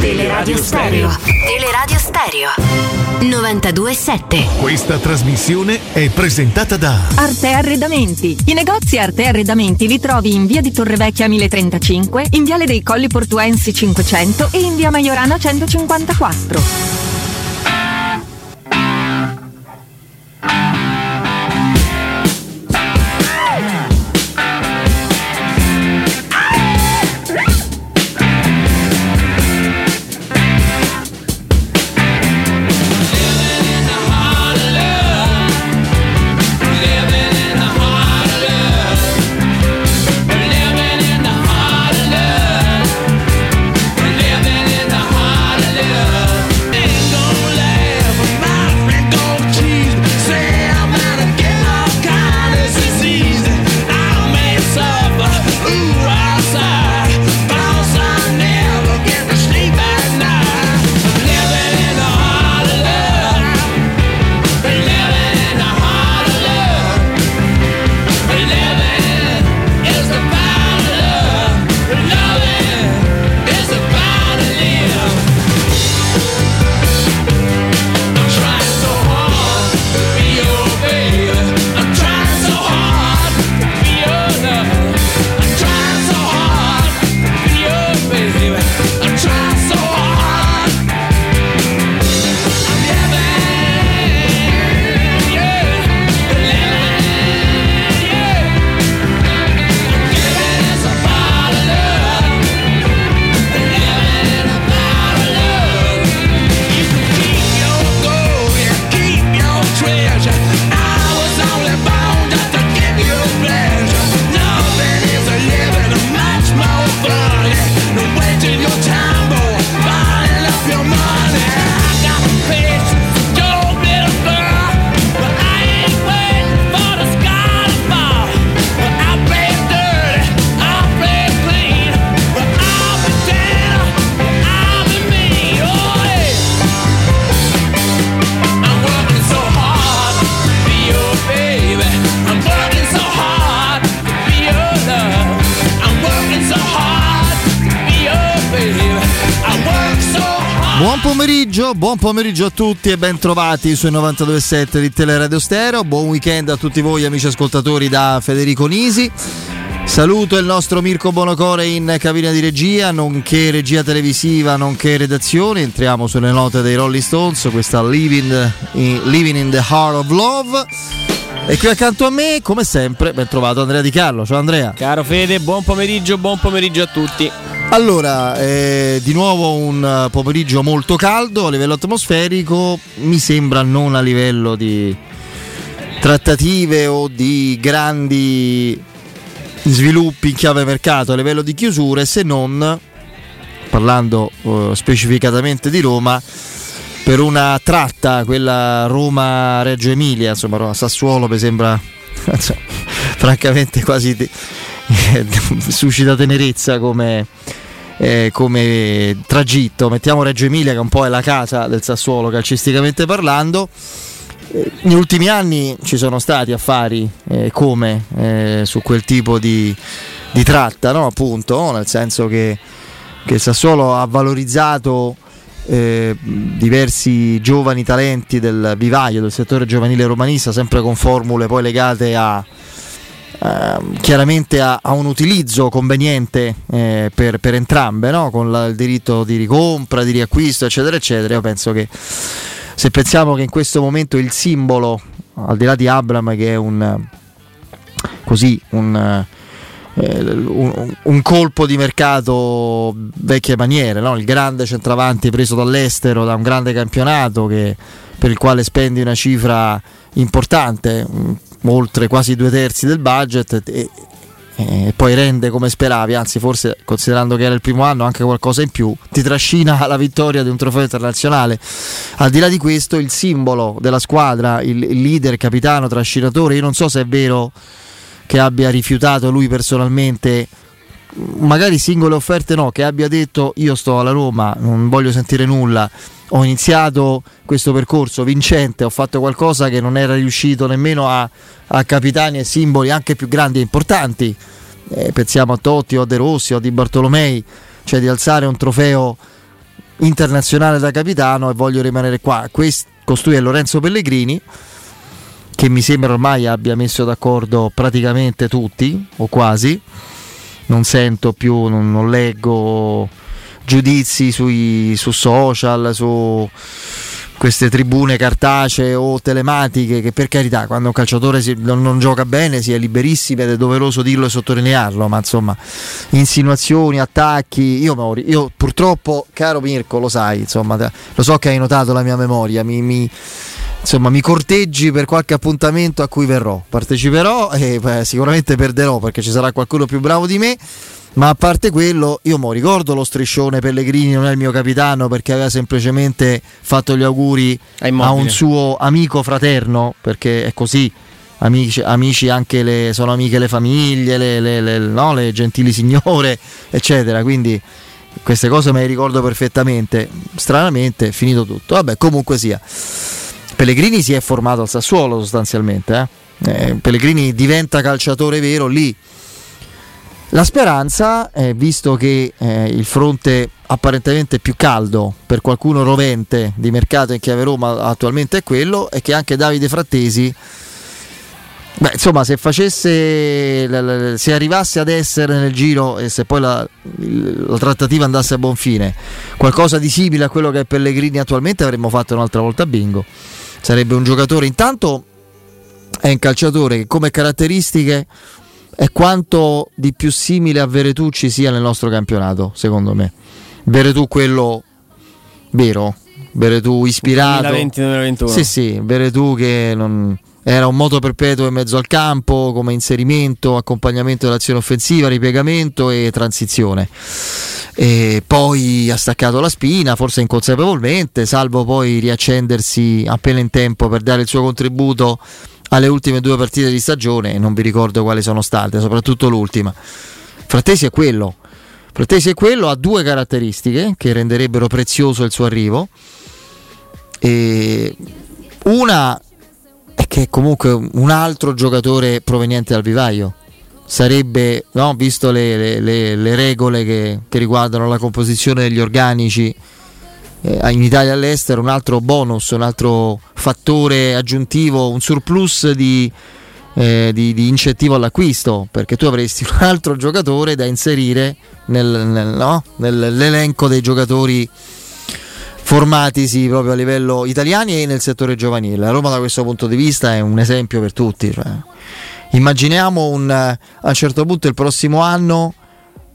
Teleradio Stereo. Teleradio Stereo. 92.7 Questa trasmissione è presentata da Arte Arredamenti. I negozi Arte Arredamenti li trovi in via di Torrevecchia 1035, in viale dei Colli Portuensi 500 e in via Maiorana 154. A tutti e ben trovati sui 92.7 di Teleradio Stereo. Buon weekend a tutti voi amici ascoltatori da Federico Nisi. Saluto il nostro Mirko Bonocore in cabina di regia, nonché regia televisiva, nonché redazione. Entriamo sulle note dei Rolling Stones, questa Living in, Living in the Heart of Love. E qui accanto a me, come sempre, ben trovato Andrea Di Carlo. Ciao Andrea. Caro Fede, buon pomeriggio, buon pomeriggio a tutti. Allora, eh, di nuovo un eh, pomeriggio molto caldo a livello atmosferico, mi sembra non a livello di trattative o di grandi sviluppi in chiave mercato a livello di chiusure, se non, parlando eh, specificatamente di Roma, per una tratta, quella Roma-Reggio Emilia, insomma Sassuolo mi sembra francamente quasi suscita tenerezza come, eh, come tragitto. Mettiamo Reggio Emilia che un po' è la casa del Sassuolo calcisticamente parlando. Eh, negli ultimi anni ci sono stati affari eh, come eh, su quel tipo di, di tratta, no? appunto, nel senso che, che, il Sassuolo ha valorizzato eh, diversi giovani talenti del vivaio, del settore giovanile romanista, sempre con formule poi legate a, Ehm, chiaramente ha, ha, un utilizzo conveniente eh, per, per, entrambe, no? con la, il diritto di ricompra, di riacquisto, eccetera, eccetera. Io penso che se pensiamo che in questo momento il simbolo, al di là di Abram, che è un così un, eh, un, un colpo di mercato vecchie maniere, no? il grande centravanti preso dall'estero da un grande campionato che, per il quale spendi una cifra importante, oltre quasi due terzi del budget e, e, poi rende come speravi, anzi forse considerando che era il primo anno anche qualcosa in più, ti trascina la vittoria di un trofeo internazionale. Al di là di questo il simbolo della squadra, il, il leader, capitano, trascinatore, io non so se è vero che abbia rifiutato lui personalmente magari singole offerte no, che abbia detto io sto alla Roma, non voglio sentire nulla ho iniziato questo percorso vincente, ho fatto qualcosa che non era riuscito nemmeno a, a capitani e simboli anche più grandi e importanti. Eh, pensiamo a Totti o a De Rossi o a Di Bartolomei, cioè di alzare un trofeo internazionale da capitano e voglio rimanere qua. Questo, costui è Lorenzo Pellegrini, che mi sembra ormai abbia messo d'accordo praticamente tutti, o quasi. Non sento più, non, non leggo giudizi sui, su social, su queste tribune cartacee o telematiche che per carità quando un calciatore si, non, non, gioca bene si è liberissimo ed è doveroso dirlo e sottolinearlo ma insomma insinuazioni, attacchi io, io purtroppo caro Mirko lo sai insomma lo so che hai notato la mia memoria mi, mi, insomma mi corteggi per qualche appuntamento a cui verrò. Parteciperò e beh, sicuramente perderò perché ci sarà qualcuno più bravo di me ma a parte quello, io mo ricordo lo striscione Pellegrini non è il mio capitano perché aveva semplicemente fatto gli auguri a un suo amico fraterno, perché è così. Amici, amici anche le, sono amiche le famiglie, le, le, le, no, le gentili signore, eccetera. Quindi queste cose me le ricordo perfettamente. Stranamente è finito tutto. Vabbè, comunque sia. Pellegrini si è formato al Sassuolo sostanzialmente. Eh? Eh, Pellegrini diventa calciatore vero lì la speranza, eh, visto che eh, il fronte apparentemente più caldo, per qualcuno rovente di mercato in chiave Roma attualmente è quello, è che anche Davide Frattesi, beh, insomma, se facesse, se arrivasse ad essere nel giro e se poi la, la trattativa andasse a buon fine, qualcosa di simile a quello che è Pellegrini attualmente, avremmo fatto un'altra volta bingo. Sarebbe un giocatore, intanto è un calciatore che come caratteristiche è quanto di più simile a Veretù ci sia nel nostro campionato, secondo me. Veretù quello vero, Veretù ispirato. 2020-2021. Sì, sì, Veretù che non... era un moto perpetuo in mezzo al campo come inserimento, accompagnamento dell'azione offensiva, ripiegamento e transizione. E poi ha staccato la spina, forse inconsapevolmente, salvo poi riaccendersi appena in tempo per dare il suo contributo alle ultime due partite di stagione e non vi ricordo quali sono state, soprattutto l'ultima. Frattesi è quello. Frattesi è quello, ha due caratteristiche che renderebbero prezioso il suo arrivo. E una è che è comunque un altro giocatore proveniente dal vivaio. Sarebbe, no, visto le, le, le regole che, che riguardano la composizione degli organici, in Italia e all'estero un altro bonus, un altro fattore aggiuntivo, un surplus di, eh, di, di, incentivo all'acquisto, perché tu avresti un altro giocatore da inserire nel, nel, no? nell'elenco dei giocatori formatisi proprio a livello italiani e nel settore giovanile. La Roma da questo punto di vista è un esempio per tutti. Cioè. Immaginiamo un, a un certo punto il prossimo anno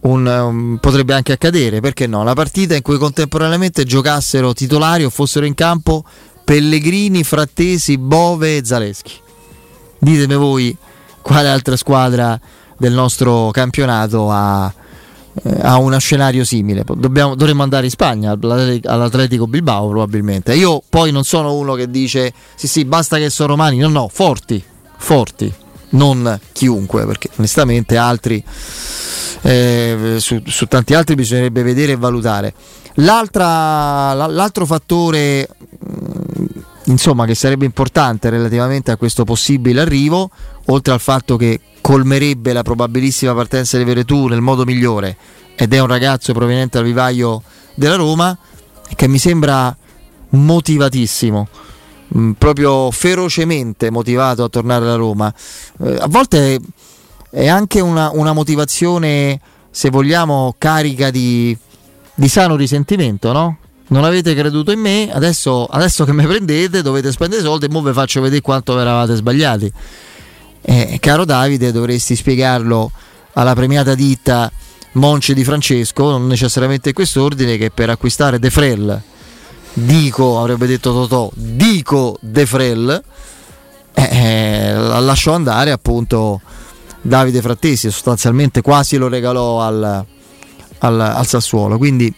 un, um, potrebbe anche accadere, perché no? La partita in cui contemporaneamente giocassero titolari o fossero in campo Pellegrini, Frattesi, Bove e Zaleschi. Ditemi voi quale altra squadra del nostro campionato ha, eh, ha uno scenario simile. Dobbiamo, dovremmo andare in Spagna all'Atletico Bilbao probabilmente. Io poi non sono uno che dice sì sì basta che sono romani, no no, forti, forti, non chiunque, perché onestamente altri eh, su, su, tanti altri bisognerebbe vedere e valutare. l'altro fattore mm, insomma, che sarebbe importante relativamente a questo possibile arrivo, oltre al fatto che colmerebbe la probabilissima partenza di Veretù nel modo migliore ed è un ragazzo proveniente dal vivaio della Roma, che mi sembra motivatissimo mm, proprio ferocemente motivato a tornare alla Roma. Eh, a volte è anche una, una motivazione, se vogliamo, carica di, di, sano risentimento, no? Non avete creduto in me, adesso, adesso che mi prendete dovete spendere soldi e ora vi faccio vedere quanto eravate sbagliati. Eh, caro Davide, dovresti spiegarlo alla premiata ditta Monce di Francesco, non necessariamente in quest'ordine, che per acquistare De Frel, dico, avrebbe detto Totò, dico De Frel, eh, eh, lasciò andare appunto Davide Frattesi sostanzialmente quasi lo regalò al, al, al Sassuolo. Quindi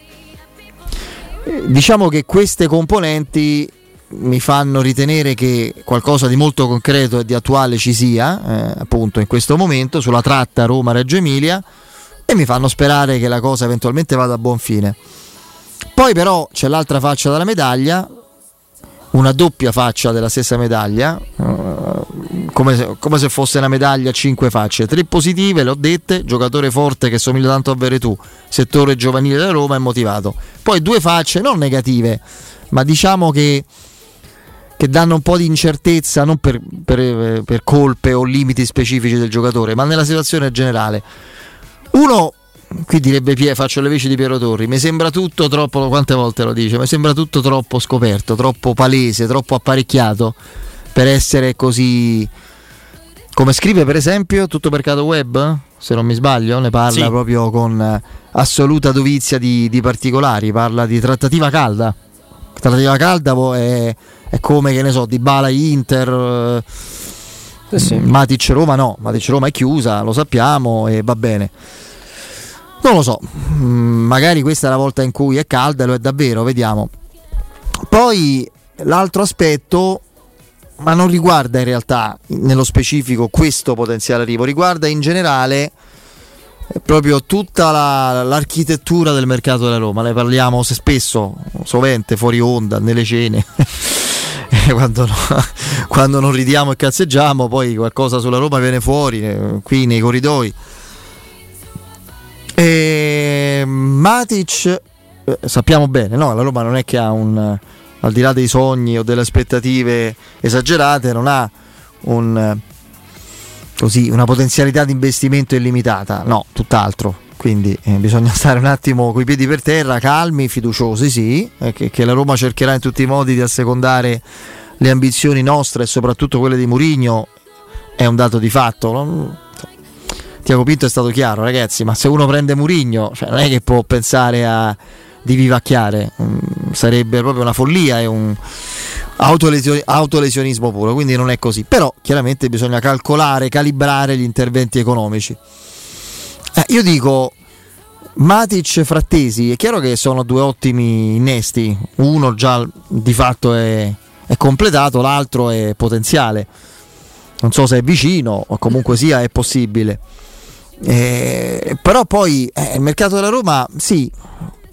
eh, diciamo che queste componenti mi fanno ritenere che qualcosa di molto concreto e di attuale ci sia, eh, appunto in questo momento, sulla tratta Roma-Reggio Emilia e mi fanno sperare che la cosa eventualmente vada a buon fine. Poi però c'è l'altra faccia della medaglia, una doppia faccia della stessa medaglia, eh, come se, come se, fosse una medaglia a cinque facce. Tre positive, le ho dette, giocatore forte che somiglia tanto a Veretù, settore giovanile della Roma è motivato. Poi due facce non negative, ma diciamo che, che danno un po' di incertezza, non per, per, per colpe o limiti specifici del giocatore, ma nella situazione generale. Uno qui direbbe Pie, faccio le veci di Piero Torri, mi sembra tutto troppo, quante volte lo dice, mi sembra tutto troppo scoperto, troppo palese, troppo apparecchiato per essere così come scrive per esempio tutto mercato web, se non mi sbaglio, ne parla sì. proprio con assoluta dovizia di, di, particolari, parla di trattativa calda. Trattativa calda è, è come che ne so, di Bala Inter. Eh sì. Matic Roma no, Matic Roma è chiusa, lo sappiamo e va bene. Non lo so, mm, magari questa è la volta in cui è calda lo è davvero, vediamo. Poi l'altro aspetto ma non riguarda in realtà nello specifico questo potenziale arrivo, riguarda in generale eh, proprio tutta la, l'architettura del mercato della Roma. Ne parliamo spesso, sovente, fuori onda, nelle cene. quando, no, quando, non ridiamo e cazzeggiamo, poi qualcosa sulla Roma viene fuori, eh, qui nei corridoi. E Matic, eh, sappiamo bene, no? la Roma non è che ha un al di là dei sogni o delle aspettative esagerate, non ha un, così, una potenzialità di investimento illimitata, no, tutt'altro. Quindi eh, bisogna stare un attimo coi piedi per terra, calmi, fiduciosi, sì, eh, che, che, la Roma cercherà in tutti i modi di assecondare le ambizioni nostre e soprattutto quelle di Murigno, è un dato di fatto. Non... Tiago Pinto è stato chiaro, ragazzi, ma se uno prende Murigno, cioè non è che può pensare a di vivacchiare, mm, sarebbe proprio una follia e un autolesionismo puro, quindi non è così. Però chiaramente bisogna calcolare, calibrare gli interventi economici. Eh, io dico Matic e Frattesi, è chiaro che sono due ottimi innesti, uno già di fatto è, è completato, l'altro è potenziale. Non so se è vicino o comunque sia è possibile. Eh, però poi eh, il mercato della Roma sì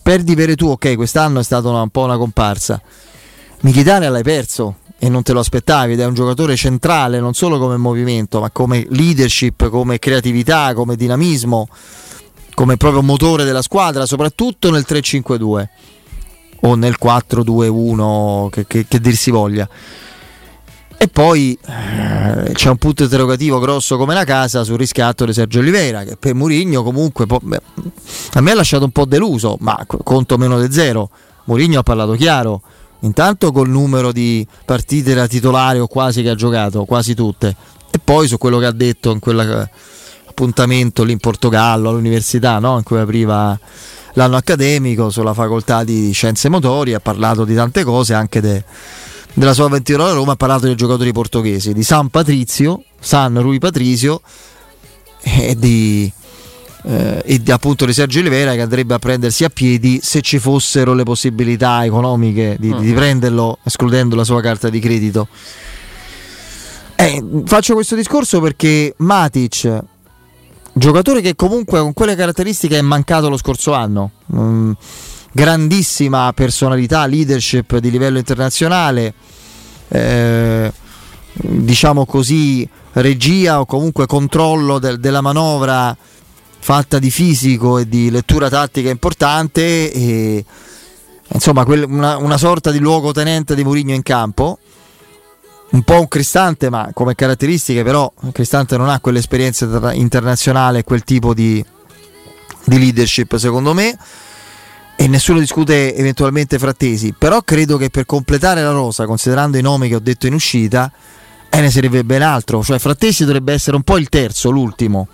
perdi Veretù, ok, quest'anno è stata un po' una comparsa. Michitania l'hai perso e non te lo aspettavi ed è un giocatore centrale non solo come movimento, ma come leadership, come creatività, come dinamismo, come proprio motore della squadra, soprattutto nel 3-5-2 o nel 4-2-1 che, che, che dir si voglia. E poi eh, c'è un punto interrogativo grosso come la casa sul riscatto di Sergio Oliveira, che per Murigno comunque beh, a me ha lasciato un po' deluso, ma conto meno di zero. Murigno ha parlato chiaro, intanto col numero di partite da titolare o quasi che ha giocato, quasi tutte, e poi su quello che ha detto in quell'appuntamento lì in Portogallo all'università, no? in cui apriva l'anno accademico sulla facoltà di scienze motori, ha parlato di tante cose anche de della sua avventura alla Roma ha parlato dei giocatori portoghesi, di San Patrizio, San Rui Patrizio e di, eh, e di, appunto di Sergio Oliveira che andrebbe a prendersi a piedi se ci fossero le possibilità economiche di, di mm. prenderlo escludendo la sua carta di credito. Eh, faccio questo discorso perché Matic, giocatore che comunque con quelle caratteristiche è mancato lo scorso anno. Mm, grandissima personalità, leadership di livello internazionale, eh, diciamo così, regia o comunque controllo del, della manovra fatta di fisico e di lettura tattica importante e insomma una, una sorta di luogotenente di Murigno in campo. Un po' un Cristante, ma come caratteristiche, però Cristante non ha quell'esperienza internazionale, quel tipo di, di leadership, secondo me e nessuno discute eventualmente Frattesi, però credo che per completare la rosa, considerando i nomi che ho detto in uscita, eh, ne sarebbe ben altro, cioè Frattesi dovrebbe essere un po' il terzo, l'ultimo,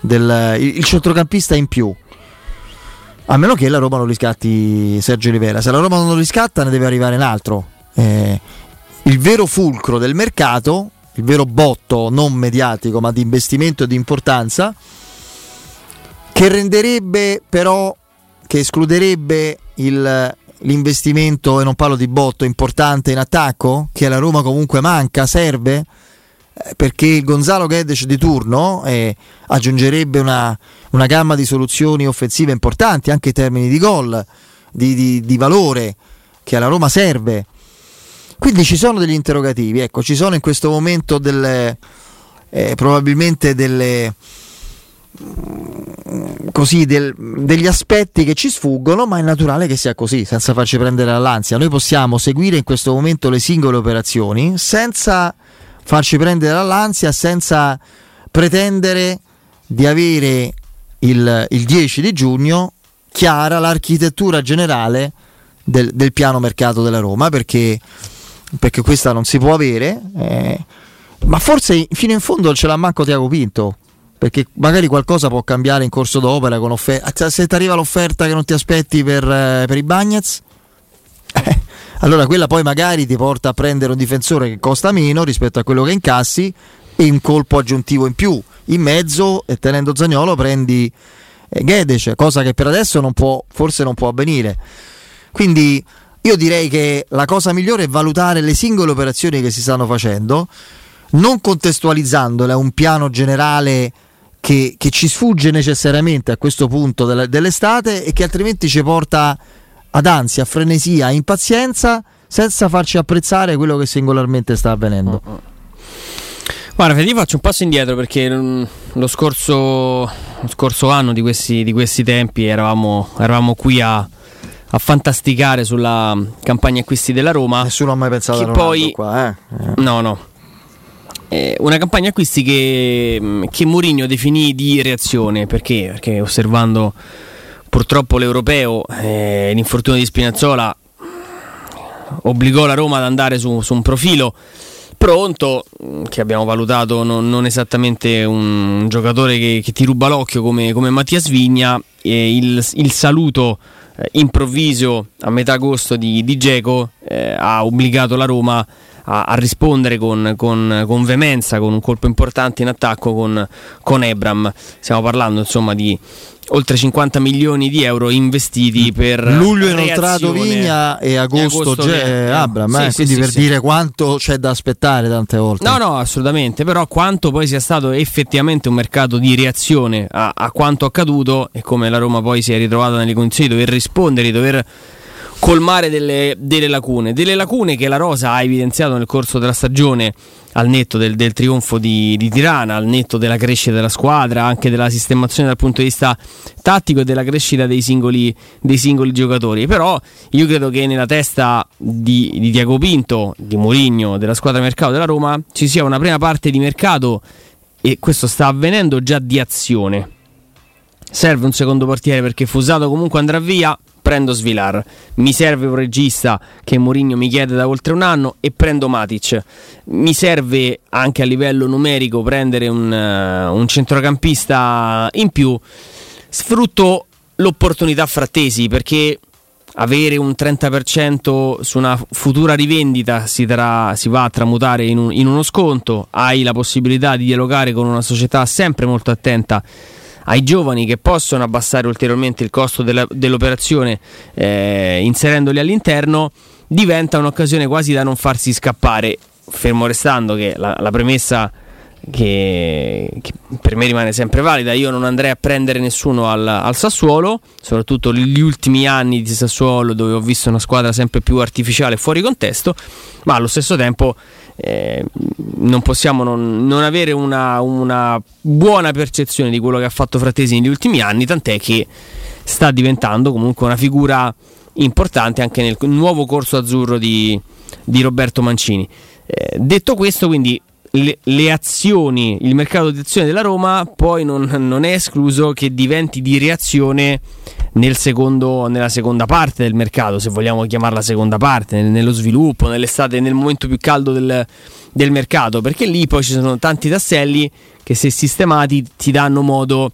del, il, centrocampista in più. A meno che la Roma non riscatti Sergio Rivera, se la Roma non lo riscatta ne deve arrivare un altro. Eh, il vero fulcro del mercato, il vero botto non mediatico ma di investimento e di importanza, che renderebbe però che escluderebbe il, l'investimento, e non parlo di botto, importante in attacco, che la Roma comunque manca, serve? Eh, perché il Gonzalo Guedes di turno eh, aggiungerebbe una, una, gamma di soluzioni offensive importanti anche in termini di gol, di, di, di valore che alla Roma serve. Quindi ci sono degli interrogativi, ecco, ci sono in questo momento delle, eh, probabilmente delle, così, del, degli aspetti che ci sfuggono, ma è naturale che sia così, senza farci prendere all'ansia. Noi possiamo seguire in questo momento le singole operazioni senza farci prendere all'ansia, senza pretendere di avere il, il 10 di giugno chiara l'architettura generale del, del, piano mercato della Roma, perché, perché questa non si può avere. Eh, ma forse fino in fondo ce l'ha manco Tiago Pinto perché magari qualcosa può cambiare in corso d'opera con offerta. Se ti arriva l'offerta che non ti aspetti per, eh, per i Bagnets, eh, allora quella poi magari ti porta a prendere un difensore che costa meno rispetto a quello che incassi e un colpo aggiuntivo in più. In mezzo, e tenendo Zagnolo, prendi eh, Gedec, cosa che per adesso non può, forse non può avvenire. Quindi io direi che la cosa migliore è valutare le singole operazioni che si stanno facendo, non contestualizzandole a un piano generale che, che, ci sfugge necessariamente a questo punto della, dell'estate e che altrimenti ci porta ad ansia, a frenesia, a impazienza senza farci apprezzare quello che singolarmente sta avvenendo. Mm-hmm. Guarda, Fede, faccio un passo indietro perché mm, lo scorso, lo scorso anno di questi, di questi tempi eravamo, eravamo qui a, a, fantasticare sulla campagna acquisti della Roma. Nessuno ha mai pensato a Ronaldo poi, qua, eh? No, no eh, una campagna acquisti che, mm, che Mourinho definì di reazione perché? perché osservando purtroppo l'europeo eh, l'infortunio di Spinazzola obbligò la Roma ad andare su, su un profilo pronto mm, che abbiamo valutato non, non esattamente un, giocatore che, che, ti ruba l'occhio come, come Mattias Vigna e il, il saluto eh, improvviso a metà agosto di, di Geco eh, ha obbligato la Roma a, a rispondere con, con, con, veemenza, con un colpo importante in attacco con, con Ebram. Stiamo parlando insomma di oltre 50 milioni di euro investiti mm. per luglio inoltrato Vigna e agosto, agosto Ge- Abram sì, eh, sì, quindi sì, per dire quanto c'è da aspettare tante volte no no assolutamente però quanto poi sia stato effettivamente un mercato di reazione a, a quanto accaduto e come la Roma poi si è ritrovata nelle condizioni di dover rispondere di dover colmare delle, delle, lacune, delle lacune che la Rosa ha evidenziato nel corso della stagione al netto del, del trionfo di, di, Tirana, al netto della crescita della squadra, anche della sistemazione dal punto di vista tattico e della crescita dei singoli, dei singoli giocatori. Però io credo che nella testa di, di Diago Pinto, di Mourinho, della squadra mercato della Roma, ci sia una prima parte di mercato e questo sta avvenendo già di azione. Serve un secondo portiere perché Fusato comunque andrà via prendo Svilar. Mi serve un regista che Mourinho mi chiede da oltre un anno e prendo Matic. Mi serve anche a livello numerico prendere un, uh, un centrocampista in più. Sfrutto l'opportunità frattesi perché avere un 30% su una futura rivendita si, tra, si va a tramutare in, un, in uno sconto. Hai la possibilità di dialogare con una società sempre molto attenta ai giovani che possono abbassare ulteriormente il costo della, dell'operazione eh, inserendoli all'interno, diventa un'occasione quasi da non farsi scappare, fermo restando che la, la premessa che, che, per me rimane sempre valida. Io non andrei a prendere nessuno al, al, Sassuolo, soprattutto gli ultimi anni di Sassuolo dove ho visto una squadra sempre più artificiale fuori contesto, ma allo stesso tempo eh, non possiamo non, non avere una, una, buona percezione di quello che ha fatto Frattesi negli ultimi anni, tant'è che sta diventando comunque una figura importante anche nel nuovo corso azzurro di, di Roberto Mancini. Eh, detto questo, quindi le, le, azioni, il mercato di azione della Roma poi non, non, è escluso che diventi di reazione nel secondo, nella seconda parte del mercato, se vogliamo chiamarla seconda parte, nello sviluppo, nell'estate, nel momento più caldo del, del mercato, perché lì poi ci sono tanti tasselli che se sistemati ti danno modo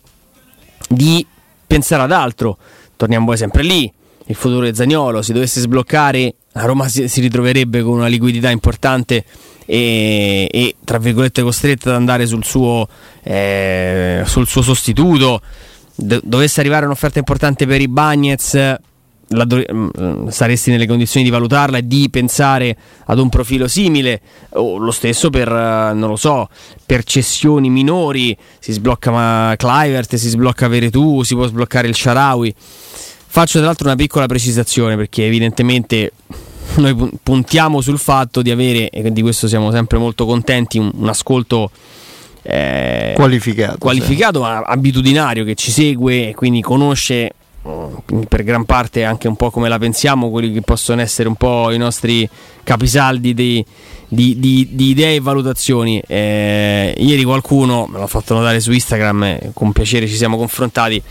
di pensare ad altro. Torniamo poi sempre lì, il futuro di Zagnolo, se dovesse sbloccare, la Roma si, si ritroverebbe con una liquidità importante e, e tra virgolette costretta ad andare sul suo, eh, sul suo sostituto. D- dovesse arrivare un'offerta importante per i Bagnets, do- mm, saresti nelle condizioni di valutarla e di pensare ad un profilo simile? O lo stesso per non lo so per cessioni minori? Si sblocca Clivert si sblocca Veretù si può sbloccare il Sharawi. Faccio tra l'altro una piccola precisazione perché evidentemente noi puntiamo sul fatto di avere, e di questo siamo sempre molto contenti, un, un ascolto eh, qualificato, qualificato sì. abitudinario che ci segue e quindi conosce mm, per gran parte anche un po' come la pensiamo, quelli che possono essere un po' i nostri capisaldi di, di, di, di idee e valutazioni. Eh, ieri qualcuno me l'ha fatto notare su Instagram, eh, con piacere ci siamo confrontati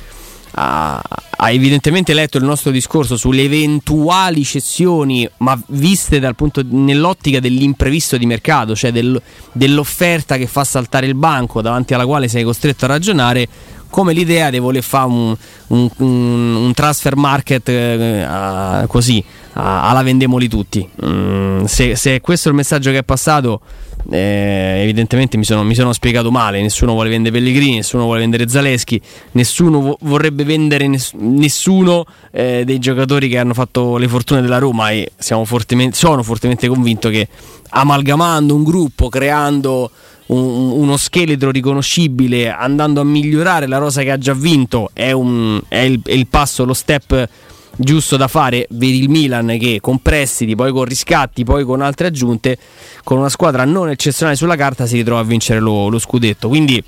ha, ha, evidentemente letto il nostro discorso sulle eventuali cessioni, ma viste punto, nell'ottica dell'imprevisto di mercato, cioè del, dell'offerta che fa saltare il banco davanti alla quale sei costretto a ragionare, come l'idea di voler fare un, un, un, un transfer market eh, così, alla vendemoli tutti. Mm, se, se questo è il messaggio che è passato eh, evidentemente mi sono, mi sono, spiegato male, nessuno vuole vendere Pellegrini, nessuno vuole vendere Zaleschi, nessuno vo- vorrebbe vendere ness- nessuno eh, dei giocatori che hanno fatto le fortune della Roma e fortemente, sono fortemente convinto che amalgamando un gruppo, creando un, uno scheletro riconoscibile, andando a migliorare la rosa che ha già vinto, è, un, è, il, è il passo, lo step giusto da fare. Vedi il Milan che con prestiti, poi con riscatti, poi con altre aggiunte, con una squadra non eccezionale sulla carta, si ritrova a vincere lo, lo scudetto. Quindi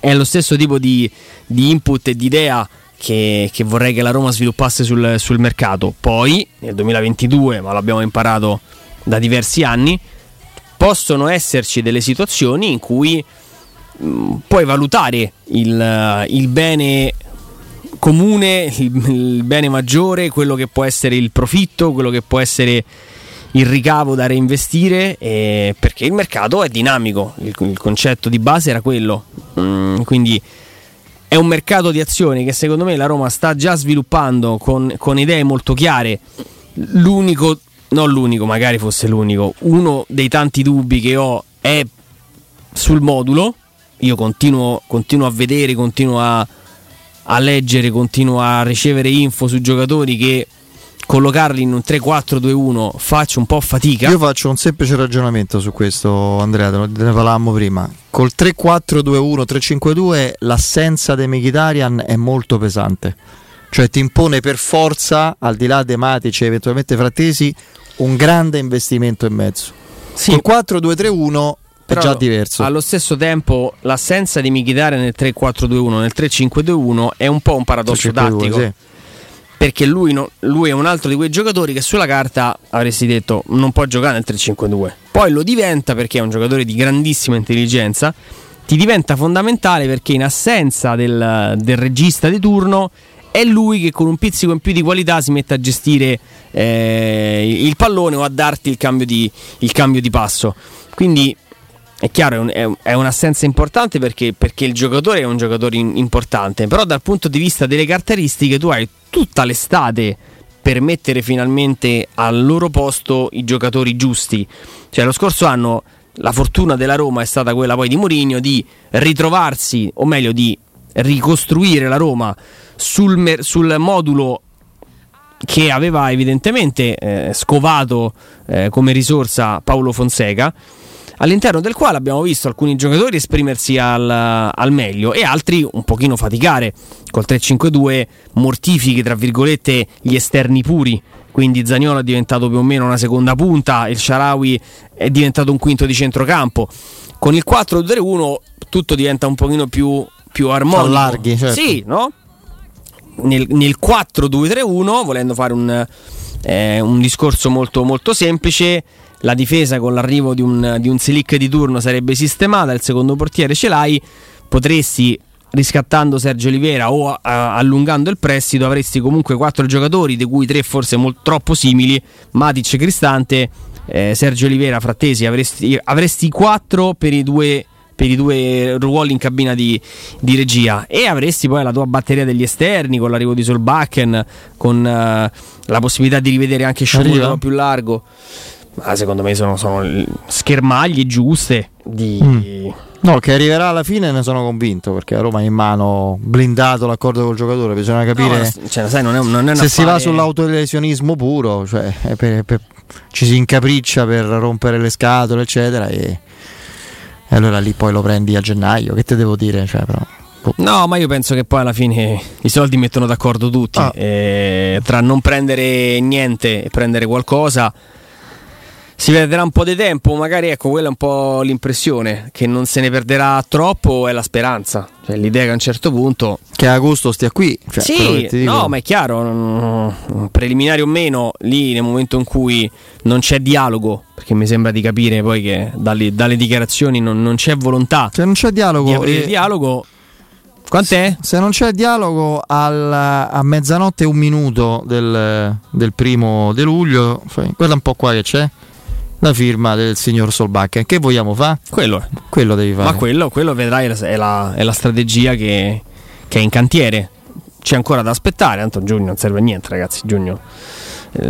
è lo stesso tipo di, di input e di idea. Che, che, vorrei che la Roma sviluppasse sul, sul mercato. Poi nel 2022, ma l'abbiamo imparato da diversi anni, possono esserci delle situazioni in cui mm, puoi valutare il, il bene comune, il, bene maggiore, quello che può essere il profitto, quello che può essere il ricavo da reinvestire eh, perché il mercato è dinamico, il, il concetto di base era quello, mm, quindi è un mercato di azioni che secondo me la Roma sta già sviluppando con, con idee molto chiare, l'unico, non l'unico, magari fosse l'unico, uno dei tanti dubbi che ho è sul modulo, io continuo, continuo a vedere, continuo a a leggere, continuo a ricevere info su giocatori che collocarli in un 3-4-2-1 faccio un po' fatica. Io faccio un semplice ragionamento su questo, Andrea, te ne parlavamo prima. Col 3-4-2-1-3-5-2 l'assenza di Mkhitaryan è molto pesante. Cioè ti impone per forza, al di là dei Matic e eventualmente Frattesi, un grande investimento in mezzo. Sì. Col 4-2-3-1 è già diverso. Allo stesso tempo, l'assenza di Michitare nel 3-4-2-1, nel 3-5-2-1 è un po' un paradosso tattico. Sì. Perché lui, no, lui, è un altro di quei giocatori che sulla carta avresti detto non può giocare nel 3-5-2. Poi lo diventa perché è un giocatore di grandissima intelligenza. Ti diventa fondamentale perché in assenza del, del regista di turno è lui che con un pizzico in più di qualità si mette a gestire eh, il pallone o a darti il cambio di, il cambio di passo. Quindi è chiaro, è, un, è, un'assenza importante perché, perché, il giocatore è un giocatore in, importante, però dal punto di vista delle caratteristiche tu hai tutta l'estate per mettere finalmente al loro posto i giocatori giusti. Cioè lo scorso anno la fortuna della Roma è stata quella poi di Mourinho di ritrovarsi, o meglio di ricostruire la Roma sul, mer- sul modulo che aveva evidentemente eh, scovato eh, come risorsa Paolo Fonseca all'interno del quale abbiamo visto alcuni giocatori esprimersi al, al meglio e altri un pochino faticare. Col 3-5-2 mortifichi, tra virgolette, gli esterni puri. Quindi Zagnolo è diventato più o meno una seconda punta, il Sharawi è diventato un quinto di centrocampo. Con il 4-2-1 tutto diventa un pochino più, più armonico. Allarghi, certo. Sì, no? Nel, nel 4-2-3-1, volendo fare un, eh, un discorso molto, molto semplice, la difesa con l'arrivo di un, di un silic di turno sarebbe sistemata, il secondo portiere ce l'hai, potresti riscattando Sergio Olivera o uh, allungando il prestito avresti comunque quattro giocatori di cui tre forse molto, troppo simili Matic Cristante eh, Sergio Olivera Frattesi avresti, avresti quattro per i due per i due ruoli in cabina di, di, regia. E avresti poi la tua batteria degli esterni con l'arrivo di Solbakken con uh, la possibilità di rivedere anche Sciogli più largo ma secondo me sono, sono schermaglie giuste di... Mm. No, che arriverà alla fine ne sono convinto perché a Roma è in mano blindato l'accordo col giocatore, bisogna capire no, cioè, sai, non è, non è se si va sull'autolesionismo puro, cioè per, per, ci si incapriccia per rompere le scatole eccetera e, e, allora lì poi lo prendi a gennaio, che te devo dire? Cioè, però, No, ma io penso che poi alla fine i soldi mettono d'accordo tutti. Ah. Eh, tra non prendere niente e prendere qualcosa si perderà un po' di tempo. Magari ecco, quella è un po' l'impressione che non se ne perderà troppo. È la speranza. Cioè, l'idea che a un certo punto. Che agosto stia qui. Cioè, sì, no, ma è chiaro. non- preliminari o meno, lì nel momento in cui non c'è dialogo, perché mi sembra di capire poi che dalle, dalle dichiarazioni non, non c'è volontà Se non c'è dialogo, di aprire eh, il dialogo. Quant'è? se non c'è dialogo al- a mezzanotte e un minuto del, del primo di luglio, guarda un po' qua che c'è la firma del signor Solbakken. Che vogliamo fare? Quello. Quello devi fare. Ma quello, quello vedrai è la, è la- strategia che, che è in cantiere. C'è ancora da aspettare, tanto giugno non serve a niente, ragazzi. Giugno. eh,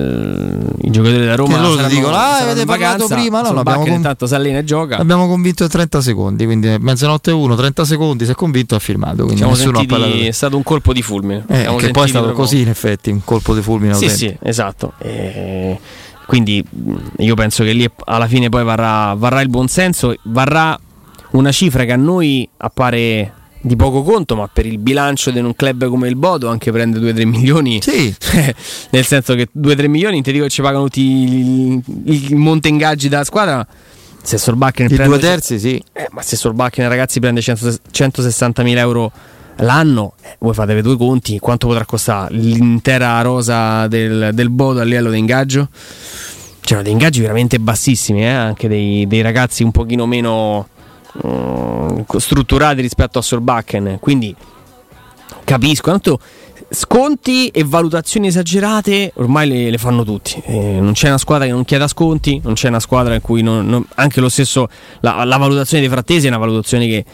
I giocatori da Roma Che loro saranno- dicono, "Ah, avete vacanza, prima?" No, l'abbiamo con- intanto si allena e gioca. Abbiamo convinto in 30 secondi, quindi mezzanotte e uno, 30 secondi, si è convinto ha firmato. Quindi nessuno ha parlato. sentiti, è stato un colpo di fulmine. Eh, che poi è sentiti stato proprio- così in effetti, un colpo di fulmine Sì, sì, esatto. E quindi mh, io penso che lì alla fine poi varrà, varrà il buonsenso, varrà una cifra che a noi appare di poco conto, ma per il bilancio di un club come il Bodo anche prende 2-3 milioni. Sì, Nel senso che 2-3 milioni, ti dico che ci pagano tutti il, il monte ingaggi della squadra. Se Solbakken i prende due terzi sì. eh, ma se Solbakken ragazzi prende 100 160.000 euro l'anno, eh, voi fatevi due conti, quanto potrà costare l'intera rosa del, del Bodo a livello di ingaggio? C'erano dei ingaggi veramente bassissimi, eh, anche dei, dei ragazzi un pochino meno mm, strutturati rispetto a Solbakken, quindi capisco, tanto sconti e valutazioni esagerate ormai le, le fanno tutti. Eh, non c'è una squadra che non chieda sconti, non c'è una squadra in cui non- non- anche lo stesso la, la valutazione dei frattesi è una valutazione che,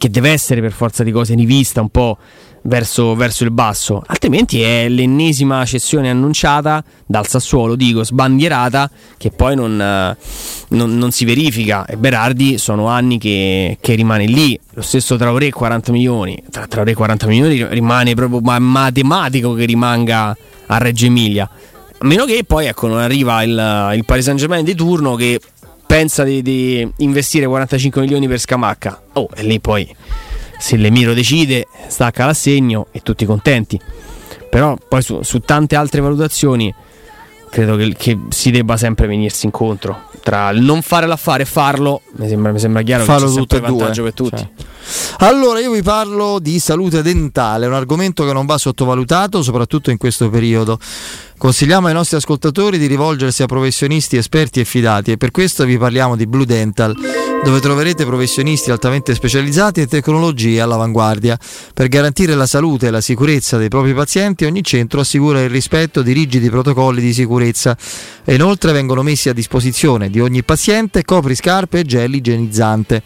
che deve essere per forza di cose rivista un po' verso, verso il basso, altrimenti è l'ennesima cessione annunciata dal Sassuolo, dico sbandierata, che poi non, eh, non- non si verifica. E Berardi sono anni che, che rimane lì. Lo stesso Traoré 40 milioni, tra Traoré 40 milioni rimane proprio ma- matematico che rimanga a Reggio Emilia. A meno che poi ecco, non arriva il, il Paris Saint Germain di turno che pensa di, di investire 45 milioni per Scamacca. Oh, e lì poi se l'Emiro decide, stacca l'assegno e tutti contenti. Però poi su, su tante altre valutazioni credo che, che si debba sempre venirsi incontro. Tra il non fare l'affare e farlo, mi sembra, mi sembra chiaro Farlo che c'è sempre e due, vantaggio per tutti. cioè. Allora io vi parlo di salute dentale, un argomento che non va sottovalutato soprattutto in questo periodo. Consigliamo ai nostri ascoltatori di rivolgersi a professionisti esperti e fidati e per questo vi parliamo di Blue Dental, dove troverete professionisti altamente specializzati e tecnologie all'avanguardia. Per garantire la salute e la sicurezza dei propri pazienti ogni centro assicura il rispetto di rigidi protocolli di sicurezza e inoltre vengono messi a disposizione di ogni paziente copriscarpe e gel igienizzante.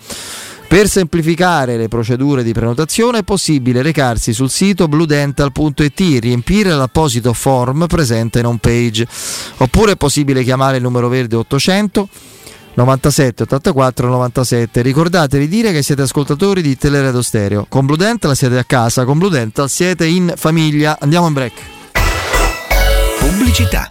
Per semplificare le procedure di prenotazione è possibile recarsi sul sito bludental.it riempire l'apposito form presente in home page. Oppure è possibile chiamare il numero verde 800 97 84 97. Ricordate di dire che siete ascoltatori di Teleradio Stereo. Con Blue Dental siete a casa, con Blue Dental siete in famiglia. Andiamo in break. Pubblicità.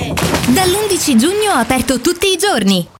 Dall'11 giugno aperto tutti i giorni.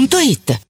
Punto it.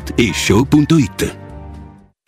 whatishow.it.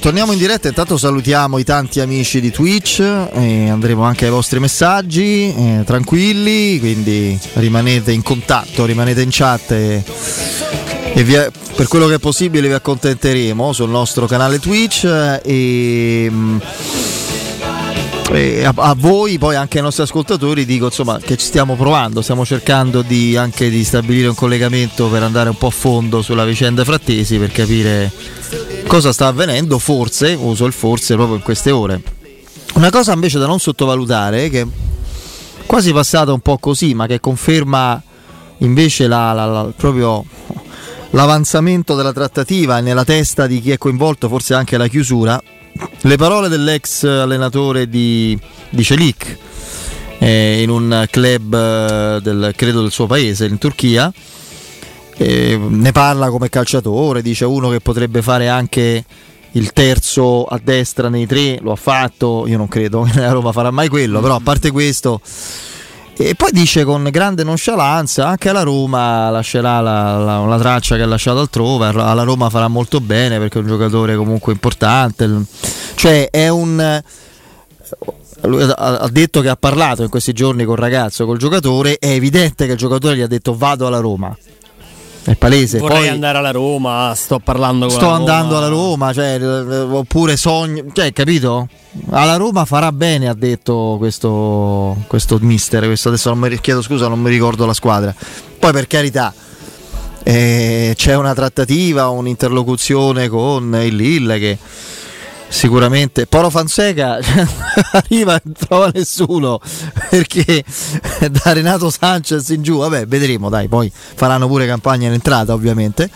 Torniamo in diretta. Intanto salutiamo i tanti amici di Twitch. E andremo anche ai vostri messaggi. eh, tranquilli, quindi rimanete in contatto, rimanete in chat. E, e vi- per quello che è possibile vi accontenteremo sul nostro canale Twitch. E. mm, e a, a voi, poi anche ai nostri ascoltatori, dico insomma che ci stiamo provando, stiamo cercando di, anche di stabilire un collegamento per andare un po' a fondo sulla vicenda Frattesi per capire cosa sta avvenendo, forse, uso il forse proprio in queste ore. Una cosa invece da non sottovalutare, che è quasi passata un po' così, ma che conferma invece la- la- la- proprio l'avanzamento della trattativa e nella testa di chi è coinvolto, forse anche la chiusura, le parole dell'ex allenatore di, di Celik eh, in un club eh, del, credo del suo paese in Turchia eh, ne parla come calciatore dice uno che potrebbe fare anche il terzo a destra nei tre lo ha fatto io non credo che la Roma farà mai quello però a parte questo e poi dice con grande nonchalance anche alla Roma lascerà la, la- la traccia che ha lasciato altrove, alla Roma farà molto bene perché è un giocatore comunque importante. Cioè è un... Ha detto che ha parlato in questi giorni col ragazzo, col giocatore, è evidente che il giocatore gli ha detto vado alla Roma. È palese. Vorrei Poi andare alla Roma, sto parlando con sto andando Roma. alla Roma, cioè, eh, oppure sogno, cioè, capito? Alla Roma farà bene, ha detto questo, questo mister. Questo adesso non mi chiedo scusa, non mi ricordo la squadra. Poi per carità, eh, c'è una trattativa, un'interlocuzione con il Lille che sicuramente Poro Fonseca arriva e non trova nessuno perché da Renato Sanchez in giù vabbè vedremo dai poi faranno pure campagna in entrata ovviamente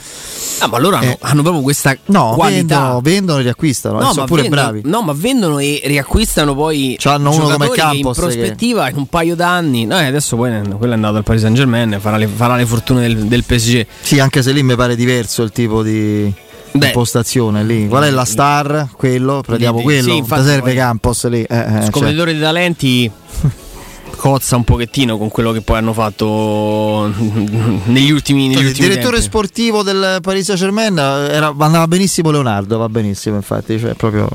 Ah, ma loro hanno, Eh, hanno proprio questa no qualità. vendono, vendono e riacquistano eh, sono ma pure vendono, bravi no, ma vendono e riacquistano poi C'hanno uno come che Campos in che- prospettiva in un paio d'anni. No, e adesso poi quello è andato al Paris Saint Germain, farà le, farà le fortune del, del PSG. sì anche se lì mi pare diverso il tipo di Beh. impostazione lì qual è la star quello prendiamo Lì, quello sì, infatti Ti serve poi- Campos lì eh, eh, cioè. Scopritore di talenti cozza un pochettino con quello che poi hanno fatto negli ultimi, negli il ultimi direttore tempi. sportivo del Paris Saint Germain era, andava benissimo Leonardo va benissimo infatti cioè proprio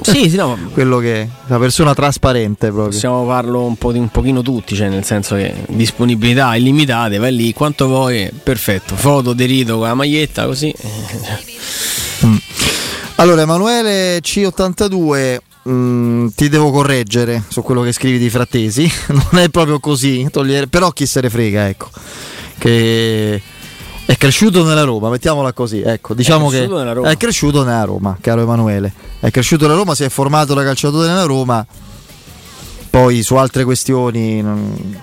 Sì, sì, no, quello che la persona trasparente proprio Possiamo farlo un, po di, un pochino tutti, cioè nel senso che disponibilità illimitate, vai lì quanto vuoi, perfetto. Foto derito con la maglietta così. Allora, Emanuele C82, mm, ti devo correggere su quello che scrivi di Frattesi. Non è proprio così, togliere- però chi se ne frega, ecco. Che è cresciuto nella Roma, mettiamola così. Ecco, diciamo che nella Roma. è cresciuto nella Roma, caro Emanuele. È cresciuto nella Roma, si è formato da calciatore nella Roma. Poi su altre questioni. non-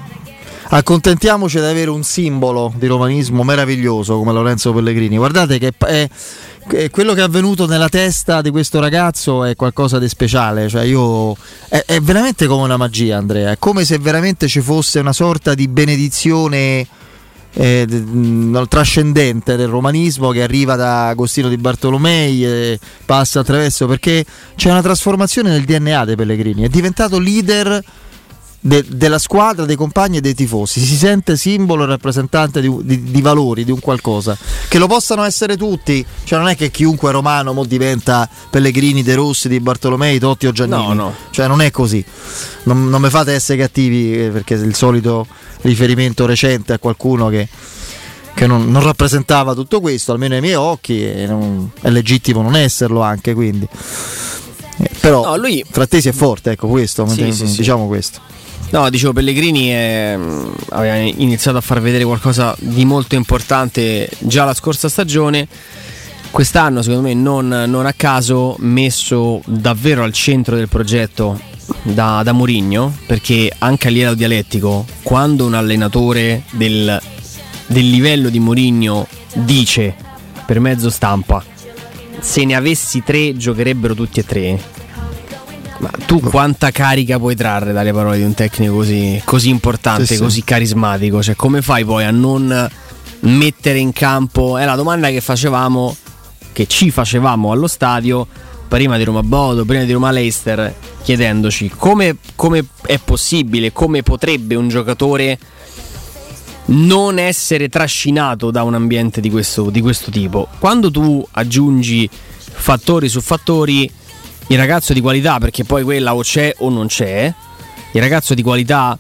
Accontentiamoci di avere un simbolo di romanismo meraviglioso come Lorenzo Pellegrini. Guardate che è, è- quello che è avvenuto nella testa di questo ragazzo è qualcosa di speciale. Cioè io, è, è veramente come una magia, Andrea. È come se veramente ci fosse una sorta di benedizione eh, mh, trascendente del romanismo che arriva da Agostino di Bartolomei e passa attraverso perché c'è una trasformazione nel DNA dei Pellegrini. È diventato leader de- della squadra, dei compagni e dei tifosi. Si sente simbolo e rappresentante di, di- di valori, di un qualcosa. Che lo possano essere tutti, cioè non è che chiunque è romano mo diventa Pellegrini, De Rossi, Di Bartolomei, Totti o Giannini. No, no. Cioè non è così. Non, non mi fate essere cattivi eh, perché il solito riferimento recente a qualcuno che, che non, non rappresentava tutto questo, almeno ai miei occhi, e non- è legittimo non esserlo anche quindi. Eh, però No, lui- Frattesi è forte, ecco questo, Sì, sì, sì. diciamo questo. No, dicevo, Pellegrini è- mm, aveva iniziato a far vedere qualcosa di molto importante già la scorsa stagione. Quest'anno, secondo me, non, non a caso, messo davvero al centro del progetto da, da Mourinho, perché anche a livello dialettico, quando un allenatore del, del livello di Mourinho dice per mezzo stampa se ne avessi tre giocherebbero tutti e tre ma tu quanta carica puoi trarre dalle parole di un tecnico così, così importante, Sì, sì. così carismatico? Cioè, come fai poi a non mettere in campo? È la domanda che facevamo, che ci facevamo allo stadio prima di Roma Bodo, prima di Roma Leicester, chiedendoci come, come è possibile, come potrebbe un giocatore non essere trascinato da un ambiente di questo, di questo tipo. Quando tu aggiungi fattori su fattori, il ragazzo di qualità, perché poi quella o c'è o non c'è, il ragazzo di qualità,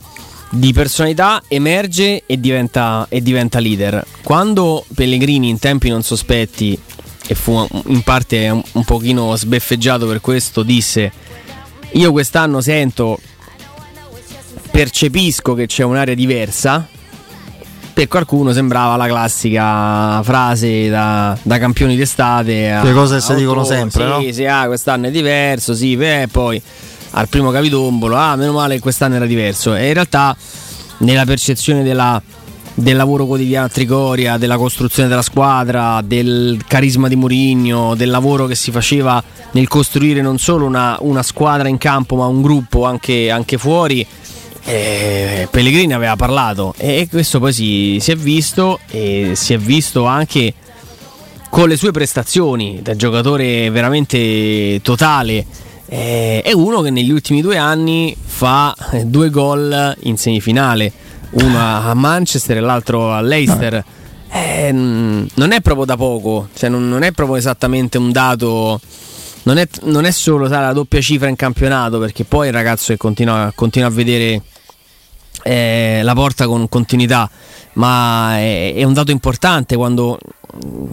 di personalità emerge e diventa, e diventa leader. Quando Pellegrini in tempi non sospetti, e fu in parte un, un pochino sbeffeggiato per questo, disse io quest'anno sento, percepisco che c'è un'area diversa, per qualcuno sembrava la classica frase da, da campioni d'estate. a- Le cose si dicono sempre, sì, no? Sì, ah, quest'anno è diverso, sì, beh, poi al primo capitombolo, ah, meno male che quest'anno era diverso. E in realtà nella percezione della- del lavoro quotidiano a Trigoria, della costruzione della squadra, del carisma di Mourinho, del lavoro che si faceva nel costruire non solo una, una squadra in campo, ma un gruppo anche, anche fuori. Eh, Pellegrini aveva parlato e questo poi si, si è visto e si è visto anche con le sue prestazioni da giocatore veramente totale. Eh, è uno che negli ultimi due anni fa due gol in semifinale, uno a Manchester e l'altro a Leicester. Eh, non è proprio da poco, cioè non, non è proprio esattamente un dato. Non è, non è solo sai, la doppia cifra in campionato, perché poi il ragazzo che continua, continua a vedere eh, la porta con continuità, ma è, è un dato importante quando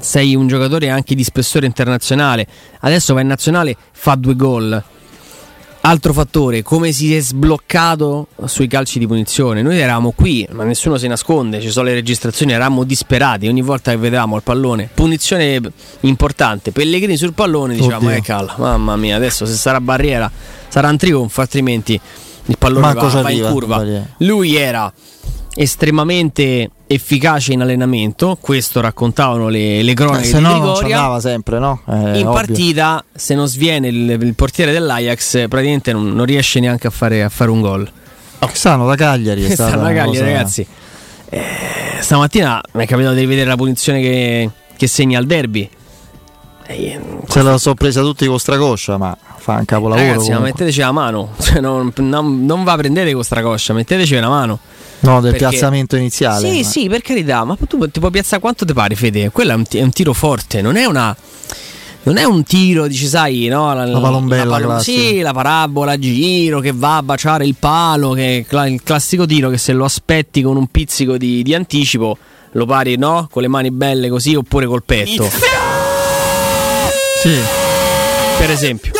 sei un giocatore anche di spessore internazionale. Adesso va in nazionale, fa due gol. Altro fattore, come si è sbloccato sui calci di punizione. Noi eravamo qui, ma nessuno si nasconde, ci sono le registrazioni, eravamo disperati ogni volta che vedevamo il pallone. Punizione importante, Pellegrini sul pallone, diciamo, Oddio. eh calla, mamma mia, adesso se sarà barriera sarà un trionfo, altrimenti il pallone Manco va, va in curva. Lui era estremamente efficace in allenamento, questo raccontavano le, le Eh, cronache se di no Trigoria. andava sempre, no? Eh, In ovvio. partita, se non sviene il, il portiere dell'Ajax, praticamente non, non riesce neanche a fare, a fare un gol. Quest'anno da Cagliari è stata Stanno a una Cagliari, cosa- ragazzi. Eh, stamattina mi è capitato di rivedere la punizione che, che segna al derby. Eh, Se la so presa tutti con stracoscia, ma fa un capolavoro. Ragazzi, ma metteteci la mano. Cioè, non, non- non va a prendere con stracoscia, metteteci la mano. No, del Perché- piazzamento iniziale. Sì, ma- sì, per carità, ma tu ti puoi piazzare quanto ti pare, Fede. Quello è un, ti- è un tiro forte, non è una. Non è un tiro, dici, sai, no? La, La palombella classica. Sì, la parabola, giro che va a baciare il palo, che è il classico tiro che se lo aspetti con un pizzico di, di anticipo lo pari, no? Con le mani belle così oppure col petto. Sì. Per esempio.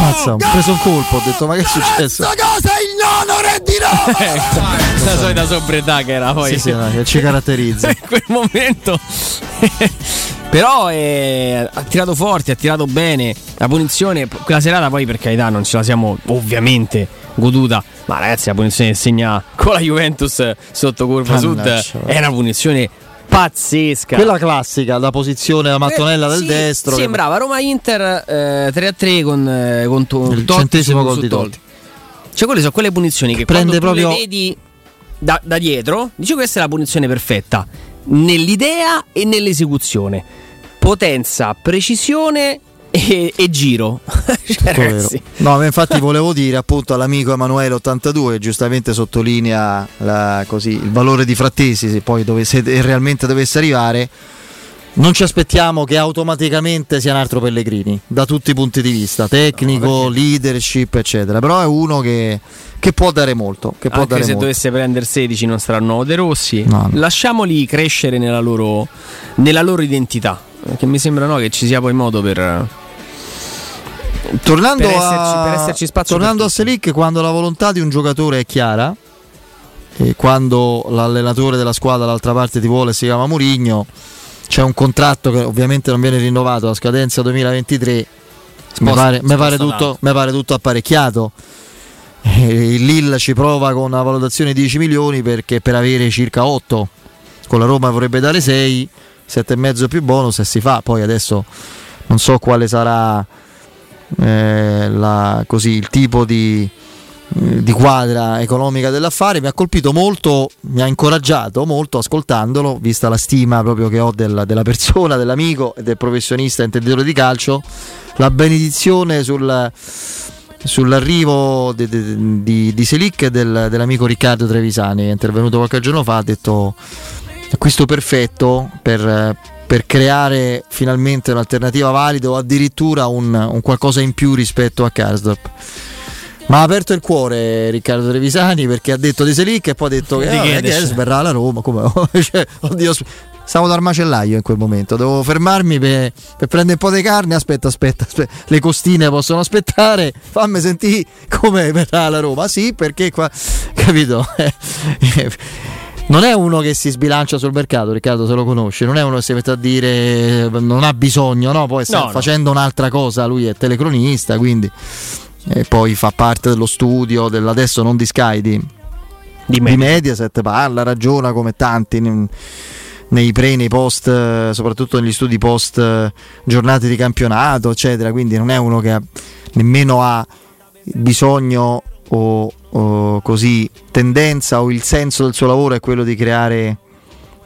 Mazza, ho preso un colpo, ho detto ma che è successo? cosa il nono re di la solita sobrietà che era poi. Sì, sì, no, che ci caratterizza. in quel momento. Però eh, ha tirato forte, ha tirato bene. La punizione, quella serata poi per carità non ce la siamo ovviamente goduta. Ma ragazzi, la punizione che segna con la Juventus sotto curva Mannaggia. sud è una punizione pazzesca. Quella classica, la posizione la mattonella Eh, del sì, destro. che- Sembrava Roma-Inter eh, 3-3 con, eh, con to- Il Totti centesimo gol di Totti. Cioè, quelle sono quelle punizioni che Prende quando tu proprio- le vedi da, da dietro, dici questa è la punizione perfetta. Nell'idea e nell'esecuzione. Potenza, precisione e, e giro. Cioè, No, ma infatti volevo dire appunto all'amico Emanuele 82 che giustamente sottolinea la- così, il valore di Frattesi, se poi dovesse, se realmente dovesse arrivare, non ci aspettiamo che automaticamente sia un altro Pellegrini, da tutti i punti di vista, tecnico, leadership, eccetera. Però è uno che, che può dare molto. Che può anche dare se molto. dovesse prendere 16 non sarà il nuovo De Rossi. No, no. Lasciamoli crescere nella loro, nella loro identità. Perché mi sembra no, che ci sia poi modo per. Tornando, per a, esserci- per esserci spazio tornando per a Selic, quando la volontà di un giocatore è chiara e quando l'allenatore della squadra dall'altra parte ti vuole, si chiama Murigno, c'è un contratto che ovviamente non viene rinnovato a scadenza 2023. Mi pare, pare pare tutto apparecchiato. Eh, Il Lille ci prova con una valutazione di 10 milioni perché per avere circa 8 con la Roma vorrebbe dare 6 7,5 più bonus e si fa poi adesso non so quale sarà eh, la- così, il tipo di, eh, di quadra economica dell'affare. Mi ha colpito molto, mi ha incoraggiato molto ascoltandolo, vista la stima proprio che ho del- della persona, dell'amico e del professionista intenditore di calcio, la benedizione sul, sull'arrivo di, di, di- di Selic e del- dell'amico Riccardo Trevisani, è intervenuto qualche giorno fa, ha detto acquisto perfetto per, per creare finalmente un'alternativa valida o addirittura un, un qualcosa in più rispetto a Karsdorp. Ma ha aperto il cuore Riccardo Trevisani perché ha detto di Selic e poi ha detto che Di eh, verrà alla Roma. Come, cioè, oddio, stavo dal macellaio in quel momento, devo fermarmi per, per prendere un po' di carne. Aspetta, aspetta, aspetta, le costine possono aspettare. Fammi sentire come verrà alla Roma. Sì, perché qua, capito? Non è uno che si sbilancia sul mercato, Riccardo, se lo conosce, non è uno che si mette a dire non ha bisogno, no? Poi sta No, no. facendo un'altra cosa, lui è telecronista, quindi e poi fa parte dello studio del, adesso non di Sky di, di Mediaset. parla, ragiona come tanti ne- nei pre, nei post, soprattutto negli studi post giornate di campionato, eccetera. Quindi non è uno che ha- nemmeno ha bisogno o, o così tendenza o il senso del suo lavoro è quello di creare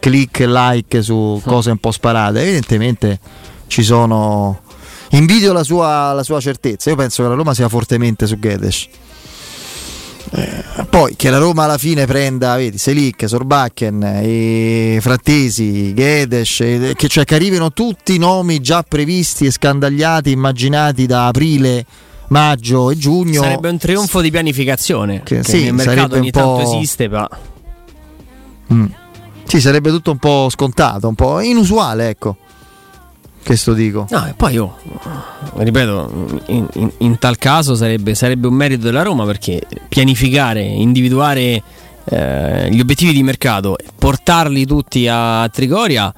click e like su cose un po' sparate. Evidentemente ci sono. Invidio la sua, la sua certezza. Io penso che la Roma sia fortemente su Gedes. Eh, poi che la Roma alla fine prenda, vedi, Selic, Sorbakken, Frattesi, Gedes, e- che, cioè che arrivino tutti i nomi già previsti e scandagliati, immaginati da aprile, maggio e giugno. Sarebbe un trionfo di pianificazione. Che, sì, nel mercato ogni tanto esiste, ma Mm. Sì, sarebbe tutto un po' scontato, un po' inusuale, ecco. Questo dico. No, e poi io ripeto, in, in- in tal caso sarebbe, sarebbe un merito della Roma perché pianificare, individuare eh, gli obiettivi di mercato, portarli tutti a Trigoria.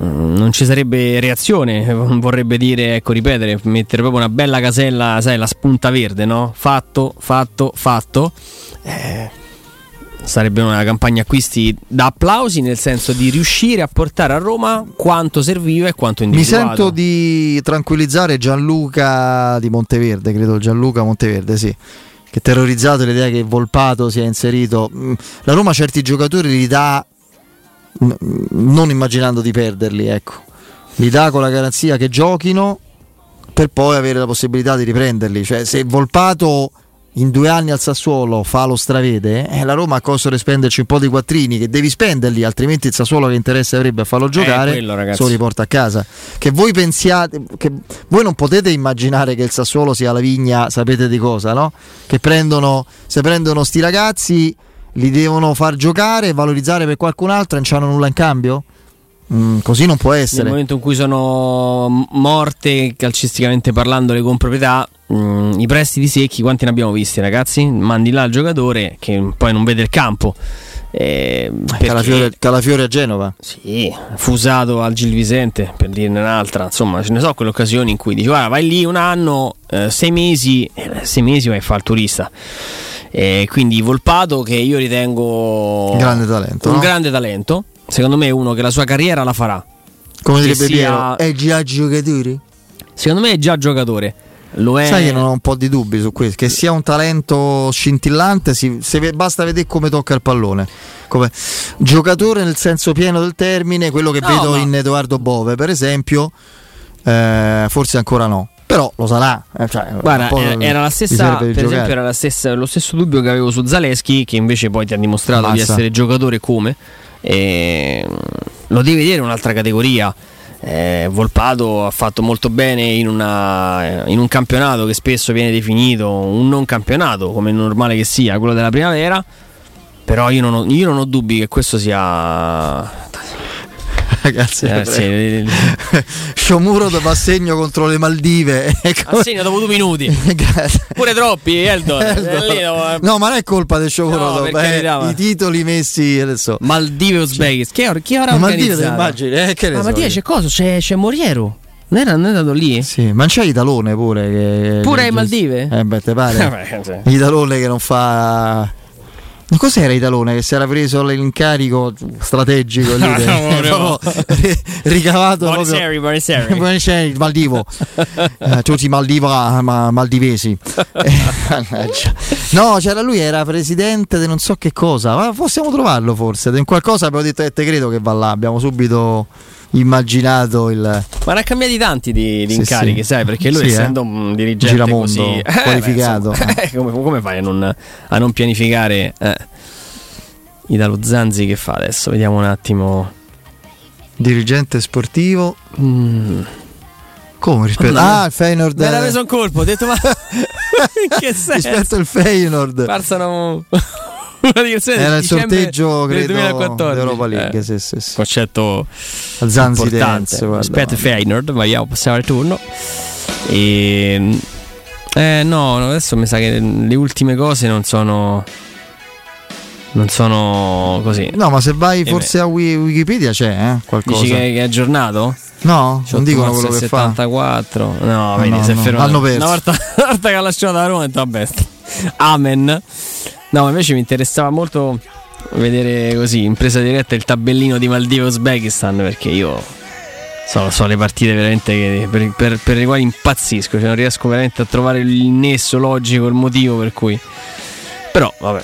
Mm, Non ci sarebbe reazione, vorrebbe dire, ecco, ripetere, mettere proprio una bella casella, sai, la spunta verde, no? Fatto, fatto, fatto. Eh, sarebbe una campagna acquisti da applausi, nel senso di riuscire a portare a Roma quanto serviva e quanto Mi individuato. sento di tranquillizzare Gianluca di Monteverde, credo Gianluca Monteverde, sì. Che terrorizzato l'idea che Volpato sia inserito. Mm, La Roma certi giocatori li dà non immaginando di perderli, ecco. Li dà con la garanzia che giochino per poi avere la possibilità di riprenderli. Cioè, se Volpato in due anni al Sassuolo fa lo stravede, eh, la Roma a costo di spenderci un po' di quattrini che devi spenderli, altrimenti il Sassuolo che interesse avrebbe a farlo giocare, quello, ragazzi. se lo riporta a casa. Che voi pensiate, che voi non potete immaginare che il Sassuolo sia la vigna, sapete di cosa, no? Che prendono, se prendono sti ragazzi, li devono far giocare, valorizzare per qualcun altro e non c'hanno nulla in cambio? Mm, così non può Nel essere. momento in cui sono morte calcisticamente parlando le comproprietà, mm, i prestiti secchi, quanti ne abbiamo visti ragazzi? Mandi là il giocatore che poi non vede il campo. Eh, perché- Calafiore, Calafiore a Genova. Sì, fusato al Gil Vicente per dirne un'altra, insomma ce ne so quelle occasioni in cui dici guarda vai lì un anno, eh, sei mesi, eh, sei mesi vai a fare il turista. Eh, quindi Volpato che io ritengo Grande talento, un no? grande talento, secondo me è uno che la sua carriera la farà. Come Che direbbe sia- Piero, è già giocatore? Secondo me è già giocatore. Lo è. Sai che non ho un po' di dubbi su questo, che sia un talento scintillante, si- se basta vedere come tocca il pallone. Come giocatore nel senso pieno del termine, quello che No, vedo ma- in Edoardo Bove, per esempio, eh, forse ancora no. Però lo sarà. eh, cioè, Guarda, po' era, la stessa, per di esempio, era la stessa- lo stesso dubbio che avevo su Zaleschi, che invece poi ti ha dimostrato di Mazza. essere giocatore come. E, lo devi vedere un'altra categoria. Eh, Volpato ha fatto molto bene in, una- in un campionato che spesso viene definito un non campionato, come è normale che sia, quello della primavera. Però io non ho, io non ho dubbi che questo sia. Ragazzi, Eh, sì. Sciomuro dopo assegno contro le Maldive. Ecco. Assegna dopo due minuti. Pure troppi, Eldor. Eh, lì devo- No, ma non è colpa del Sciomuro No, eh, ma- i titoli messi adesso. Maldive Uzbekistan. Chi, chi ora Ma Maldive te immagini, eh, che ne Ah, so io. c'è cosa? C'è, c'è Moriero. Non era andato lì? Sì, ma c'è Italone pure. Che, Pure ai Maldive? Eh, beh, te pare? Sì. Italone che non fa. Ma cos'era Italone che si era preso l'incarico strategico lì? No, no, no. ricavato Buonasera, buonasera. Buonasera, Maldivo. Eh, tutti Maldiva, ma, maldivesi. Eh, no, c'era lui, era presidente di non so che cosa. Ma possiamo trovarlo forse. In qualcosa abbiamo detto, eh, te credo che va là. Abbiamo subito immaginato il. Ma ne ha cambiati tanti di, di Sì, incarichi, sì. sai? Perché lui, Sì, eh. essendo un dirigente Giramondo, così eh, qualificato. beh, insomma, eh, come, come fai a non, a non pianificare? Eh. Italo Zanzi che fa adesso? Vediamo un attimo. Dirigente sportivo. Mm. Come rispetto? Madonna. Ah, il Feyenoord. Mi era preso un colpo, ho detto ma che senso? rispetto al Feyenoord. Passano una direzione Era il dicembre sorteggio, del credo, 2014. d'Europa League, Eh, sì, sì, sì. Concetto Zanzi importante. Aspetta Feyenoord, vediamo, passiamo al turno. E eh no, no, adesso mi sa che le ultime cose non sono non sono così. No, ma se vai Eh forse a Wi- Wikipedia c'è eh, qualcosa. Dici che, che è aggiornato? No, non dicono quello che fa. 74. No, Ah, vedi, no, si è no, fermato. hanno perso. Una volta, una volta che ha lasciato la Roma, ho detto, vabbè, st- amen. No, ma invece mi interessava molto vedere così, in presa diretta, il tabellino di Maldive e Uzbekistan, perché io so, so le partite veramente che, per, per, per le quali impazzisco, cioè non riesco veramente a trovare il nesso logico, il motivo per cui... Però, vabbè,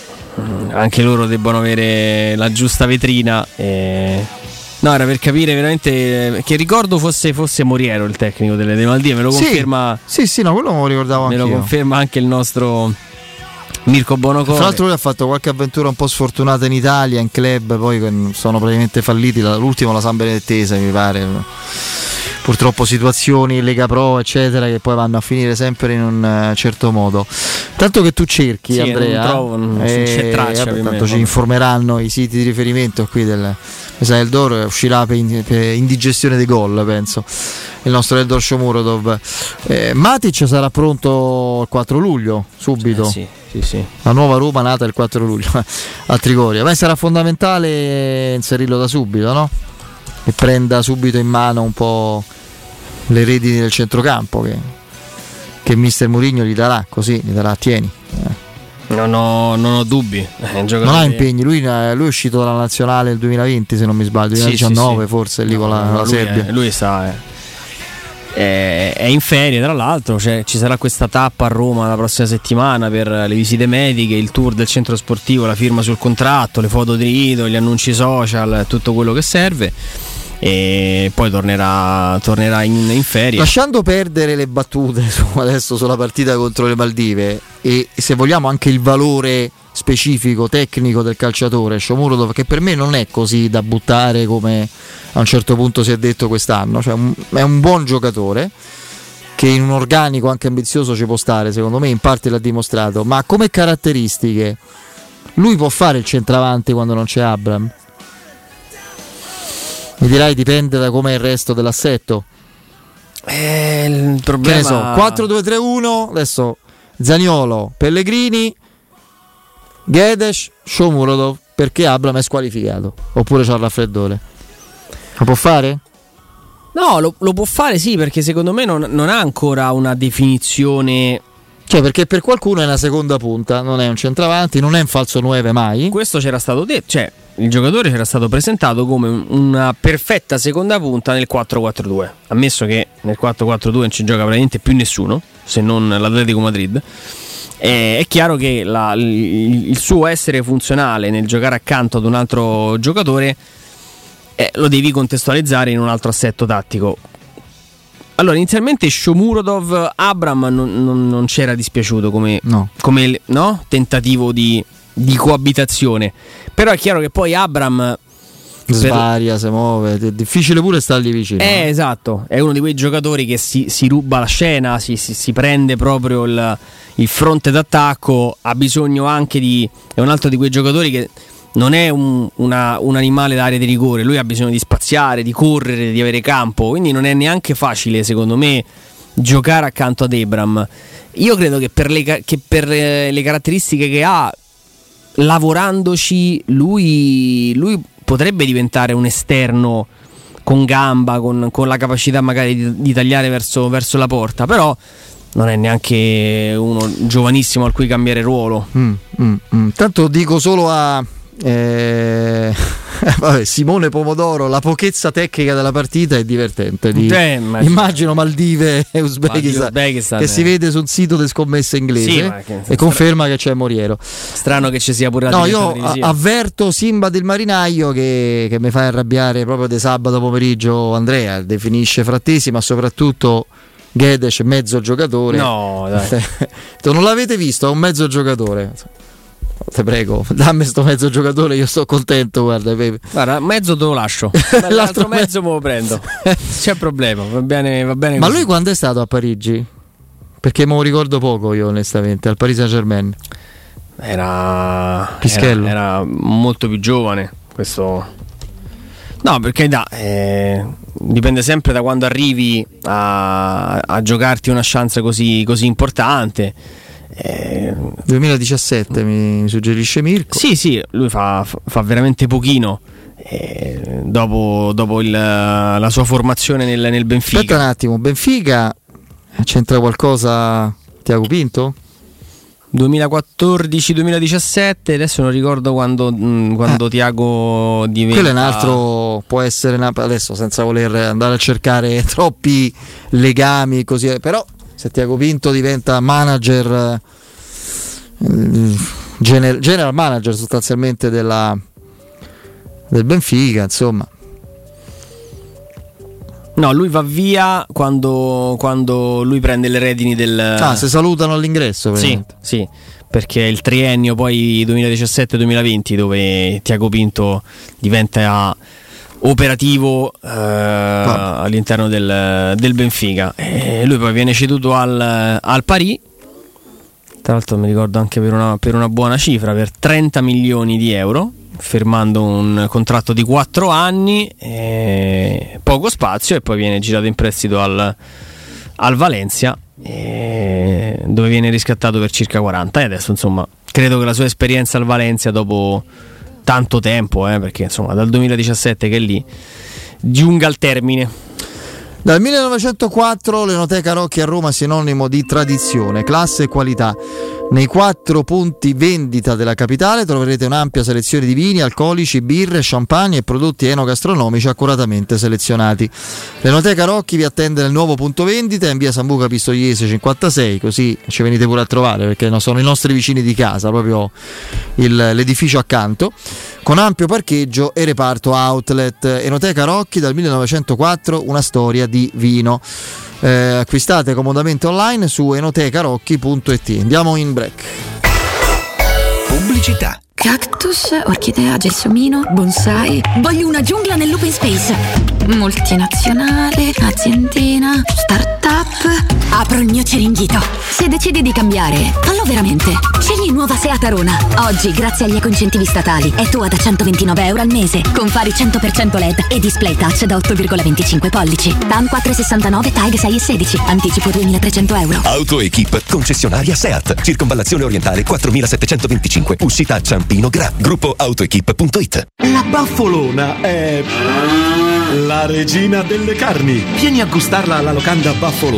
anche loro debbono avere la giusta vetrina. E... No, era per capire veramente che ricordo fosse, fosse Moriero il tecnico delle, delle Maldive, me lo Sì, conferma, Sì, sì, no, quello me lo ricordavo me anche lo conferma anche il nostro Mirko Bonocore. Tra l'altro lui ha fatto qualche avventura un po' sfortunata in Italia, in club, poi sono praticamente falliti, l'ultimo la San Benedettese mi pare. Purtroppo situazioni Lega Pro, eccetera, che poi vanno a finire sempre in un eh, certo modo. Tanto che tu cerchi, Sì, Andrea, non trovo, non eh, c'è traccia vabbè, tanto ci informeranno i siti di riferimento qui del Mesa del Doro, uscirà per, in- per indigestione dei gol, penso, il nostro Eldor Shomurodov. Eh, Matic sarà pronto il 4 luglio, subito. Eh sì, sì, sì. La nuova Roma nata il 4 luglio a Trigoria. Beh, sarà fondamentale inserirlo da subito, no? E prenda subito in mano un po' le redini del centrocampo che, che mister Mourinho gli darà, così gli darà, tieni. Eh. Non ho, non ho dubbi. Non ha impegni, lui, eh, lui è uscito dalla nazionale nel 2020 se non mi sbaglio, Sì, 2019 sì, sì. forse lì con la, No, la lui Serbia. È, lui sa, eh. è, è in ferie, tra l'altro. cioè, ci sarà questa tappa a Roma la prossima settimana per le visite mediche, il tour del centro sportivo, la firma sul contratto, le foto di rito, gli annunci social, tutto quello che serve. E poi tornerà, tornerà in, in ferie. Lasciando perdere le battute su- adesso sulla partita contro le Maldive e se vogliamo anche il valore specifico, tecnico del calciatore, Shomurodov, che per me non è così da buttare come a un certo punto si è detto quest'anno, cioè è un buon giocatore che in un organico anche ambizioso ci può stare, secondo me in parte l'ha dimostrato, ma come caratteristiche lui può fare il centravanti quando non c'è Abram? Mi dirai dipende da come è il resto dell'assetto. Eh, il Che ne problema so, 4-2-3-1, adesso Zaniolo, Pellegrini, Gedes, Shomurodov, perché Abram è squalificato, oppure c'ha il raffreddore. Lo può fare? No, lo, lo può fare sì, perché secondo me non, non ha ancora una definizione. Cioè, perché per qualcuno è una seconda punta, non è un centravanti, non è un falso 9 mai. Questo c'era stato detto, cioè il giocatore c'era stato presentato come un- una perfetta seconda punta nel 4-4-2. Ammesso che nel 4-4-2 non ci gioca praticamente più nessuno, se non l'Atletico Madrid. È chiaro che la- il, il suo essere funzionale nel giocare accanto ad un altro giocatore eh, lo devi contestualizzare in un altro assetto tattico. Allora, inizialmente Shomurodov Abram non, non- non c'era dispiaciuto come, No. come, no? tentativo di, di coabitazione. Però è chiaro che poi Abram Svaria, si muove, è difficile pure stargli vicino. è esatto, è uno di quei giocatori che si, si ruba la scena, si, si- si prende proprio il, il fronte d'attacco, ha bisogno anche di... è un altro di quei giocatori che non è un, una- un animale d'area di rigore, lui ha bisogno di spaziare, di correre, di avere campo, quindi non è neanche facile secondo me giocare accanto ad Ebram. Io credo che per le, che per, eh, le caratteristiche che ha, lavorandoci, lui, lui potrebbe diventare un esterno con gamba, con, con la capacità magari di, di tagliare verso, verso la porta, però non è neanche uno giovanissimo al cui cambiare ruolo. Mm, mm, mm. Tanto dico solo a eh, vabbè, Simone Pomodoro, la pochezza tecnica della partita è divertente. di- Eh, ma- immagino Maldive e Uzbekistan, Uzbekistan, che eh. si vede sul sito di scommesse inglese Sì, che- e conferma che c'è Moriero. Strano che ci sia pure la No, io avverto Simba del Marinaio che, che mi fa arrabbiare proprio di sabato pomeriggio Andrea, definisce frattesi, ma soprattutto Gedes mezzo giocatore. No, dai. non l'avete visto, è un mezzo giocatore. Ti prego, dammi sto mezzo giocatore, io sto contento, guarda. Pepe. Guarda, mezzo te lo lascio. L'altro mezzo me lo prendo. C'è problema, va bene, va bene Ma così. lui quando è stato a Parigi? Perché me lo ricordo poco io onestamente, al Paris Saint Germain. Era, era, era molto più giovane. Questo. No, perché da, eh, dipende sempre da quando arrivi a, a giocarti una chance così, così importante. Eh, 2017 mi suggerisce Mirko. Sì, sì, lui fa, fa veramente pochino. eh, dopo dopo il- la sua formazione nel, nel Benfica. Aspetta un attimo, Benfica c'entra qualcosa Tiago Pinto? 2014-2017, adesso non ricordo quando, mh, quando Tiago diventa. Eh. Quello è un altro, può essere una- adesso senza voler andare a cercare troppi legami così, però se Tiago Pinto diventa manager, eh, gener- general manager sostanzialmente della, del Benfica, insomma. No, lui va via quando, quando lui prende le redini del. Ah, si salutano all'ingresso. Sì, sì, perché è il triennio poi 2017-2020 dove Tiago Pinto diventa operativo eh, all'interno del, del Benfica. E lui poi viene ceduto al, al Paris. Tra l'altro mi ricordo anche per una, per una buona cifra, per 30 milioni di euro, firmando un contratto di 4 anni, e poco spazio e poi viene girato in prestito al, al Valencia eh, dove viene riscattato per circa 40 e adesso insomma credo che la sua esperienza al Valencia dopo tanto tempo eh, perché insomma dal 2017 che è lì giunga al termine Dal 1904 l'Enoteca Rocchi a Roma sinonimo di tradizione, classe e qualità. Nei quattro punti vendita della capitale troverete un'ampia selezione di vini, alcolici, birre, champagne e prodotti enogastronomici accuratamente selezionati. L'Enoteca Rocchi vi attende nel nuovo punto vendita in via Sambuca Pistoiese 56, così ci venite pure a trovare perché no, sono i nostri vicini di casa, proprio il- l'edificio accanto, con ampio parcheggio e reparto outlet. Enoteca Rocchi dal 1904, una storia di vino. Eh, acquistate comodamente online su enotecarocchi.it. Andiamo in break. Pubblicità. Cactus, orchidea, gelsomino, bonsai. Voglio una giungla nell'open space. Multinazionale, aziendina, startup. Apro il mio ceringhito. Se decidi di cambiare, fallo veramente. Scegli nuova Seat Arona. Oggi, grazie agli ecoincentivi statali, è tua da 129 euro al mese. Con fari 100% LED e display touch da 8,25 pollici. TAN 469 TAG 6 e 16. Anticipo 2300 euro. Autoequip, concessionaria SEAT. Circonvallazione orientale 4725. Uscita a Ciampino Gra. Gruppo autoequip.it. La baffolona è la regina delle carni. Vieni a gustarla alla locanda Baffolona.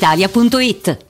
brispalitalia.it.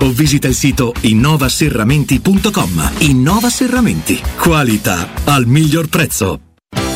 o visita il sito innovaserramenti.com. Innova Serramenti. Qualità al miglior prezzo.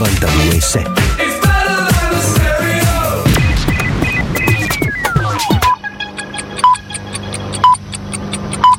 92.7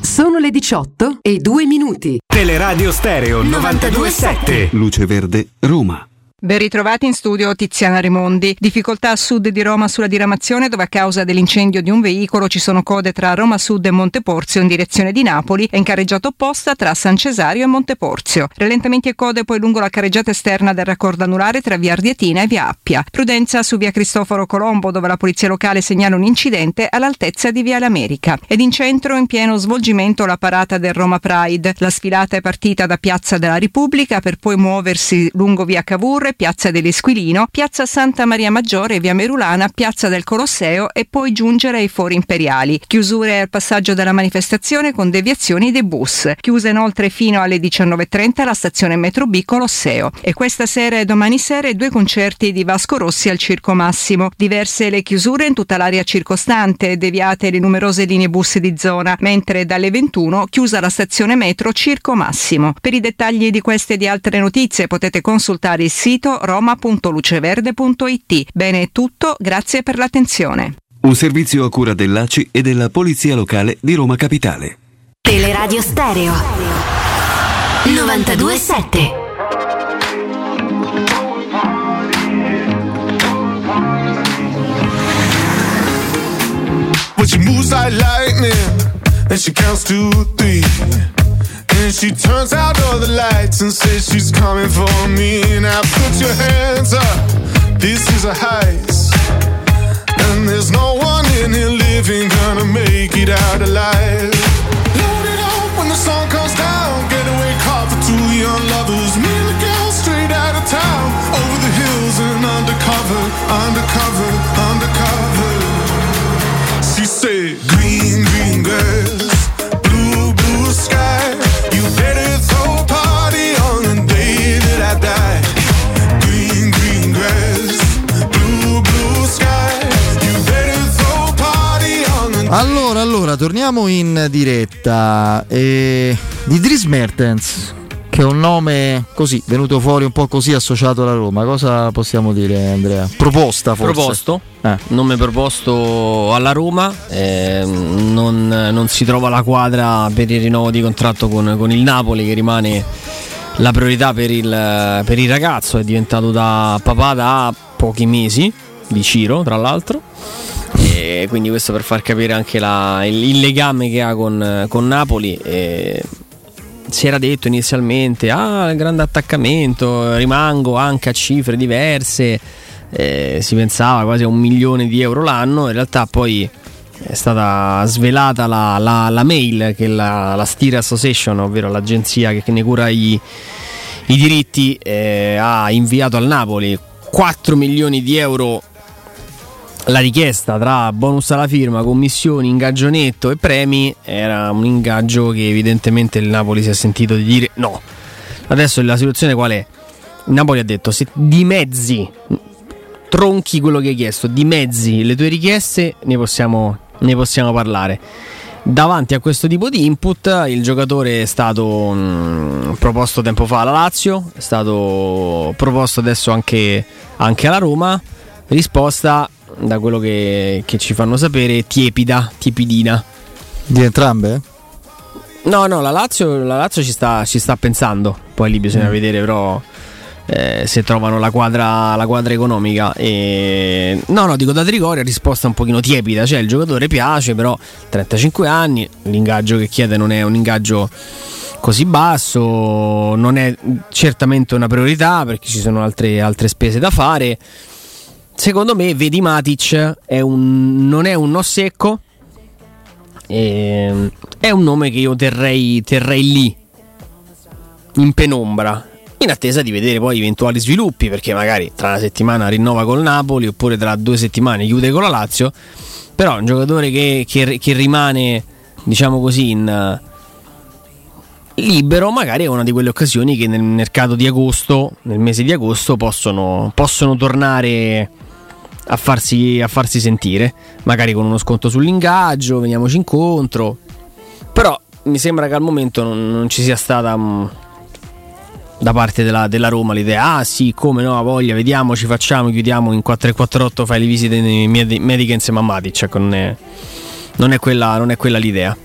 Sono le 18 e 2 minuti. Teleradio Stereo 92.7 Luce Verde, Roma. Ben ritrovati in studio Tiziana Raimondi. Difficoltà a sud di Roma sulla diramazione dove a causa dell'incendio di un veicolo ci sono code tra Roma Sud e Monteporzio in direzione di Napoli e in carreggiata opposta tra San Cesario e Monteporzio. Rallentamenti e code poi lungo la carreggiata esterna del raccordo anulare tra via Ardietina e via Appia. Prudenza su via Cristoforo Colombo dove la polizia locale segnala un incidente all'altezza di via L'America. Ed in centro in pieno svolgimento la parata del Roma Pride. La sfilata è partita da Piazza della Repubblica per poi muoversi lungo via Cavour Piazza dell'Esquilino, Piazza Santa Maria Maggiore, Via Merulana, Piazza del Colosseo e poi giungere ai fori imperiali. Chiusure al passaggio della manifestazione con deviazioni dei bus. Chiusa inoltre fino alle 19.30 la stazione metro B Colosseo. E questa sera e domani sera due concerti di Vasco Rossi al Circo Massimo. Diverse le chiusure in tutta l'area circostante, deviate le numerose linee bus di zona, mentre dalle 21 chiusa la stazione metro Circo Massimo. Per i dettagli di queste e di altre notizie potete consultare il sito sito roma.luceverde.it. Bene è tutto, grazie per l'attenzione. Un servizio a cura dell'ACI e della Polizia Locale di Roma Capitale. Teleradio Stereo 927 When she moves like lightning, and she counts to three. And she turns out all the lights and says she's coming for me. Now put your hands up, this is a heist. And there's no one in here living gonna make it out alive. Allora, torniamo in diretta. E... Di Dries Mertens, che è un nome così, venuto fuori un po' così associato alla Roma. Cosa possiamo dire, Andrea? Proposta forse? Proposto, Eh. nome proposto alla Roma, eh, non, non si trova la quadra per il rinnovo di contratto con, con il Napoli che rimane la priorità per il, per il ragazzo, è diventato da papà da pochi mesi, di Ciro tra l'altro, e quindi questo per far capire anche la- il, il legame che ha con, con Napoli. e si era detto inizialmente, ah, grande attaccamento, rimango anche a cifre diverse, eh, si pensava quasi a un milione di euro l'anno, in realtà poi è stata svelata la, la- la mail che la, la Steer Association, ovvero l'agenzia che, che ne cura i, i diritti, eh, ha inviato al Napoli 4 milioni di euro la richiesta tra bonus alla firma, commissioni, ingaggio netto e premi era un ingaggio che evidentemente il Napoli si è sentito di dire no. Adesso la situazione qual è? Il Napoli ha detto se dimezzi, tronchi quello che hai chiesto, dimezzi le tue richieste, ne possiamo, ne possiamo parlare. Davanti a questo tipo di input il giocatore è stato mh, proposto tempo fa alla Lazio, è stato proposto adesso anche, anche alla Roma, risposta da quello che, che ci fanno sapere tiepida, tiepidina. Di entrambe? No, no, la Lazio, la Lazio ci, sta, ci sta pensando, poi lì bisogna Mm. vedere però eh, se trovano la quadra, la quadra economica. E... No, no, dico da Trigoria risposta un pochino tiepida, cioè il giocatore piace, però 35 anni, l'ingaggio che chiede non è un ingaggio così basso, non è certamente una priorità perché ci sono altre, altre spese da fare. Secondo me, vedi Matic è un, non è un no secco, ehm, è un nome che io terrei, terrei lì in penombra. In attesa di vedere poi eventuali sviluppi, perché magari tra una settimana rinnova col Napoli oppure tra due settimane chiude con la Lazio. Però un giocatore che, che- che rimane, diciamo così, in, libero, magari è una di quelle occasioni che nel mercato di agosto, nel mese di agosto, possono, possono tornare a farsi, a farsi sentire. Magari con uno sconto sull'ingaggio, veniamoci incontro. Però mi sembra che al momento non, non ci sia stata mh, da parte della, della Roma l'idea, ah sì, come no, ha voglia, vediamo, ci facciamo, chiudiamo in 4-4-8, fai le visite nei med- mediche insieme a Matic. Ecco, non è, non è quella, non è quella l'idea.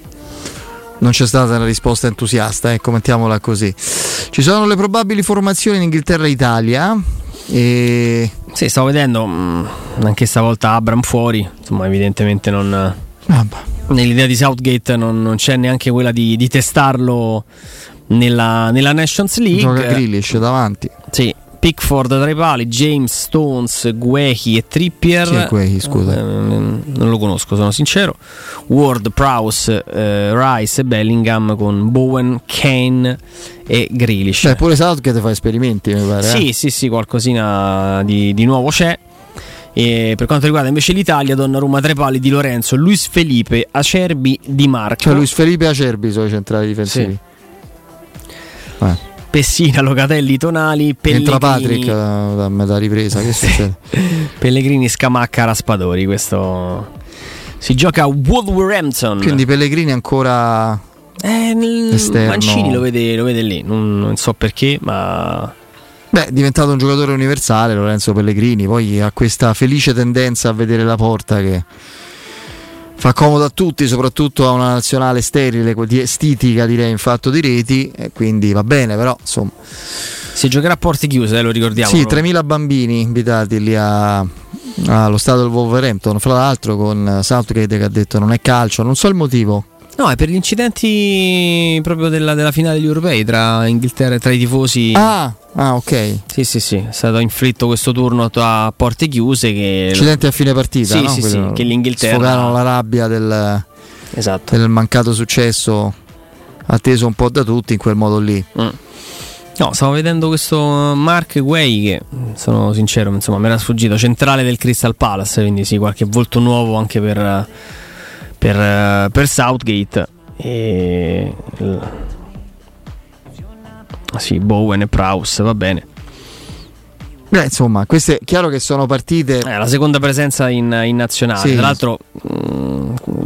Non c'è stata una risposta entusiasta, ecco, mettiamola così. Ci sono le probabili formazioni in Inghilterra e Italia. E... Sì, stavo vedendo mh, anche stavolta Abram fuori, insomma evidentemente non... Nell'idea di Southgate non, non c'è neanche quella di, di testarlo nella, nella Nations League. Gioca Grealish davanti. Sì, Pickford tra i pali, James, Stones, Guehi e Trippier. Chi è Guehi, scusa? Eh, non lo conosco, sono sincero. Ward, Prowse, eh, Rice e Bellingham con Bowen, Kane e Grealish. Beh, pure Southgate fa esperimenti, mi pare. Sì, eh. sì, sì, qualcosina di, di nuovo c'è. E per quanto riguarda invece l'Italia, Donnarumma tra i pali di Lorenzo, Luis Felipe, Acerbi, Di Marco. Cioè Luis Felipe Acerbi sono i centrali difensivi. Eh. Pessina, Locatelli, Tonali, Entra Pellegrini, Patrick eh, da metà ripresa, che succede? Pellegrini, Scamacca, Raspadori. Questo si gioca a Wolverhampton. Quindi Pellegrini ancora Eh, esterno. Mancini lo vede, lo vede lì, non, non so perché, ma Beh, è diventato un giocatore universale Lorenzo Pellegrini, poi ha questa felice tendenza a vedere la porta che fa comodo a tutti, soprattutto a una nazionale sterile, estitica direi in fatto di reti, e quindi va bene, però insomma... Si giocherà a porte chiuse, eh, lo ricordiamo. Sì, 3.000 bambini invitati lì a- allo stadio del Wolverhampton, fra l'altro con Southgate che ha detto non è calcio, non so il motivo. No, è per gli incidenti proprio della, della finale degli europei tra Inghilterra e tra i tifosi. Ah, ah, ok. Sì, sì, sì, è stato inflitto questo turno a porte chiuse che... Incidenti a fine partita, Sì, no? sì, Quello- sì, che l'Inghilterra... Sfogarono la rabbia del, Esatto. del mancato successo atteso un po' da tutti in quel modo lì. Mm. No, stavo vedendo questo Mark Way che, sono sincero, insomma, mi era sfuggito, centrale del Crystal Palace, quindi sì, qualche volto nuovo anche per, per, per Southgate. E... Ah, Sì, Bowen e Prowse, va bene. Beh, insomma, queste chiaro che sono partite. È la seconda presenza in, in nazionale, Sì. tra l'altro mm,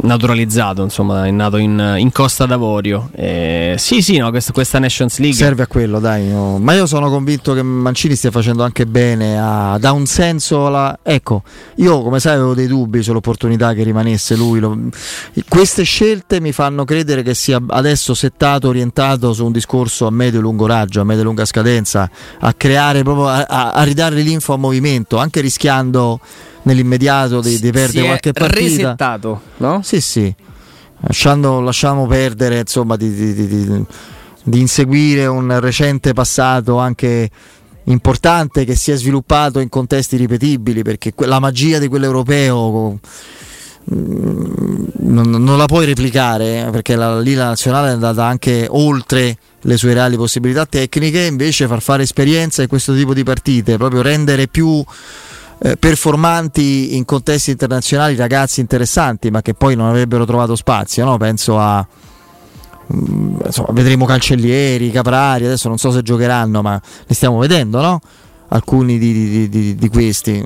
naturalizzato, insomma, è nato in, in Costa d'Avorio. Eh, sì, sì, no, questa, questa Nations League Serve a quello, dai. no. Ma io sono convinto che Mancini stia facendo anche bene. A, dà un senso alla. Ecco, io come sai avevo dei dubbi sull'opportunità che rimanesse lui. Lo- Queste scelte mi fanno credere che sia adesso settato, orientato su un discorso a medio-lungo raggio, a medio-lunga scadenza, a creare proprio a- a ridare l'info a movimento, anche rischiando nell'immediato di, di perdere qualche partita. resettato, no? Sì, sì. Lasciando, lasciamo perdere insomma di, di- di- inseguire un recente passato anche importante che si è sviluppato in contesti ripetibili perché la magia di quell'europeo mm, non, non la puoi replicare eh, perché la, lì la nazionale è andata anche oltre le sue reali possibilità tecniche invece far fare esperienza in questo tipo di partite proprio rendere più eh, performanti in contesti internazionali ragazzi interessanti ma che poi non avrebbero trovato spazio no? penso a mm, insomma, vedremo Cancellieri, Caprari adesso non so se giocheranno ma li stiamo vedendo no? alcuni di, di- di- di questi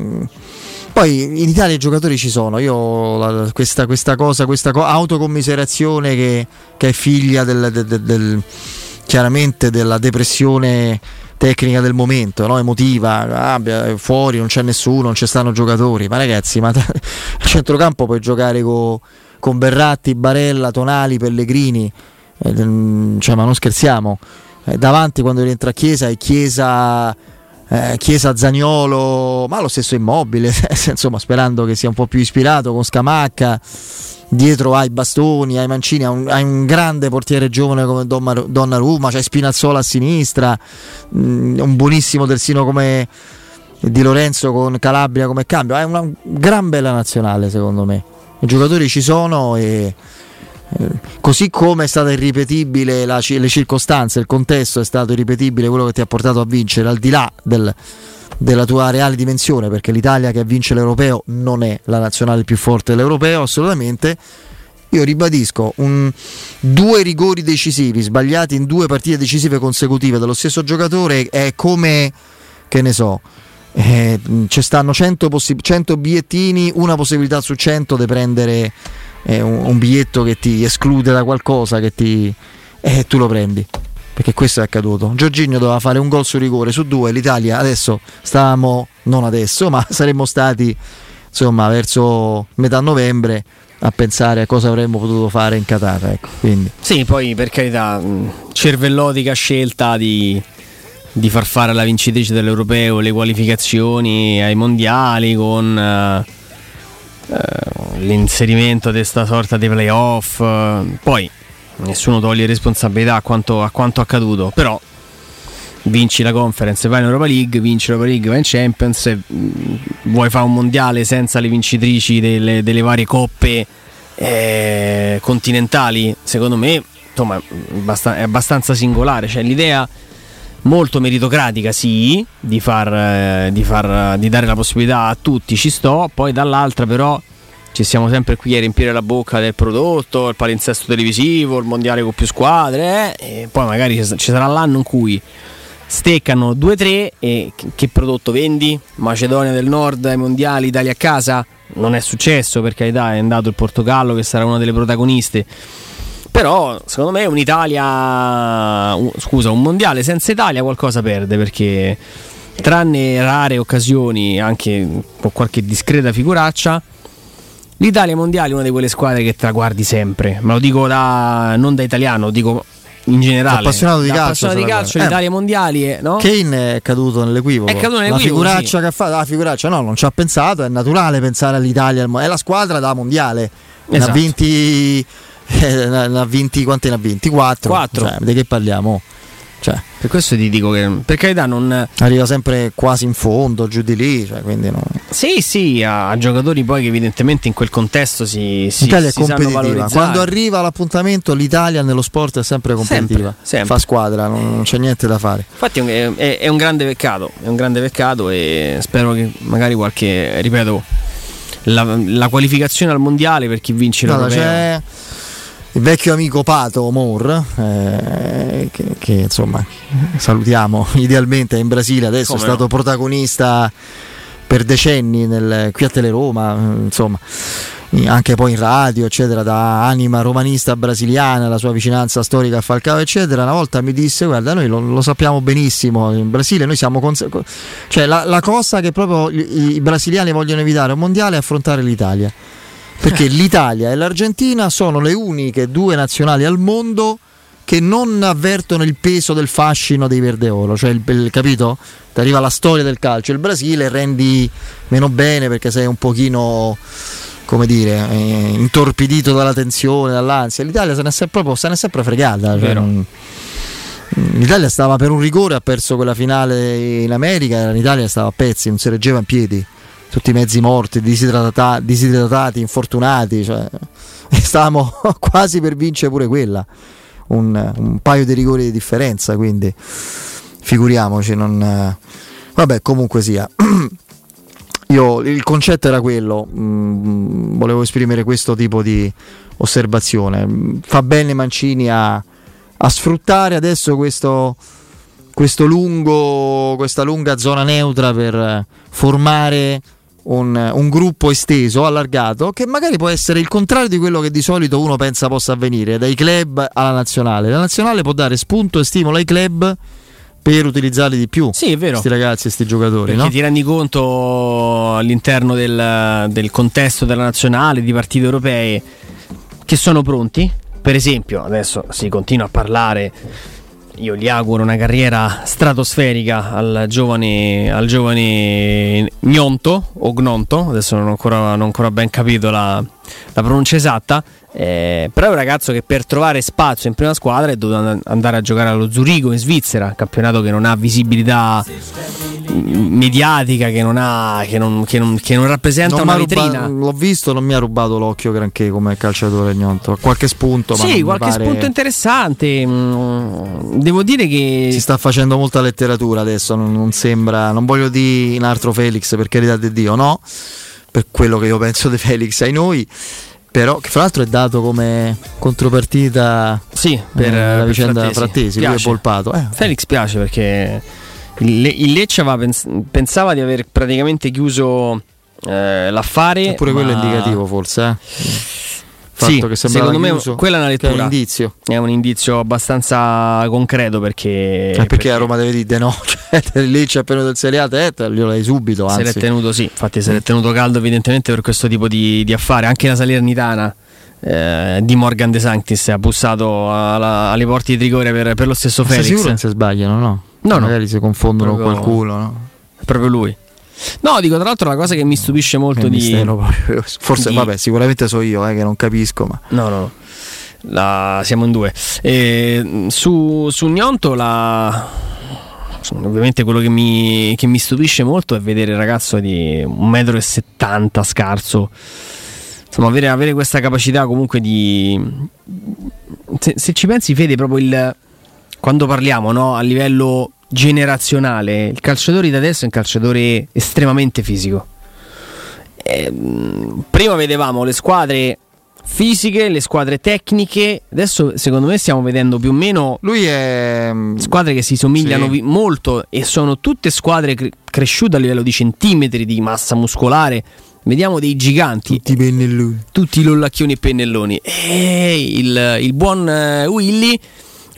poi in Italia i giocatori ci sono, io la- questa, questa cosa, questa co- autocommiserazione che, che è figlia del- del- del- chiaramente della depressione tecnica del momento, no? emotiva, ah, fuori non c'è nessuno, non ci stanno giocatori, ma ragazzi, ma a centrocampo puoi giocare co- con Berratti, Barella, Tonali, Pellegrini, eh, mm, cioè, ma non scherziamo, Eh, davanti quando rientra Chiesa è Chiesa eh, Chiesa Zagnolo, ma lo stesso immobile, insomma, sperando che sia un po' più ispirato con Scamacca. Dietro hai Bastoni, hai Mancini, hai un, un grande portiere giovane come Donnarumma, Donnarumma, c'hai Spinazzola a sinistra, mm, un buonissimo terzino come Di Lorenzo con Calabria come cambio. È una gran bella nazionale, secondo me. I giocatori ci sono e così come è stata irripetibile la le circostanze, il contesto è stato irripetibile quello che ti ha portato a vincere al di là del- della tua reale dimensione perché l'Italia che vince l'europeo non è la nazionale più forte dell'europeo assolutamente. Io ribadisco un- due rigori decisivi sbagliati in due partite decisive consecutive dallo stesso giocatore è come che ne so eh, ci stanno 100, possi- 100 bigliettini una possibilità su 100 di prendere eh, un, un biglietto che ti esclude da qualcosa che ti e tu lo prendi. Perché questo è accaduto. Giorginio doveva fare un gol su rigore su due l'Italia adesso stavamo non adesso ma saremmo stati insomma verso metà novembre a pensare a cosa avremmo potuto fare in Qatar ecco quindi. Sì, poi per carità, mh, cervellotica scelta di, di far fare alla vincitrice dell'Europeo le qualificazioni ai mondiali con eh, eh, l'inserimento di questa sorta di playoff. eh, Poi nessuno toglie responsabilità a quanto, a quanto accaduto, però vinci la conference, vai in Europa League, vinci l'Europa League, vai in Champions, e, mh, vuoi fare un mondiale senza le vincitrici delle, delle varie coppe eh, continentali, secondo me insomma, è abbastanza singolare. Cioè, l'idea molto meritocratica, sì, di, far, eh, di, far, di dare la possibilità a tutti, ci sto, poi dall'altra però ci siamo sempre qui a riempire la bocca del prodotto, il palinsesto televisivo, il mondiale con più squadre, eh, e poi magari ci sarà l'anno in cui steccano 2-3 e che prodotto vendi? Macedonia del Nord ai mondiali, Italia a casa? Non è successo per carità, è andato il Portogallo che sarà una delle protagoniste. Però secondo me un'Italia, un- scusa, un mondiale senza Italia qualcosa perde perché tranne rare occasioni, anche con qualche discreta figuraccia, l'Italia ai mondiali è una di quelle squadre che traguardi sempre. Ma lo dico da, non da italiano, lo dico in generale. Appassionato di calcio, appassionato di calcio, l'Italia ai mondiali è, no? Kane è caduto nell'equivoco. È caduto nell'equivoco, La figuraccia sì. che ha fatto, la figuraccia no, non ci ha pensato, è naturale pensare all'Italia, è la squadra da mondiale. Ne ha Esatto. vinti eh, ne ha vinti quanti ne ha vinti? 4. Quattro. di che parliamo? Cioè, Per questo ti dico che per carità non arriva sempre quasi in fondo, giù di lì, cioè, quindi no. Sì, sì, a, a giocatori poi che evidentemente in quel contesto si, si, L'Italia è si sanno competitiva. valorizzare. Quando arriva l'appuntamento, l'Italia nello sport è sempre competitiva. Sempre, sempre. Fa squadra, non, non c'è niente da fare. Infatti è, è- è un grande peccato, è un grande peccato e spero che magari qualche, ripeto, la, la qualificazione al mondiale per chi vince Guarda, l'Europeo. c'è il vecchio amico Pato Moore, eh, che, che, insomma salutiamo idealmente è in Brasile, adesso Come è stato no. protagonista per decenni nel- qui a Teleroma, insomma anche poi in radio, eccetera, da anima romanista brasiliana, la sua vicinanza storica a Falcao, eccetera. Una volta mi disse: Guarda, noi lo, lo sappiamo benissimo. In Brasile, noi siamo. cons- cioè, la, la cosa che proprio i, i brasiliani vogliono evitare un mondiale è affrontare l'Italia. Perché l'Italia e l'Argentina sono le uniche due nazionali al mondo che non avvertono il peso del fascino dei verde oro, cioè il, il- capito? Ti arriva la storia del calcio, il Brasile rendi meno bene perché sei un pochino come dire, eh, intorpidito dalla tensione, dall'ansia. L'Italia se ne è sempre, proprio, se ne è sempre fregata. cioè, non- L'Italia stava per un rigore, ha perso quella finale in America, l'Italia stava a pezzi, non si reggeva in piedi. Tutti i mezzi morti, disidratata- disidratati, infortunati. Cioè, stavamo quasi per vincere pure quella. Un, un paio di rigori di differenza, quindi figuriamoci. Non, vabbè, comunque sia. Io, il concetto era quello, mm, volevo esprimere questo tipo di osservazione. Mm, Fa bene Mancini a, a sfruttare adesso questo, questo lungo, questa lunga zona neutra per formare un, un gruppo esteso, allargato, che magari può essere il contrario di quello che di solito uno pensa possa avvenire, dai club alla nazionale. La nazionale può dare spunto e stimolo ai club per utilizzarli di più. Sì, è vero. Questi ragazzi, questi giocatori, Perché no? ti rendi conto all'interno del, del contesto della nazionale, di partite europee, che sono pronti. Per esempio, adesso si continua a parlare. Io gli auguro una carriera stratosferica al giovane, al giovane Gnonto o Gnonto, adesso non ho ancora, non ho ancora ben capito la, la pronuncia esatta. eh, però è un ragazzo che per trovare spazio in prima squadra è dovuto and- andare a giocare allo Zurigo in Svizzera, campionato che non ha visibilità mediatica, che non, ha, che non, che non- che non rappresenta una m'ha ruba- vetrina. l'ho visto, non mi ha rubato l'occhio granché come calciatore Gnonto. Qualche spunto, Sì, qualche pare- spunto interessante. mm, Devo dire che Si sta facendo molta letteratura adesso, non, non sembra, non voglio dire in altro Felix per carità di Dio, no, per quello che io penso di Felix ai noi, però che fra l'altro è dato come contropartita sì, per la per vicenda Frattesi. Frattesi, lui è polpato. Eh, Felix piace perché il, Le- il Lecce pens- pensava di aver praticamente chiuso eh, l'affare. pure quello è ma- indicativo forse, eh. Sì, che sembrava secondo me chiuso, quella è una lettura. è un indizio. È un indizio abbastanza concreto perché. Eh, perché, a Roma deve dire di no, cioè lì c'è appena del Serie A, te, te glielo dai subito, Se l'è anzi. tenuto, sì, infatti se l'è tenuto caldo evidentemente per questo tipo di, di affare. Anche la Salernitana eh, di Morgan De Sanctis ha bussato alla- alle porte di Trigoria per, per lo stesso Ma sei Felix. sicuro non si sbagliano, no? No, no. Magari si confondono con qualcuno, no? È proprio lui. No, dico tra l'altro la cosa che mi stupisce molto di. mistero. Forse, di- vabbè, sicuramente so io eh, che non capisco, ma No, no, no. La- siamo in due. E, su, su Gnonto la. Ovviamente quello che mi, che mi stupisce molto è vedere il ragazzo di 1,70 m scarso. Insomma, avere, avere questa capacità comunque di. Se, se ci pensi, vede proprio il. Quando parliamo no, a livello generazionale, il calciatore di adesso è un calciatore estremamente fisico. Ehm, prima vedevamo le squadre fisiche, le squadre tecniche. Adesso, secondo me, stiamo vedendo più o meno lui è squadre che si somigliano Sì. vi- molto e sono tutte squadre cre- cresciute a livello di centimetri di massa muscolare Vediamo dei giganti. Tutti i pennelloni. Tutti i lollacchioni e pennelloni. E il, il buon eh, Willy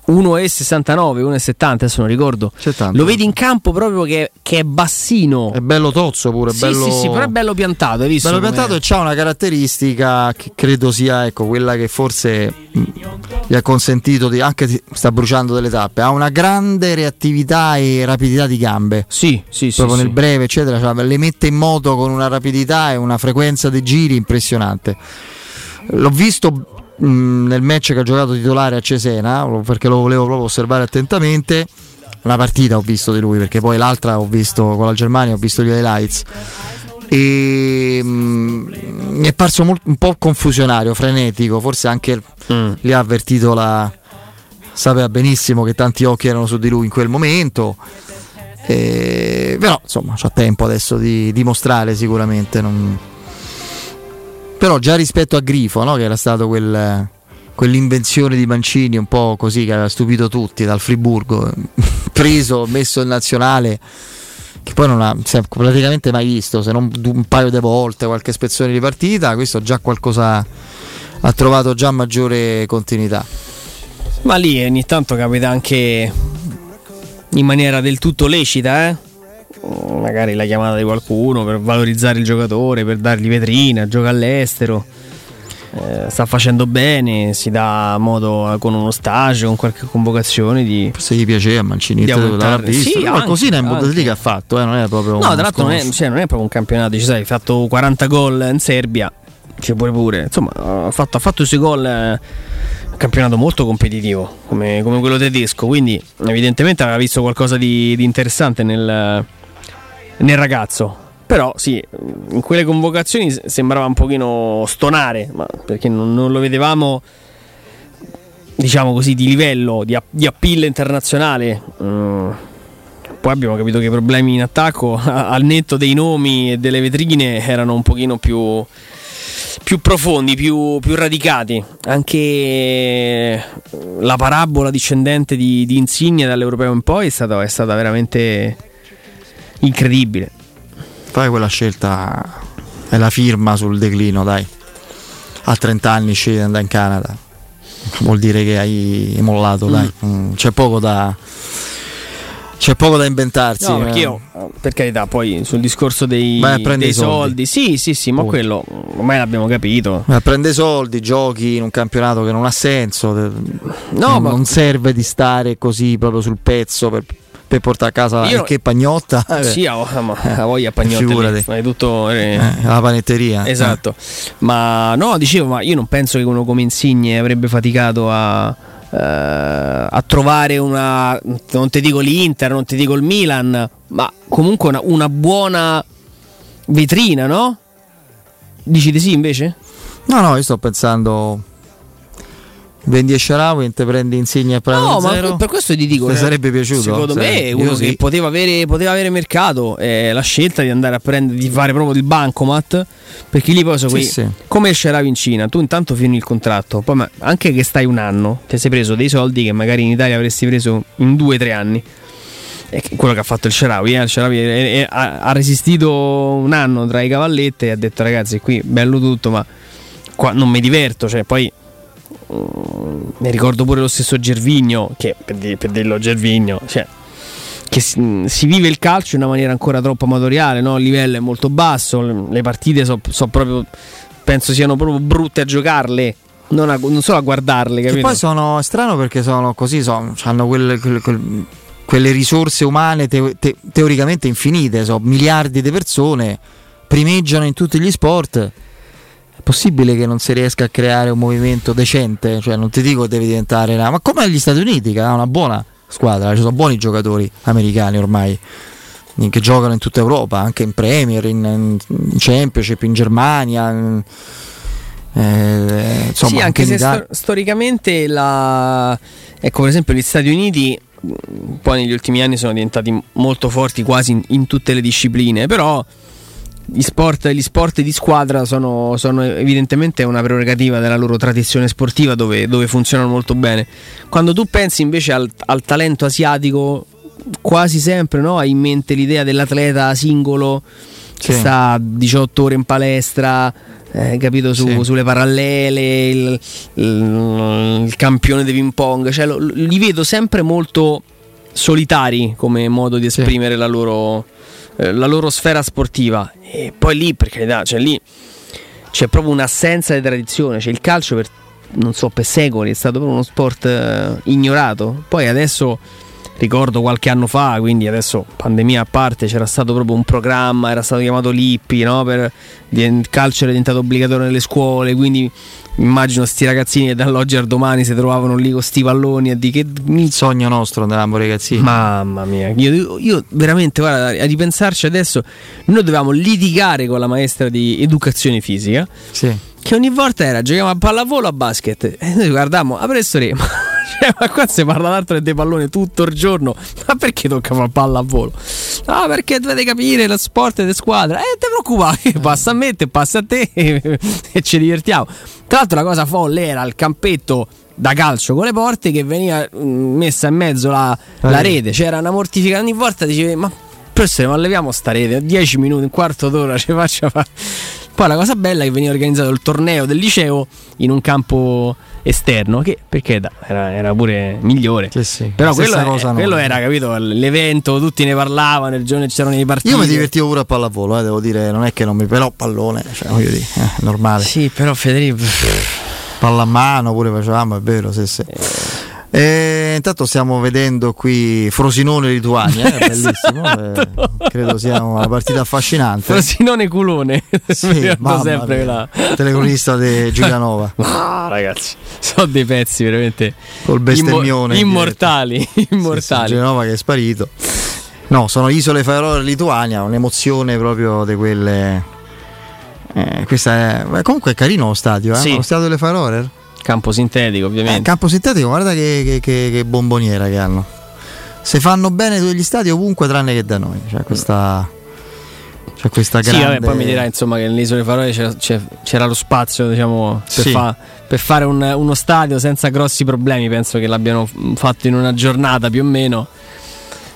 1,69, 1,70, adesso non ricordo. Lo vedi in campo proprio che, che è bassino. È bello tozzo pure, Sì, bello... sì, sì, però è bello piantato, hai visto? Bello piantato e c'ha una caratteristica che credo sia ecco, quella che forse mh, gli ha consentito di anche di- sta bruciando delle tappe. Ha una grande reattività e rapidità di gambe. Sì, sì, Proprio sì, nel sì. breve, eccetera. cioè, le mette in moto con una rapidità e una frequenza di giri impressionante. L'ho visto mh, nel match che ha giocato titolare a Cesena perché lo volevo proprio osservare attentamente. Una partita ho visto di lui perché poi l'altra ho visto con la Germania, ho visto gli highlights. E mh, mi è parso molt- un po' confusionario, frenetico, forse anche lì ha avvertito la. Sapeva benissimo che tanti occhi erano su di lui in quel momento. E- però insomma c'ha tempo adesso di dimostrare sicuramente. non- Però già rispetto a Grifo, no, che era stato quel- quell'invenzione di Mancini un po' così che aveva stupito tutti dal Friburgo, preso, messo in nazionale, che poi non ha praticamente mai visto, se non un paio di volte, qualche spezzone di partita, questo già qualcosa ha trovato già maggiore continuità. Ma lì ogni tanto capita anche in maniera del tutto lecita, eh? Mm, Magari la chiamata di qualcuno per valorizzare il giocatore, per dargli vetrina, gioca all'estero. eh, sta facendo bene, si dà modo con uno stage, con qualche convocazione di. Se gli piaceva Mancini, di visto. Sì, Però anche, così in. Bundesliga ha fatto, eh, non è proprio No, tra l'altro non è, cioè, non è proprio un campionato, dici, sai, hai fatto 40 gol in Serbia, c'è pure pure, insomma, ha fatto, ha fatto i suoi gol, eh, campionato molto competitivo, come, come quello tedesco, quindi evidentemente aveva visto qualcosa di, di interessante nel, nel ragazzo. Però sì, in quelle convocazioni sembrava un pochino stonare, perché non, non lo vedevamo, diciamo così, di livello, di, di appeal internazionale. Mm. Poi abbiamo capito che i problemi in attacco, al netto dei nomi e delle vetrine, erano un pochino più, più profondi, più, più radicati. Anche la parabola discendente di, di Insigne dall'Europeo in poi è stata, è stata veramente incredibile. Fai quella scelta, è la firma sul declino, dai. A 30 anni scegli di andare in Canada. Vuol dire che hai mollato, dai. Mm, C'è poco da. C'è poco da inventarsi. No, perché eh. io, per carità, poi sul discorso dei, prendere dei soldi. soldi, sì, sì, sì, ma Poi. quello ormai l'abbiamo capito. Ma prende soldi, giochi in un campionato che non ha senso. No, non, ma- non serve di stare così proprio sul pezzo per, per portare a casa Io- che pagnotta. Sì, ha, voglia lì, fai tutto eh, Eh, la panetteria. Esatto. Ma no, dicevo, ma io non penso che uno come Insigne avrebbe faticato a, eh, a trovare una. Non ti dico l'Inter, non ti dico il Milan, ma comunque una, una buona vetrina, no? Dici di sì invece? No, no, io sto pensando. Vendi e Sharawi, te prendi Insigne e Prato No, ma zero. per questo ti dico. Ti sarebbe piaciuto? Secondo Sì, me uno sì. che poteva avere, poteva avere mercato. eh, la scelta di andare a prendere, di fare proprio il bancomat. Perché lì poi sono Sì, quei- sì. come il Sharawi in Cina. Tu intanto fini il contratto, poi ma anche che stai un anno, ti sei preso dei soldi che magari in Italia avresti preso in due o tre anni. Quello che ha fatto il Sharawi, eh. il Sharawi è- è- ha, ha resistito un anno tra i cavallette e ha detto ragazzi qui bello tutto ma qua non mi diverto, cioè poi ne ricordo pure lo stesso Gervigno, che per, di- per dirlo Gervigno, cioè, che si, mm, si vive il calcio in una maniera ancora troppo amatoriale, no? il livello è molto basso, le, partite so, so proprio, penso siano proprio brutte a giocarle, non, a- non solo a guardarle, Che capito? poi sono strano perché sono così, sono, hanno quelle, quelle- quelle- quelle risorse umane teo- te- teoricamente infinite, so, miliardi di persone, primeggiano in tutti gli sport. È possibile che non si riesca a creare un movimento decente? Cioè, non ti dico che devi diventare una. Ma come negli Stati Uniti, che ha una buona squadra, ci sono buoni giocatori americani ormai che giocano in tutta Europa, anche in Premier, in, in Championship, in Germania. in- eh, insomma, sì, anche in se sto- storicamente la... Ecco, per esempio, gli Stati Uniti mh, poi negli ultimi anni sono diventati molto forti quasi in, in tutte le discipline, però gli sport, gli sport di squadra sono, sono evidentemente una prerogativa della loro tradizione sportiva dove, dove funzionano molto bene. Quando tu pensi invece al, al talento asiatico, quasi sempre no? hai in mente l'idea dell'atleta singolo che sta 18 ore in palestra, eh, capito, su- Sì. sulle parallele, il, il- il campione di ping pong, cioè, lo- li vedo sempre molto solitari come modo di esprimere la, loro, eh, la loro sfera sportiva. E poi lì, per carità, cioè lì c'è proprio un'assenza di tradizione, cioè il calcio per, non so, per secoli è stato proprio uno sport eh, ignorato. Poi adesso ricordo qualche anno fa, quindi adesso pandemia a parte, c'era stato proprio un programma, era stato chiamato Lippi, no? Per, il calcio era diventato obbligatorio nelle scuole, quindi immagino sti ragazzini che dall'oggi al domani si trovavano lì con sti palloni e di che Il sogno nostro andavamo ragazzini. Mamma mia, io, io veramente, guarda, a ripensarci adesso, noi dovevamo litigare con la maestra di educazione fisica. Che ogni volta era giochiamo a pallavolo a basket. E noi guardavamo, a professore, ma, cioè, ma qua si parla d'altro che dei palloni tutto il giorno. Ma perché tocca fare pallavolo? No, perché dovete capire lo sport di squadra. E eh, ti preoccupare, che passa a me, te passa a te e ci divertiamo. Tra l'altro la cosa folle era il campetto da calcio con le porte che veniva mm, messa in mezzo la, la Eh. rete. C'era una mortificazione. Ogni volta dicevi, ma professore, ma leviamo sta rete, 10 minuti, un quarto d'ora ci faccia fare. Poi la cosa bella è che veniva organizzato il torneo del liceo in un campo esterno, che perché da- era, era pure migliore. Però Stessa quello, è- quello era, capito, l'evento, tutti ne parlavano, il giorno c'erano i partiti. Io mi divertivo pure a pallavolo, eh, devo dire, non è che non mi. però pallone, cioè, voglio dire, eh, normale. Sì, però Federico. Pallamano pure facevamo, è vero, sì, sì. E intanto stiamo vedendo qui Frosinone Lituania, è bellissimo. eh, credo sia una partita affascinante. Frosinone culone. Sì, sempre la Telecronista di Giulianova. Ah, ragazzi, sono dei pezzi veramente Col bestemmione in immortali, immortali. Giulianova che è sparito. No, sono Isole Faroe Lituania, un'emozione proprio di quelle. eh, questa è. comunque è carino lo stadio, eh? Sì. Lo stadio delle Faroe. Campo sintetico, ovviamente. Eh, campo sintetico, guarda che, che- che- che bomboniera che hanno. Se fanno bene tutti gli stadi ovunque tranne che da noi. C'è questa. C'è questa Sì, grande. vabbè, poi mi dirai insomma che nelle isole Faroe c'era, lo spazio diciamo, per, Sì. fa- per fare un- uno stadio senza grossi problemi. Penso che l'abbiano fatto in una giornata più o meno.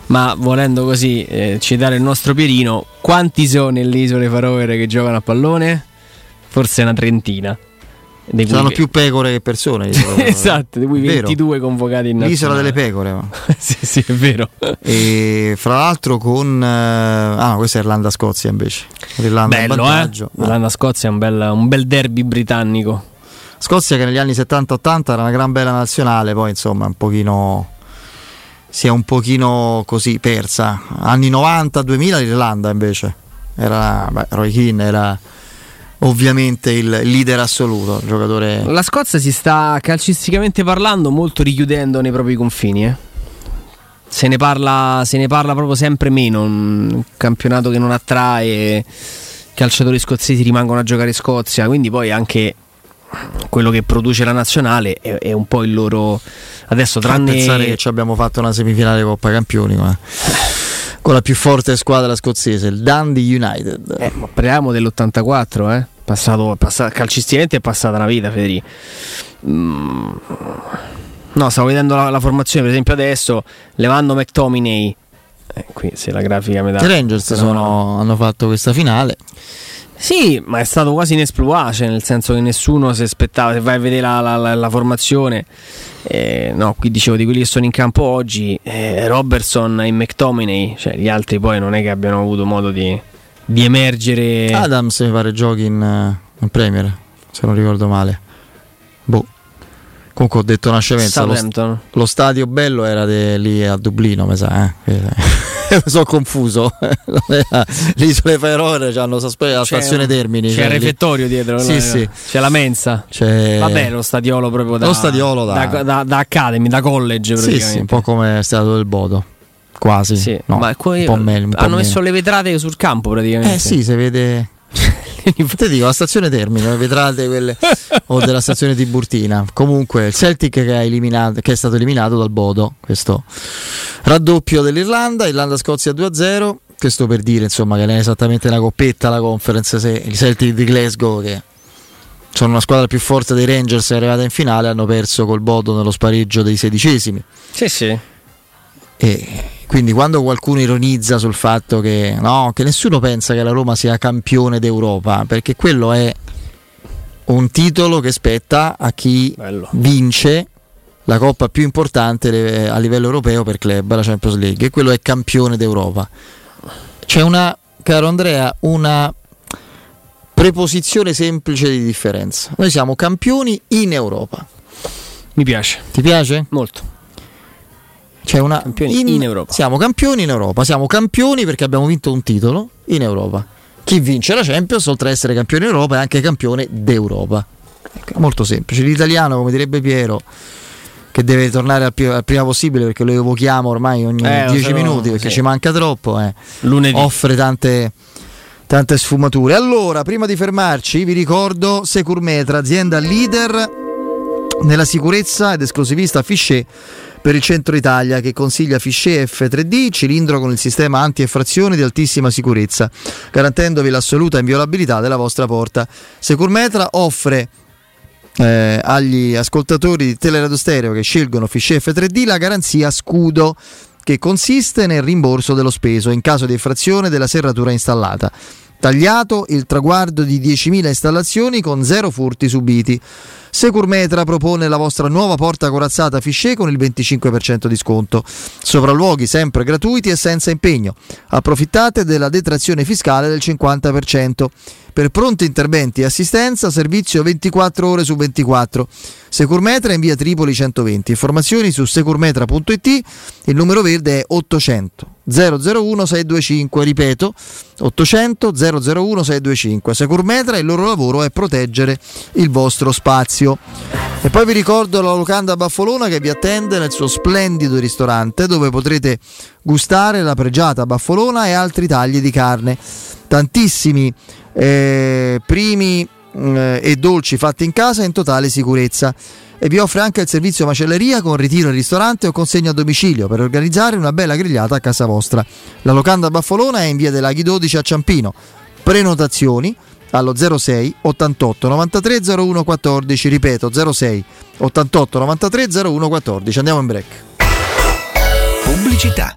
Ma volendo così eh, citare il nostro Pierino, quanti sono nelle isole Faroe che giocano a pallone? Forse una trentina. Dei Saranno più pecore che persone. Esatto, di cui È vero. 22 convocati in L'isola nazionale. delle pecore. sì, sì, è vero. E fra l'altro con. eh, ah, questa è Irlanda-Scozia invece. L'Irlanda in Bello, eh? Irlanda-Scozia è un bel, un bel derby britannico. Scozia che negli anni 70-80 era una gran bella nazionale, poi insomma un pochino si è un pochino così persa. Anni 90-2000 l'Irlanda invece era beh, Roy Keane era ovviamente il leader assoluto, il giocatore La Scozia si sta calcisticamente parlando molto richiudendo nei propri confini. eh. Se, ne parla, se ne parla proprio sempre meno. Un campionato che non attrae. Calciatori scozzesi rimangono a giocare in Scozia. Quindi poi anche quello che produce la nazionale è, è un po' il loro. Adesso Fa pensare tranne. che ci abbiamo fatto una semifinale Coppa Campioni ma- con la più forte squadra scozzese, il Dundee United. Eh, ma parliamo dell'84, eh? Passato, passato, calcisticamente è passata una vita, Federico. Mm. No, stavo vedendo la, la formazione, per esempio, adesso, levando McTominay. Eh, qui se la grafica mi dà. I Rangers sono- hanno fatto questa finale. Sì, ma è stato quasi inesplorato, nel senso che nessuno si aspettava. Se vai a vedere la, la- la- la formazione, eh, no, qui dicevo di quelli che sono in campo oggi, eh, Robertson e McTominay, cioè gli altri poi non è che abbiano avuto modo di, di emergere. Adams mi pare giochi in, eh, in Premier, se non ricordo male. Boh. Comunque ho detto una scemenza. Lo, Southampton. lo stadio bello era de- lì a Dublino, mi sa. Eh? mi sono confuso. Isole Faroe hanno la C'è stazione un- Termini. C'è cioè il lì- refettorio dietro, Sì, no? sì. c'è la mensa. C'è- Vabbè, lo stadiolo proprio da, Lo stadiolo da- da, da academy, da college. Sì, praticamente. sì, un po' come è stato del Bodo. Quasi. Sì, No, ma qua- un meno. un hanno meno. messo le vetrate sul campo praticamente. Eh sì, si vede. Te dico, la stazione Termini, le vetrate quelle o della stazione Tiburtina. Comunque, il Celtic che, che è stato eliminato dal Bodo, questo raddoppio dell'Irlanda, Irlanda-Scozia 2-0. Questo per dire insomma che non è esattamente una coppetta la conference. Se il Celtic di Glasgow, che sono una squadra più forte dei Rangers, è arrivata in finale, hanno perso col Bodo nello spareggio dei sedicesimi. Sì, sì. E Quindi quando qualcuno ironizza sul fatto che, no, che nessuno pensa che la Roma sia campione d'Europa, perché quello è un titolo che spetta a chi vince la coppa più importante a livello europeo per club, la Champions League, e quello è campione d'Europa. C'è una, caro Andrea, una preposizione semplice di differenza. Noi siamo campioni in Europa. Mi piace. Ti piace? Molto. C'è una Campioni in Europa. Siamo campioni in Europa, siamo campioni perché abbiamo vinto un titolo in Europa. Chi vince la Champions, oltre ad essere campione in Europa, è anche campione d'Europa. Ecco, molto semplice. L'italiano, come direbbe Piero, che deve tornare al, più- al prima possibile perché lo evochiamo ormai ogni Eh, lo 10 so, minuti perché sì. ci manca troppo. eh. Lunedì. Offre tante, tante sfumature. Allora, prima di fermarci, vi ricordo Securmetra, azienda leader nella sicurezza ed esclusivista Fichet per il centro Italia che consiglia Fichet F3D, cilindro con il sistema anti-effrazioni di altissima sicurezza, garantendovi l'assoluta inviolabilità della vostra porta. Securmetra offre eh, agli ascoltatori di Teleradio Stereo che scelgono Fichet F3D la garanzia scudo che consiste nel rimborso dello speso in caso di effrazione della serratura installata. Tagliato il traguardo di 10.000 installazioni con zero furti subiti. Securmetra propone la vostra nuova porta corazzata Fichet con il 25% di sconto. Sopralluoghi sempre gratuiti e senza impegno. Approfittate della detrazione fiscale del 50%. Per pronti interventi e assistenza, servizio 24 ore su 24. Securmetra in via Tripoli 120. Informazioni su securmetra.it. Il numero verde è 800 001 625. Ripeto, 800 001 625. Securmetra, il loro lavoro è proteggere il vostro spazio. E poi vi ricordo la locanda Baffolona che vi attende nel suo splendido ristorante dove potrete gustare la pregiata baffolona e altri tagli di carne. Tantissimi eh, primi eh, e dolci fatti in casa in totale sicurezza. E vi offre anche il servizio macelleria con ritiro in ristorante o consegna a domicilio per organizzare una bella grigliata a casa vostra. La locanda Baffolona è in via dei Laghi 12 a Ciampino. Prenotazioni allo 06 88 93 01 14, ripeto 06 88 93 01 14. Andiamo in break. Pubblicità.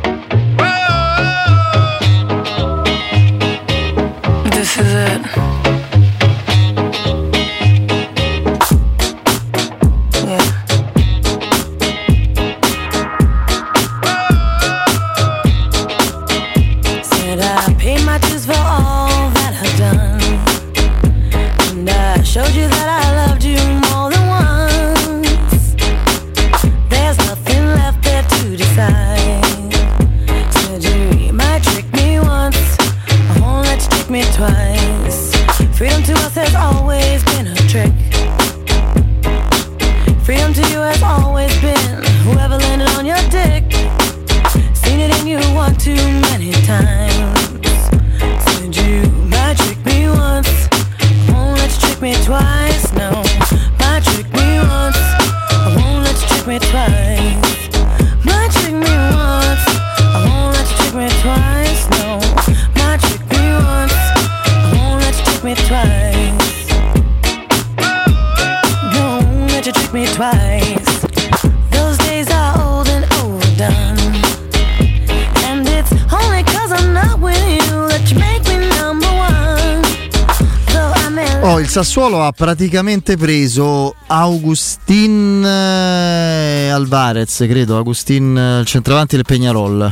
praticamente preso Augustin eh, Alvarez, credo, Augustin eh, il centravanti del Peñarol.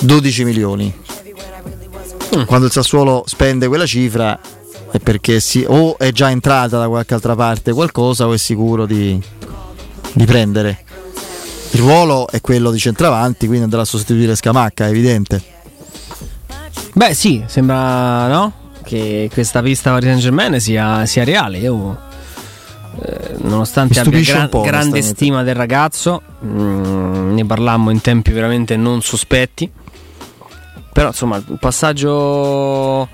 12 milioni. Quando il Sassuolo spende quella cifra è perché si, o è già entrata da qualche altra parte qualcosa o è sicuro di, di prendere. Il ruolo è quello di centravanti, quindi andrà a sostituire Scamacca, è evidente. Beh, sì, sembra no? Che questa pista Paris Saint Germain sia, sia reale. Io, eh, nonostante abbia gran- grande stima del ragazzo, mm, ne parlammo in tempi veramente non sospetti. Però insomma, il passaggio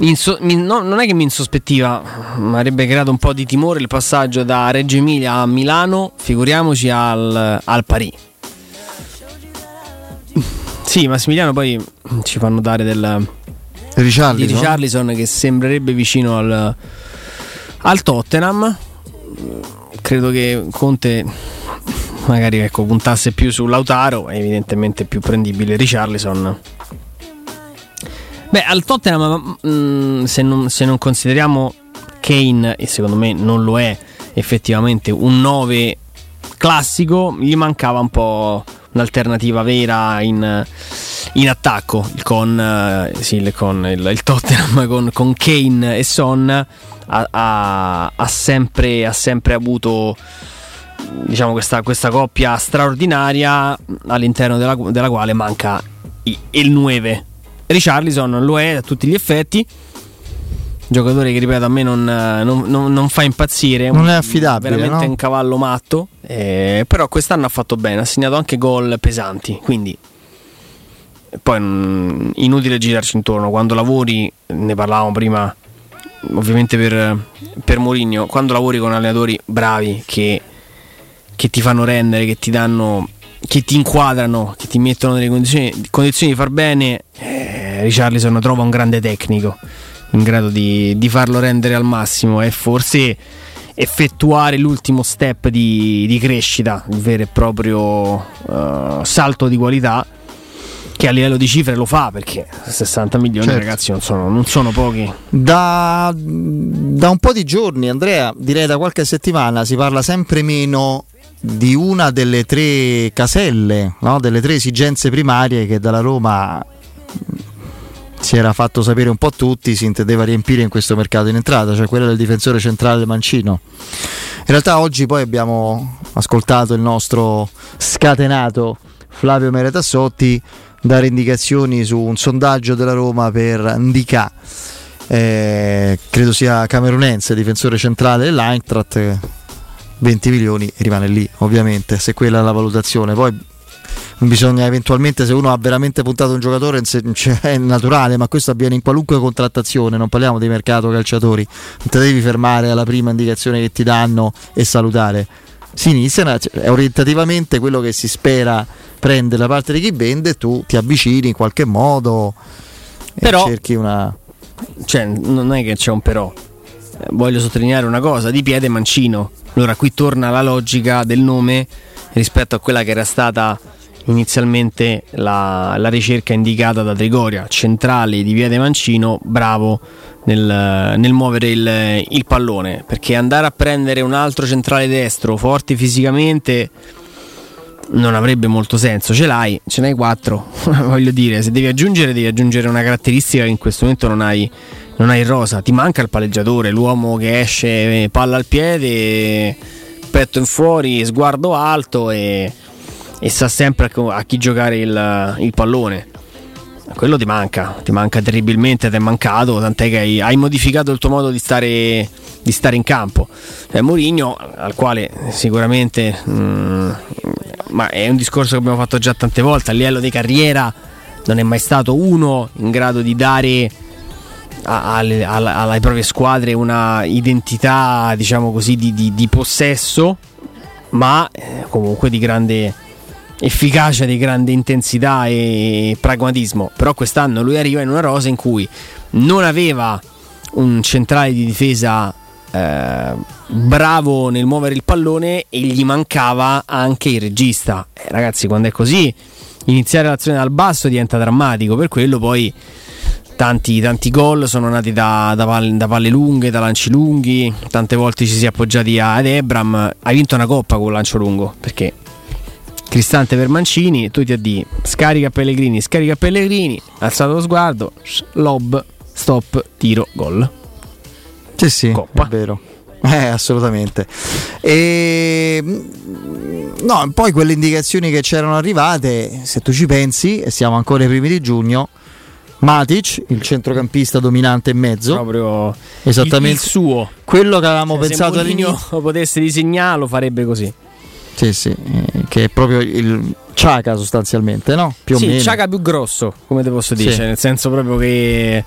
inso- mi- no- non è che mi insospettiva, mi avrebbe creato un po' di timore il passaggio da Reggio Emilia a Milano, figuriamoci al, al Parì. Sì, Massimiliano poi ci fanno dare del Richarlison. di Richarlison che sembrerebbe vicino al, al Tottenham. Credo che Conte magari ecco, puntasse più su Lautaro, è evidentemente più prendibile Richarlison. Beh, al Tottenham, mm, se, non, se non consideriamo Kane, e secondo me non lo è effettivamente un 9 classico, gli mancava un po' un'alternativa vera in, in attacco. Con, eh, sì, con il, il Tottenham con, con Kane e Son ha, ha- ha sempre, ha sempre avuto diciamo, questa, questa coppia straordinaria all'interno della, della quale manca il 9. Richarlison lo è a tutti gli effetti. Giocatore che ripeto a me non, non- non- non fa impazzire, Non è affidabile, veramente no? un cavallo matto. eh, però quest'anno ha fatto bene, ha segnato anche gol pesanti. Quindi poi mm, inutile girarci intorno. Quando lavori, ne parlavamo prima, ovviamente per, per Mourinho, quando lavori con allenatori bravi che, che ti fanno rendere, che ti danno, che ti inquadrano, che ti mettono nelle condizioni, condizioni di far bene, eh, Richarlison trova un grande tecnico in grado di, di farlo rendere al massimo e forse effettuare l'ultimo step di, di crescita, il vero e proprio eh, salto di qualità che a livello di cifre lo fa perché 60 milioni Certo. ragazzi non sono, non sono pochi. Da, da un po' di giorni, Andrea, direi da qualche settimana, si parla sempre meno di una delle tre caselle, no? delle tre esigenze primarie che dalla Roma si era fatto sapere un po' a tutti, si intendeva riempire in questo mercato in entrata, cioè quella del difensore centrale Mancino. In realtà oggi poi abbiamo ascoltato il nostro scatenato Flavio Meretassotti dare indicazioni su un sondaggio della Roma per Ndika, eh, credo sia camerunense, difensore centrale dell'Eintracht, eh, 20 milioni rimane lì ovviamente, se quella è la valutazione. Poi bisogna eventualmente, se uno ha veramente puntato un giocatore, è naturale, ma questo avviene in qualunque contrattazione, non parliamo di mercato calciatori, non ti devi fermare alla prima indicazione che ti danno e salutare. Si è orientativamente quello che si spera prende da parte di chi vende tu ti avvicini in qualche modo Però- cerchi una... Cioè, non è che c'è un però. Voglio sottolineare una cosa, di piede Mancino. Allora qui torna la logica del nome rispetto a quella che era stata inizialmente la, la ricerca indicata da Trigoria, centrale di piede Mancino, bravo nel, nel muovere il, il pallone, perché andare a prendere un altro centrale destro forte fisicamente non avrebbe molto senso. Ce l'hai, ce n'hai quattro. Voglio dire, se devi aggiungere, devi aggiungere una caratteristica che in questo momento non hai, non hai rosa. Ti manca il palleggiatore, l'uomo che esce, eh, palla al piede, petto in fuori, sguardo alto e, e sa sempre a chi giocare il, il pallone. Quello ti manca, ti manca terribilmente, ti è mancato, tant'è che hai, hai modificato il tuo modo di stare, di stare in campo. Cioè, Mourinho, al quale sicuramente, mm, ma è un discorso che abbiamo fatto già tante volte, a livello di carriera non è mai stato uno in grado di dare alle, alla- alle proprie squadre una identità, diciamo così, di, di- di possesso, ma eh, comunque di grande efficacia, di grande intensità e pragmatismo. Però quest'anno lui arriva in una rosa in cui non aveva un centrale di difesa eh, bravo nel muovere il pallone e gli mancava anche il regista. Eh, ragazzi, quando è così, iniziare l'azione dal basso diventa drammatico. Per quello poi tanti, tanti gol sono nati da, da palle, da palle lunghe, da lanci lunghi. Tante volte ci si è appoggiati ad Ebram. Hai vinto una coppa con un lancio lungo perché Cristante per Mancini, tu ti addi, scarica Pellegrini, scarica Pellegrini, alzato lo sguardo, lob, stop, tiro, gol. Sì, sì, è vero. Eh, assolutamente. E, mm, no, poi quelle indicazioni che c'erano arrivate, se tu ci pensi, e siamo ancora ai primi di giugno, Matic, il centrocampista dominante in mezzo. Proprio esattamente il suo. Quello che avevamo Cioè, pensato all'inizio. potesse disegnare lo farebbe così. Sì, sì, eh, che è proprio il Ciaca sostanzialmente, no? Più o sì, meno. Ciaga più grosso, come te posso dire, Sì. cioè, nel senso proprio che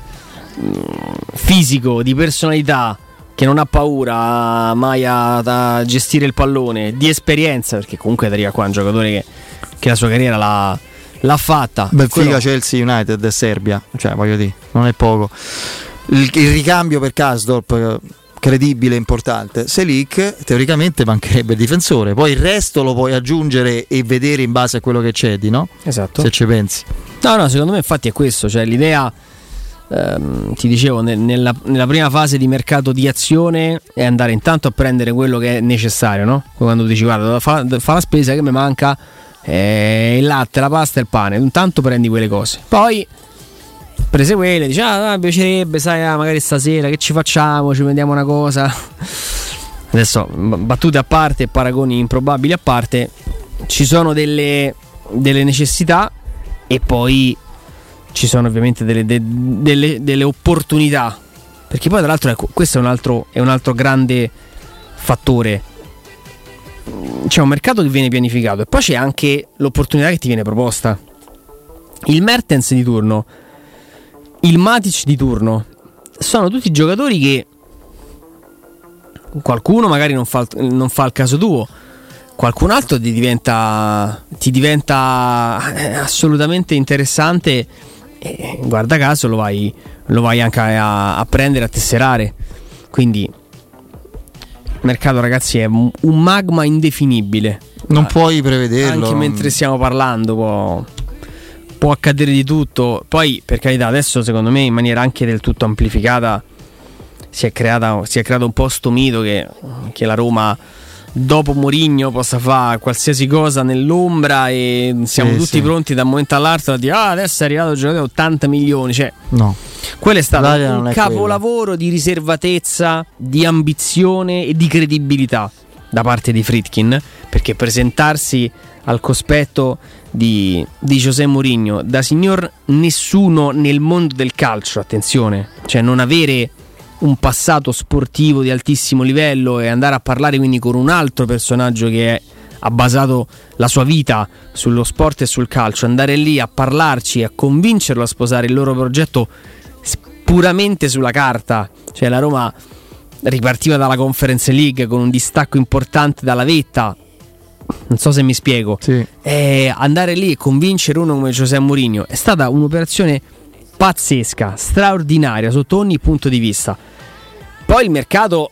mm, fisico, di personalità, che non ha paura mai a, a gestire il pallone, di esperienza, perché comunque arriva qua un giocatore che, che la sua carriera l'ha, l'ha fatta. Benfica, Quello- Chelsea United e Serbia, cioè voglio dire, non è poco. Il, il ricambio per Kasdorp credibile e importante. Selic teoricamente mancherebbe il difensore, poi il resto lo puoi aggiungere e vedere in base a quello che cedi, no? Esatto. Se ci pensi. No, no, secondo me infatti è questo, cioè l'idea, ehm, ti dicevo, ne- nella, nella prima fase di mercato di azione è andare intanto a prendere quello che è necessario, no? Quando dici guarda, fa, fa la spesa che mi manca, eh, il latte, la pasta e il pane, intanto prendi quelle cose. Poi, prese quelle, dici ah, ah, piacerebbe, sai, ah, magari stasera che ci facciamo, ci vediamo una cosa. Adesso, battute a parte paragoni improbabili a parte, ci sono delle, delle necessità e poi ci sono ovviamente delle, de- delle- delle opportunità. Perché poi, tra l'altro, ecco, questo è un altro, è un altro grande fattore. C'è un mercato che viene pianificato e poi c'è anche l'opportunità che ti viene proposta. Il Mertens di turno, il Matic di turno, sono tutti giocatori che qualcuno magari non fa, non fa il caso tuo, qualcun altro ti diventa, ti diventa eh, assolutamente interessante e guarda caso lo vai, lo vai anche a, a prendere, a tesserare. Quindi il mercato ragazzi è un un magma indefinibile. Non puoi prevederlo. Anche mentre stiamo parlando può, può accadere di tutto. Poi, per carità, adesso secondo me in maniera anche del tutto amplificata si è, creata, si è creato un po' sto mito che, che la Roma dopo Mourinho possa fare qualsiasi cosa nell'ombra e siamo Sì, tutti sì. pronti da un momento all'altro a dire ah adesso è arrivato il giocatore da 80 milioni. Cioè, No. quello è stato L'area un è capolavoro di riservatezza, di ambizione e di credibilità da parte di Fritkin, perché presentarsi al cospetto di, di José Mourinho. Da signor nessuno nel mondo del calcio, attenzione, cioè non avere un passato sportivo di altissimo livello e andare a parlare quindi con un altro personaggio che è- ha basato la sua vita sullo sport e sul calcio, andare lì a parlarci, a convincerlo a sposare il loro progetto puramente sulla carta, cioè la Roma ripartiva dalla Conference League con un distacco importante dalla vetta. Non so se mi spiego. Eh, andare lì e convincere uno come Giuseppe Mourinho è stata un'operazione pazzesca, straordinaria sotto ogni punto di vista. Poi il mercato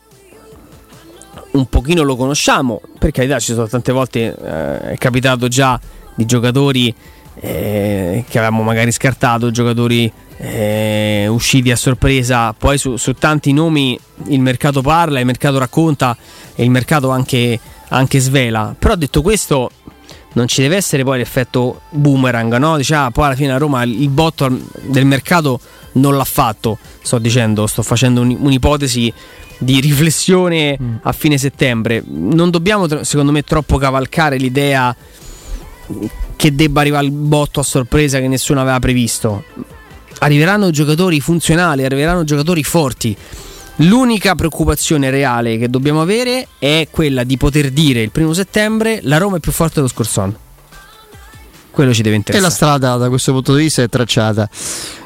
un pochino lo conosciamo, per carità ci sono tante volte eh, è capitato già di giocatori eh, che avevamo magari scartato, giocatori eh, usciti a sorpresa, poi su, su tanti nomi il mercato parla, il mercato racconta e il mercato anche, anche svela. Però detto questo non ci deve essere poi l'effetto boomerang, no? Dice, ah, poi alla fine a Roma il botto del mercato non l'ha fatto, sto dicendo, sto facendo un- un'ipotesi di riflessione a fine settembre. Non dobbiamo, secondo me, troppo cavalcare l'idea che debba arrivare il botto a sorpresa che nessuno aveva previsto. Arriveranno giocatori funzionali, arriveranno giocatori forti. L'unica preoccupazione reale che dobbiamo avere è quella di poter dire il primo settembre la Roma è più forte dello scorso anno. Quello ci deve E interessare. la strada da questo punto di vista è tracciata.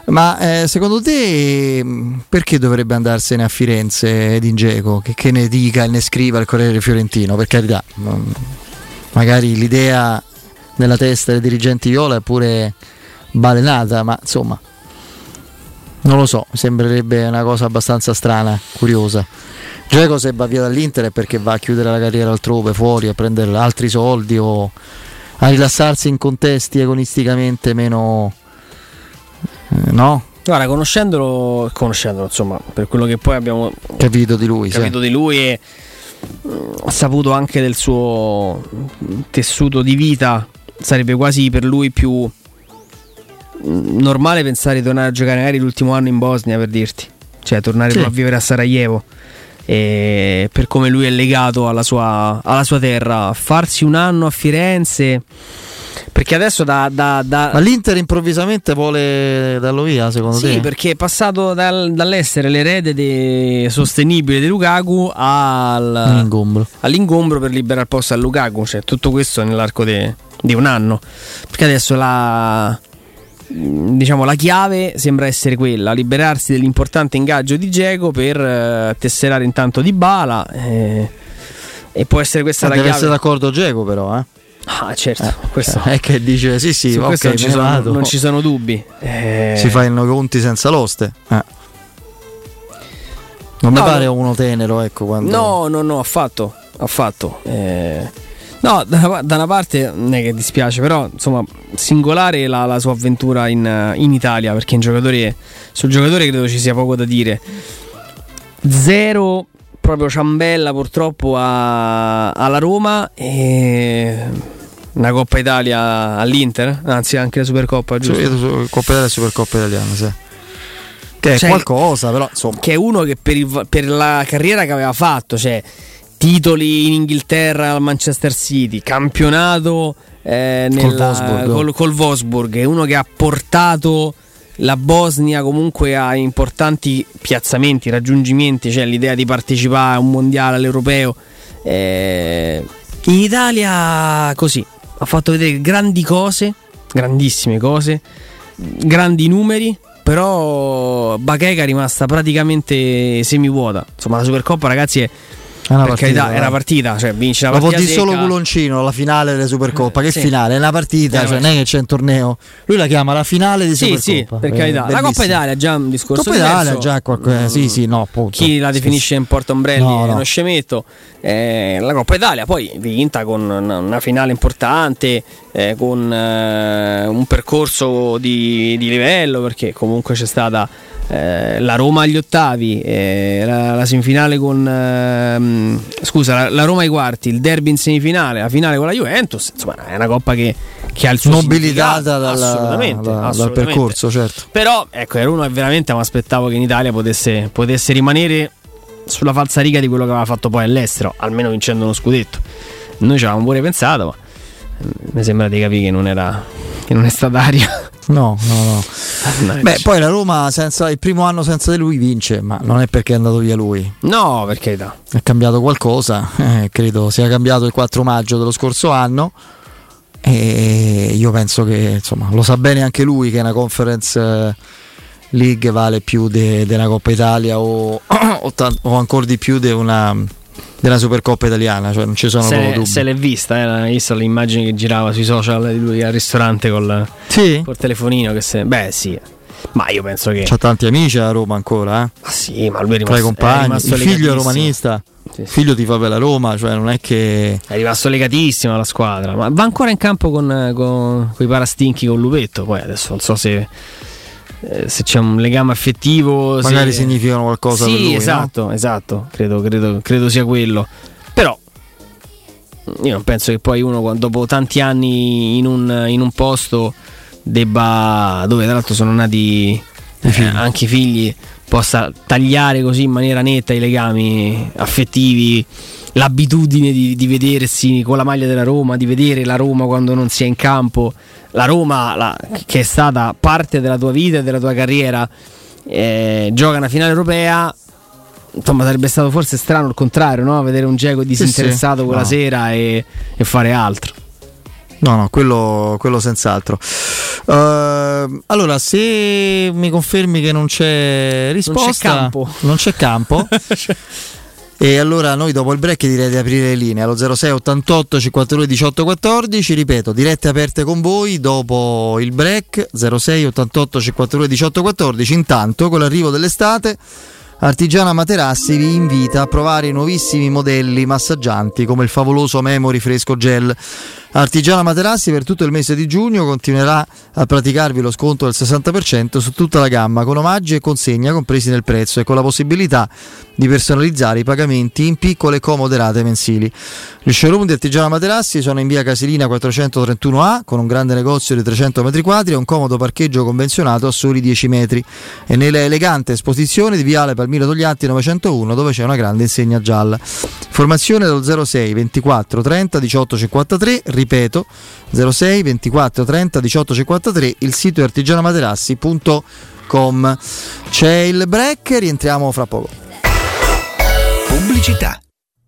Ma eh, secondo te mh, perché dovrebbe andarsene a Firenze Edin Dzeko? Che, che ne dica e ne scriva il Corriere Fiorentino? Per carità, non- magari l'idea nella testa dei dirigenti viola è pure balenata, ma insomma, non lo so, mi sembrerebbe una cosa abbastanza strana, curiosa. Dzeko se va via dall'Inter è perché va a chiudere la carriera altrove, fuori, a prendere altri soldi o a rilassarsi in contesti agonisticamente meno... eh, no? Guarda, conoscendolo, conoscendolo, insomma, per quello che poi abbiamo Capito di lui, sì. capito di lui e mm, saputo anche del suo tessuto di vita, sarebbe quasi per lui più normale pensare di tornare a giocare magari l'ultimo anno in Bosnia per dirti, cioè tornare Sì. a vivere a Sarajevo. E per come lui è legato alla sua, alla sua terra, farsi un anno a Firenze Perché adesso da, da- da- Ma l'Inter improvvisamente vuole darlo via, secondo Sì, te? perché è passato dal- dall'essere l'erede de- sostenibile di Lukaku al- All'ingombro. all'ingombro per liberare il posto a Lukaku. Cioè, tutto questo nell'arco de- di un anno. Perché adesso la, diciamo, la chiave sembra essere quella: liberarsi dell'importante ingaggio di Geco per eh, tesserare intanto di Bala. e può essere questa Ah, la deve chiave. essere d'accordo Geco però, eh. Ah, certo, questo È che dice sì sì, su ok, questo non, ci sono, non ci sono dubbi. Eh, Si fanno conti senza l'oste. Eh. Non No, mi pare no. uno tenero, ecco, quando... No, no, no, affatto. affatto. Eh, no, da una, da una parte non è che dispiace, però insomma, singolare la, la sua avventura in, in Italia, perché un giocatore, sul giocatore credo ci sia poco da dire. Zero proprio ciambella purtroppo a- alla Roma e una Coppa Italia all'Inter, anzi anche la Supercoppa, giusto? Coppa Italia e Supercoppa italiana, sì. Che è Cioè, qualcosa, però insomma. che è uno che per, il- per la carriera che aveva fatto, cioè titoli in Inghilterra al Manchester City, campionato eh, Col nella- Wolfsburg. col, col Wolfsburg, è uno che ha portato la Bosnia comunque a importanti piazzamenti, raggiungimenti, cioè l'idea di partecipare a un mondiale, all'europeo. Eh, in Italia così, ha fatto vedere grandi cose, grandissime cose, grandi numeri, però Bacheca è rimasta praticamente semivuota. Insomma, la Supercoppa, ragazzi, È una per partita, carità, è eh. una partita, cioè vince la Ma può partita solo culoncino la finale delle Supercoppa. Che sì. finale? È una partita, Eh, cioè non è che c'è un torneo. Lui la chiama la finale di Sì, Supercoppa. sì, per Eh, carità. La Coppa. Italia è già un discorso Coppa Italia diverso. già qualcosa. Sì, sì, no, appunto. Chi la definisce in porta ombrelli No, è no. uno scemetto. Eh, la Coppa Italia poi vinta con una, una finale importante, eh, con eh, un percorso di, di livello, perché comunque c'è stata eh, la Roma agli ottavi, eh, la, la semifinale con... ehm, scusa, la, la Roma ai quarti, il derby in semifinale, la finale con la Juventus. Insomma, è una coppa che, che ha il suo Nobilitata significato, dal, assolutamente, da- dal assolutamente. percorso, certo. Però ecco, era uno che veramente mi aspettavo che in Italia potesse, potesse rimanere sulla falsa riga di quello che aveva fatto poi all'estero, almeno vincendo uno scudetto. Noi ci avevamo pure pensato, ma mi sembra di capire che non era che non è stata aria. No, no, no. Mannaggia. Beh, poi la Roma senza, il primo anno senza di lui vince, ma non è perché è andato via lui. No, per carità. È cambiato qualcosa, eh, credo sia cambiato il 4 maggio dello scorso anno. E io penso che insomma lo sa bene anche lui che una conference eh, league vale più de- della Coppa Italia o, o, o ancora di più di una, della Supercoppa italiana, cioè non ci sono Se, dubbi. se l'è vista, eh, hai visto l'immagine che girava sui social di lui al ristorante col, Sì? col telefonino. Che se, beh, sì. Ma io penso che. C'ha tanti amici a Roma ancora, eh? Ah, sì, ma lui è tra i rimasto, è compagni. rimasto Il figlio è romanista, Sì, sì. figlio ti fa per la Roma, cioè non è che. È rimasto legatissimo alla squadra, ma va ancora in campo con, con, i parastinchi con Lupetto. Poi adesso non so se, eh, se c'è un legame affettivo. Magari se... significano qualcosa sì, per lui. no? esatto, esatto. Credo, credo, credo sia quello. Però io non penso che poi uno dopo tanti anni in un, in un posto debba, dove tra l'altro sono nati eh, anche i figli, possa tagliare così in maniera netta i legami affettivi, l'abitudine di, di vedersi con la maglia della Roma, di vedere la Roma quando non si è in campo, la Roma la- che è stata parte della tua vita e della tua carriera, eh, gioca una finale europea. Insomma, sarebbe stato forse strano il contrario, no? Vedere un Geco disinteressato sì. quella No. sera e, e fare altro. No, no, quello, quello senz'altro. Ehm, allora, se mi confermi che non c'è risposta, campo. non c'è campo. E allora noi dopo il break direi di aprire le linee allo 06 88 52 18 14, ripeto, dirette aperte con voi dopo il break 06 88 52 18 14. Intanto con l'arrivo dell'estate Artigiana Materassi vi invita a provare i nuovissimi modelli massaggianti come il favoloso Memory Fresco Gel. Artigiana Materassi per tutto il mese di giugno continuerà a praticarvi lo sconto del 60% su tutta la gamma con omaggi e consegna compresi nel prezzo e con la possibilità di personalizzare i pagamenti in piccole e comode rate mensili. Gli showroom di Artigiana Materassi sono in via Casilina 431A con un grande negozio di 300 metri quadri e un comodo parcheggio convenzionato a soli 10 metri e nella elegante esposizione di Viale Palmiro Togliatti 901 dove c'è una grande insegna gialla. Informazione dello 06 24 30 18 53, ripeto 06 24 30 18 53, il sito è artigianamaterassi.com. C'è il break, rientriamo fra poco. Pubblicità.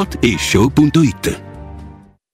whatishow.it.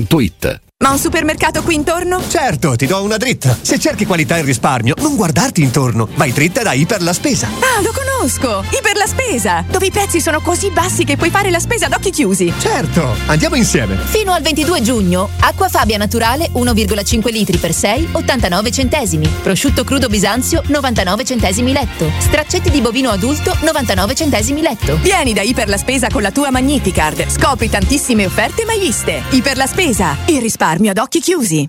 gratuita. Ma un supermercato qui intorno? Certo, ti do una dritta. Se cerchi qualità e risparmio, non guardarti intorno. Vai dritta da Iper la Spesa. Ah, lo conosco! Iper la Spesa! Dove i prezzi sono così bassi che puoi fare la spesa ad occhi chiusi. Certo, andiamo insieme. Fino al 22 giugno, acqua Fabia naturale 1,5 litri per 6, 89 centesimi. Prosciutto crudo Bisanzio 99 centesimi letto. Straccetti di bovino adulto 99 centesimi letto. Vieni da Iper la Spesa con la tua Magnificard. Scopri tantissime offerte mai viste. Iper la Spesa. Il risparmio ad occhi chiusi.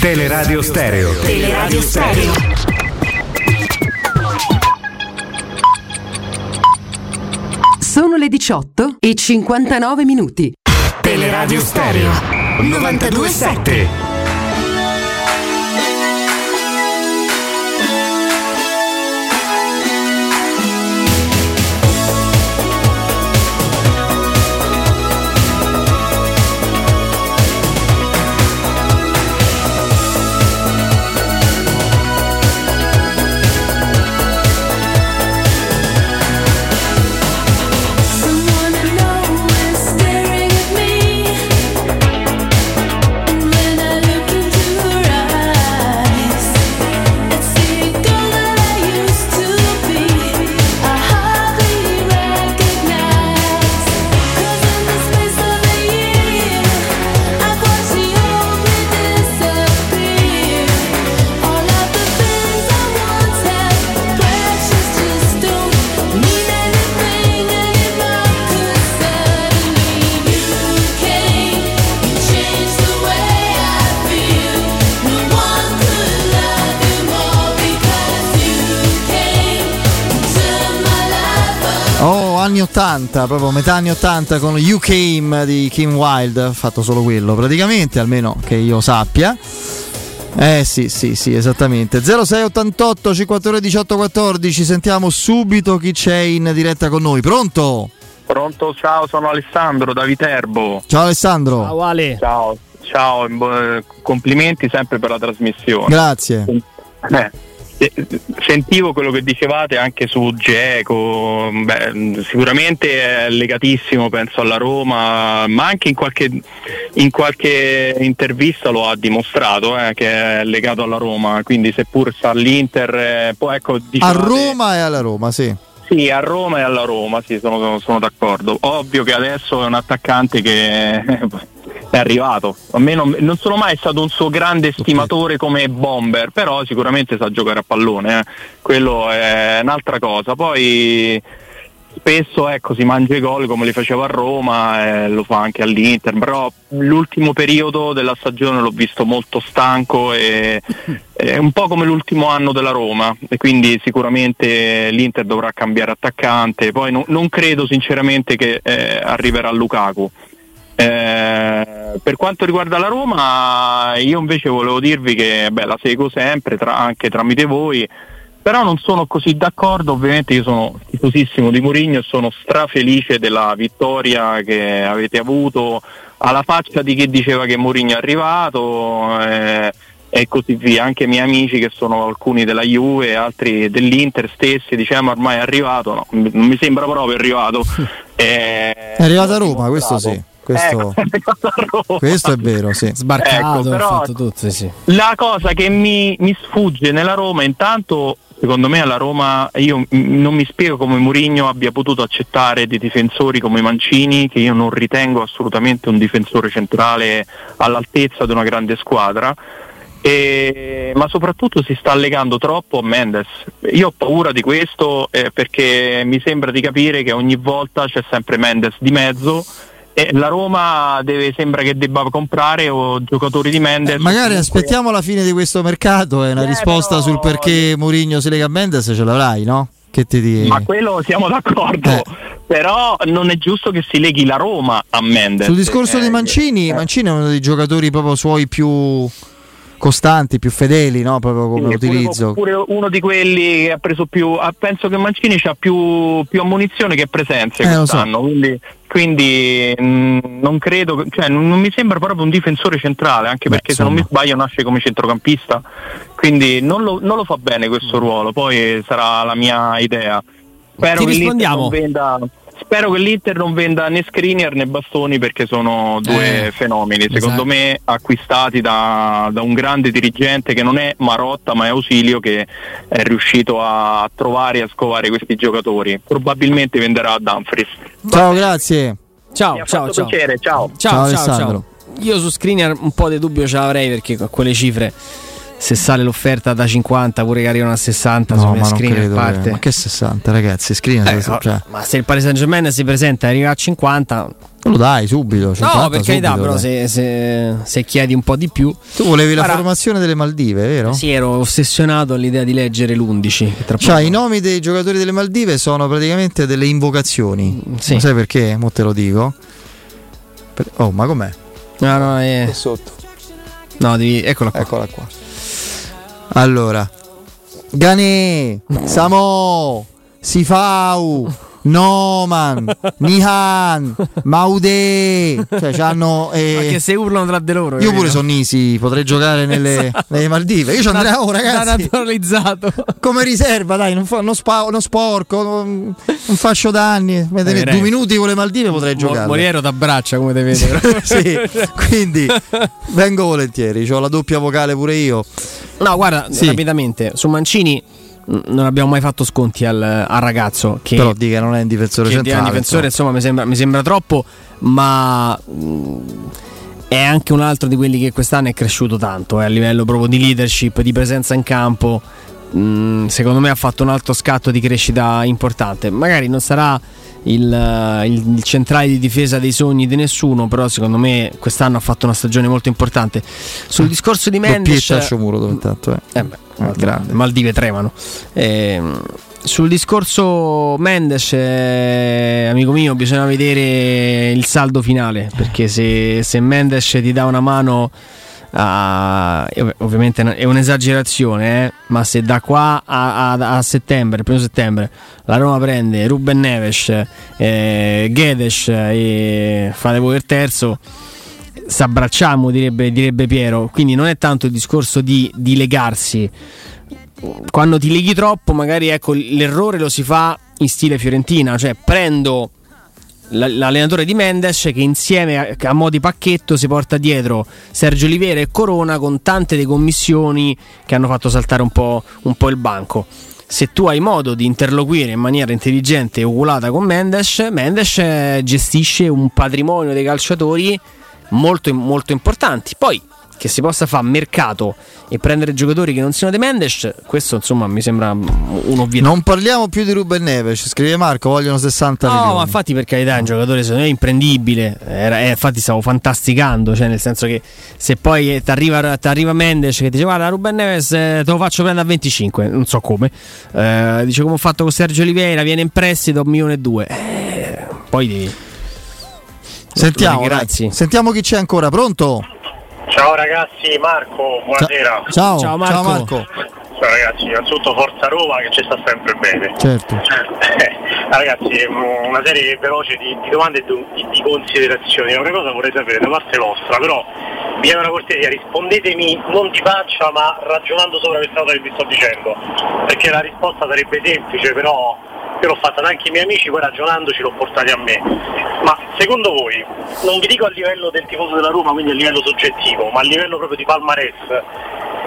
Teleradio Stereo. Teleradio Stereo. Sono le 18 e 59 minuti. Teleradio Stereo 927. Anni 80, proprio metà anni 80 con You Came di Kim Wilde, ha fatto solo quello praticamente, almeno che io sappia. Eh sì, sì, sì, esattamente. 0688 52 18 14, sentiamo subito chi c'è in diretta con noi. Pronto? Pronto, ciao, sono Alessandro da Viterbo. Ciao Alessandro. Ciao Ale. Ciao, ciao, complimenti sempre per la trasmissione. Grazie. Eh, sentivo quello che dicevate anche su Geco, beh, sicuramente è legatissimo, penso alla Roma, ma anche in qualche, in qualche intervista lo ha dimostrato eh, che è legato alla Roma, quindi seppur sta all'Inter, eh, poi ecco, A dicevate- Roma e alla Roma, sì. Sì, a Roma e alla Roma, sì, sono, sono- sono d'accordo. Ovvio che adesso è un attaccante che è arrivato. A me non, non sono mai stato un suo grande stimatore come bomber, però sicuramente sa giocare a pallone, eh. quello è un'altra cosa. Poi spesso ecco, si mangia i gol come li faceva a Roma e lo fa anche all'Inter, però l'ultimo periodo della stagione l'ho visto molto stanco e è un po' come l'ultimo anno della Roma e quindi sicuramente l'Inter dovrà cambiare attaccante, poi no- non credo sinceramente che eh, arriverà Lukaku. Eh, per quanto riguarda la Roma, io invece volevo dirvi che beh, la seguo sempre, tra- anche tramite voi, però non sono così d'accordo, ovviamente io sono tifosissimo di Mourinho e sono strafelice della vittoria che avete avuto alla faccia di chi diceva che Mourinho è arrivato eh, e così via, anche i miei amici che sono alcuni della Juve altri dell'Inter stessi dicevano ormai è arrivato, no, non mi sembra proprio arrivato. Eh, È arrivata a Roma, questo sì. Questo, Ecco, questo è vero, sì. Sbarcato, Ecco, però- fatto tutto, sì. La cosa che mi, mi sfugge nella Roma, intanto secondo me alla Roma io non mi spiego come Mourinho abbia potuto accettare dei difensori come Mancini, che io non ritengo assolutamente un difensore centrale all'altezza di una grande squadra. E- ma soprattutto si sta legando troppo a Mendes. Io ho paura di questo eh, perché mi sembra di capire che ogni volta c'è sempre Mendes di mezzo e la Roma deve, sembra che debba comprare o giocatori di Mendes. Eh, Magari Comunque- aspettiamo la fine di questo mercato e una Eh, risposta sul perché Mourinho si lega a Mendes ce l'avrai, no? Che ti dici? Ma quello siamo d'accordo, Eh. però non è giusto che si leghi la Roma a Mendes. Sul discorso Eh, di Mancini, eh. Mancini è uno dei giocatori proprio suoi più costanti, più fedeli, no? Proprio come Sì, pure- utilizzo. Pure uno di quelli che ha preso più. ah, penso che Mancini ha più, più ammunizione che presenze Eh, lo so. quest'anno. Quindi, quindi, mh, non credo, cioè, non, non mi sembra proprio un difensore centrale, anche perché se non mi sbaglio nasce come centrocampista. Quindi non lo, non lo fa bene questo ruolo, poi sarà la mia idea. Spero Ti che rispondiamo. non venda. Spero che l'Inter non venda né Skriniar né Bastoni perché sono due Eh, fenomeni, esatto. secondo me acquistati da, da un grande dirigente che non è Marotta ma è Ausilio che è riuscito a trovare e a scovare questi giocatori. Probabilmente venderà a Dumfries. Ciao, grazie. Ciao, Mi ha ciao, fatto ciao. piacere, ciao. Ciao, Ciao, ciao, Alessandro. ciao. Io su Skriniar un po' di dubbio ce l'avrei perché con quelle cifre se sale l'offerta da 50 pure che arrivano a 60 No, ma non Skriniar credo. che- parte. Ma che 60, ragazzi? Skriniar, Eh, cioè, no, ma se il Paris Saint Germain si presenta e arriva a 50 lo dai subito. 50 No, per carità, però se, se- se chiedi un po' di più Tu volevi la formazione delle Maldive, vero? Sì, ero ossessionato all'idea di leggere l'11 che tra Cioè, poco- i nomi dei giocatori delle Maldive sono praticamente delle invocazioni. Sì. Ma sai perché? Mo te lo dico. Oh, ma com'è? No, no, è... sotto. No, devi... Eccola qua. Eccola qua. Allora, Gane, Samo, Sifau, Noman, Nihan, Maude. Cioè, c'hanno. eh, Ma che se urlano tra di loro. Io pure sono Nisi, potrei giocare nelle, nelle Maldive. Io ci andrei, oh Da ragazzi, naturalizzato. come riserva, dai, non, fa- non spa- non sporco, non, non faccio danni. Tenete direi. due minuti con le Maldive potrei Mo- giocare. Moriero t'abbraccia come te vede. però. sì, quindi vengo volentieri, ho la doppia vocale pure io. No, guarda, Sì. rapidamente, su Mancini non abbiamo mai fatto sconti al, al ragazzo che, Però di che non è un difensore che è un centrale. difensore, insomma, mi sembra, mi sembra troppo, ma mh, è anche un altro di quelli che quest'anno è cresciuto tanto, eh, a livello proprio di leadership, di presenza in campo. Mh, secondo me ha fatto un altro scatto di crescita importante. Magari non sarà il, il- il centrale di difesa dei sogni di nessuno, però secondo me quest'anno ha fatto una stagione molto importante. Sul discorso di Mendes... Doppietta Sciomuro dove intanto eh. Eh beh, grande. Maldive tremano. Ehm, sul discorso Mendes, eh, amico mio, bisogna vedere il saldo finale. Perché se, se Mendes ti dà una mano, a- e ov- ovviamente è un'esagerazione, eh, ma se da qua a, a- a settembre, primo settembre, la Roma prende Ruben Neves, eh, Gedes e fate voi il terzo s'abbracciamo, direbbe, direbbe Piero. Quindi non è tanto il discorso di, di legarsi. Quando ti leghi troppo, magari ecco, l'errore lo si fa in stile Fiorentina, cioè prendo l'allenatore di Mendes che insieme a, a mo' di pacchetto si porta dietro Sergio Olivera e Corona con tante decommissioni che hanno fatto saltare un po', un po' il banco. Se tu hai modo di interloquire in maniera intelligente e oculata con Mendes, Mendes eh, gestisce un patrimonio dei calciatori molto, molto importanti. Poi che si possa fare mercato e prendere giocatori che non siano dei Mendes, questo insomma mi sembra un'ovvietà. Non parliamo più di Ruben Neves, scrive Marco, vogliono 60 No, milioni. ma infatti per carità è un giocatore secondo me imprendibile. Era- eh, infatti stavo fantasticando, cioè nel senso che se poi ti arriva, Mendes che dice guarda Ruben Neves eh, te lo faccio prendere a 25, non so come. Eh, dice come ho fatto con Sergio Oliveira, viene in prestito un milione e due. Eh, poi devi... Sentiamo, dai. Sentiamo chi c'è ancora, pronto? Ciao ragazzi, Marco, buonasera. Ciao, ciao Marco. Ciao ragazzi, innanzitutto Forza Roma che ci sta sempre bene. Certo. Eh, ragazzi, una serie veloce di, di domande e di, di considerazioni. Una cosa vorrei sapere da parte vostra, però vi chiedo una cortesia, rispondetemi non di faccia ma ragionando sopra questa cosa che vi sto dicendo, perché la risposta sarebbe semplice, però io l'ho fatta da anche i miei amici, poi ragionandoci l'ho portati a me. Ma secondo voi, non vi dico a livello del tifoso della Roma, quindi a livello soggettivo, ma a livello proprio di palmarès,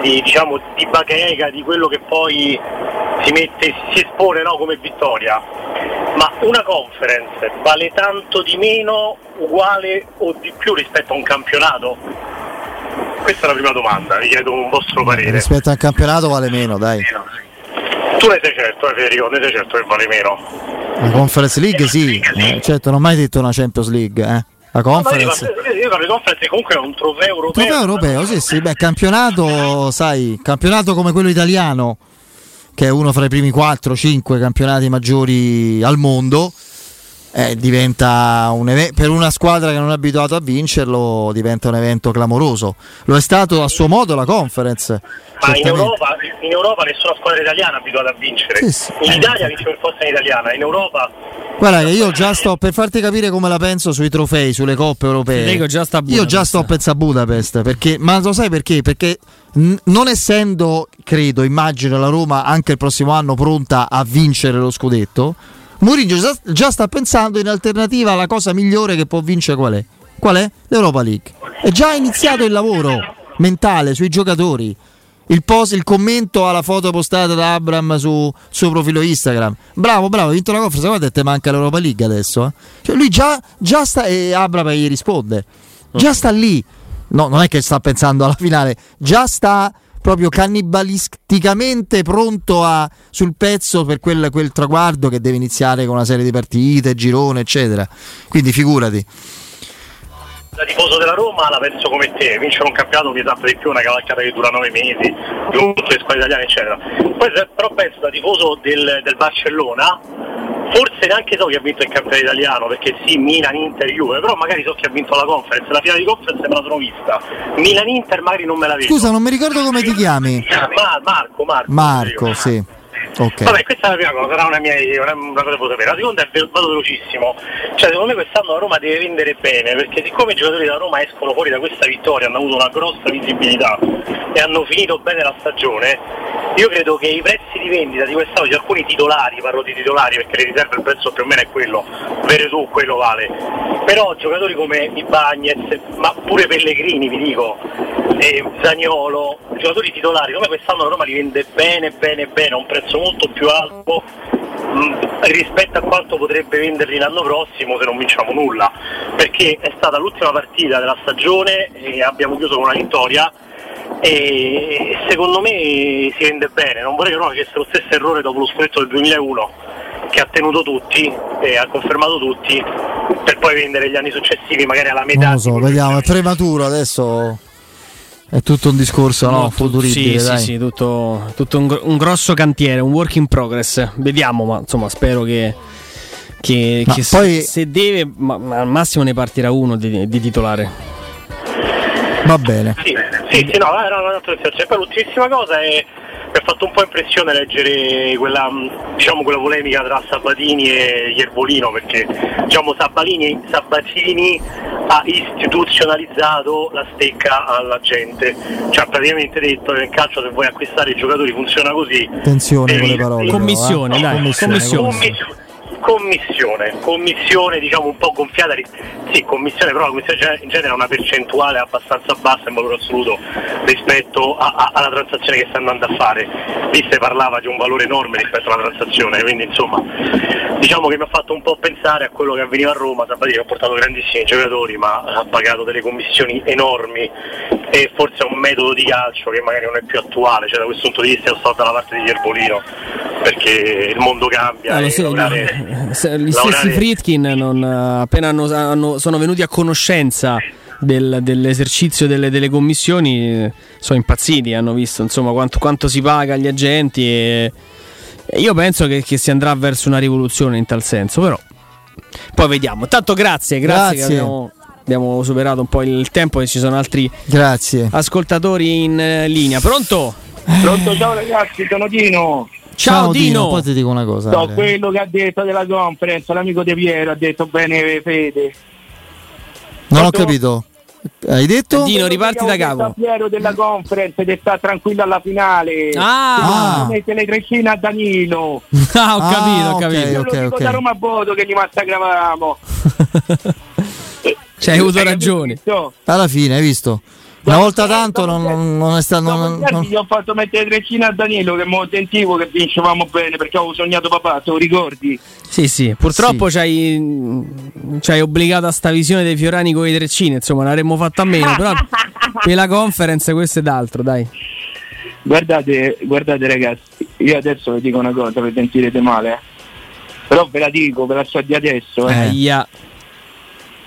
di, diciamo, di bacheca, di quello che poi si mette, si espone no, come vittoria, ma una conference vale tanto di meno, uguale o di più rispetto a un campionato? Questa è la prima domanda, vi chiedo un vostro parere. Rispetto al campionato vale meno, dai. Tu ne sei certo, Federico, ne sei certo che vale meno. La Conference League sì, eh, certo, non ho mai detto una Champions League, eh. La io Conference. parlo, io di conference comunque è un trofeo europeo. Trofeo europeo, sì, sì, beh, campionato, sai, campionato come quello italiano, che è uno fra i primi 4-5 campionati maggiori al mondo. Eh, diventa un evento per una squadra che non è abituata a vincerlo diventa un evento clamoroso lo è stato a suo modo la conference Ma in. Europa, in Europa nessuna squadra italiana è abituata a vincere. Sì, sì. In Italia vince per forza in italiana, in Europa guarda che io già sto per farti capire come la penso sui trofei sulle coppe europee io già sto a pensare a Budapest perché, ma lo sai perché? perché n- non essendo credo immagino la Roma anche il prossimo anno pronta a vincere lo scudetto Mourinho già, già sta pensando in alternativa alla cosa migliore che può vincere qual è? Qual è? L'Europa League. È già iniziato il lavoro mentale sui giocatori. Il, post, il commento alla foto postata da Abram su suo profilo Instagram. Bravo, bravo, hai vinto la conferenza. Guarda, te manca l'Europa League adesso. eh. Cioè, lui già, già sta. E Abram gli risponde. Già sta lì. No, non è che sta pensando alla finale, già sta proprio cannibalisticamente pronto a, sul pezzo per quel, quel traguardo che deve iniziare con una serie di partite, girone, eccetera. Quindi figurati. da tifoso della Roma la penso come te, vincere un campionato mi tappa di più una cavalcata che dura nove mesi, tutte le squadre italiane eccetera. Poi però penso da tifoso del, del Barcellona, forse neanche so chi ha vinto il campionato italiano, perché sì, Milan, Inter, Juve, però magari so chi ha vinto la conference, la finale di conference me la sono vista. Milan Inter magari non me la vedo. Scusa, non mi ricordo come ti chiami. Ma- Marco, Marco. Marco, sì. Ok. Vabbè, questa è la prima cosa, sarà una, mia, una, una cosa che devo sapere. La seconda è vado velocissimo. Cioè, secondo me quest'anno la Roma deve vendere bene, perché siccome i giocatori della Roma escono fuori da questa vittoria, hanno avuto una grossa visibilità e hanno finito bene la stagione, io credo che i prezzi di vendita di quest'anno di alcuni titolari, parlo di titolari perché le riserve il prezzo più o meno è quello, Veretù quello vale. Però giocatori come Ibagnez, ma pure Pellegrini vi dico, e Zaniolo, giocatori titolari, come quest'anno la Roma li vende bene bene bene a un prezzo molto più alto mh, rispetto a quanto potrebbe venderli l'anno prossimo se non vinciamo nulla. Perché è stata l'ultima partita della stagione e abbiamo chiuso con una vittoria e secondo me si vende bene. Non vorrei che Roma facesse lo stesso errore dopo lo scudetto del 2001 che ha tenuto tutti e ha confermato tutti per poi vendere gli anni successivi magari alla metà. Non lo so, vediamo, è prematuro adesso. È tutto un discorso, no? Molto- Futuribile, sì, dai. sì, sì, tutto, tutto un, un grosso cantiere, un work in progress. Vediamo, ma insomma, spero che, che, Ma che poi- se, se deve, ma, ma al massimo ne partirà uno di, di titolare. Va bene. Sì, sì, sì, no, era una attenzione. Poi l'ultimissima cosa è mi ha fatto un po' impressione leggere quella, mh, diciamo, quella polemica tra Sabatini e Iervolino perché diciamo, Sabatini, Sabatini ha istituzionalizzato la stecca alla gente, cioè ha praticamente detto che nel calcio se vuoi acquistare i giocatori funziona così. Attenzione con le parole. però, Commissione, eh. dai, Commissione, commissione. Commissione, commissione diciamo un po' gonfiata, sì commissione però la commissione in genere ha una percentuale abbastanza bassa in valore assoluto rispetto a- a- alla transazione che sta andando a fare, lì si parlava di un valore enorme rispetto alla transazione, quindi insomma diciamo che mi ha fatto un po' pensare a quello che avveniva a Roma, Sabatini ha portato grandissimi giocatori ma ha pagato delle commissioni enormi e forse è un metodo di calcio che magari non è più attuale, cioè da questo punto di vista io sto dalla parte di Ierbolino perché il mondo cambia Ah, gli stessi Fritkin non, appena hanno- hanno- sono venuti a conoscenza del- dell'esercizio delle, delle commissioni eh, sono impazziti, hanno visto insomma quanto, quanto si paga agli agenti e, e io penso che, che si andrà verso una rivoluzione in tal senso, però poi vediamo. Tanto grazie, grazie, Grazie. che abbiamo, abbiamo superato un po' il tempo e ci sono altri Grazie. ascoltatori in eh, linea. Pronto? Pronto, ciao ragazzi, sono Dino. Ciao, Dino. Poi ti dico una cosa. So Ale. quello che ha detto della conference, l'amico De Piero ha detto bene Fede. Non ho capito. Hai detto? Dino, riparti da capo. Piero della conference che sta tranquillo alla finale. Ah. Che mette le trecine a Danilo. Ah, ho capito, ho ok, capito. Io lo dico ok. da Roma a Bodo che gli massacravamo. Cioè, hai avuto ragione. Alla fine, hai visto? Una volta tanto non, non- è stato. non- non- Gli ho fatto mettere le treccine a Danilo che mo sentivo che vincevamo bene perché avevo sognato papà, te lo ricordi? Sì, sì, purtroppo ci hai ci hai obbligato a sta visione dei Fiorani con i treccini, insomma, l'avremmo fatto a meno, però per la conference questo è d'altro, dai. Guardate, guardate ragazzi, io adesso vi dico una cosa, vi sentirete male, eh. però ve la dico, ve la so di adesso, eh. Aia.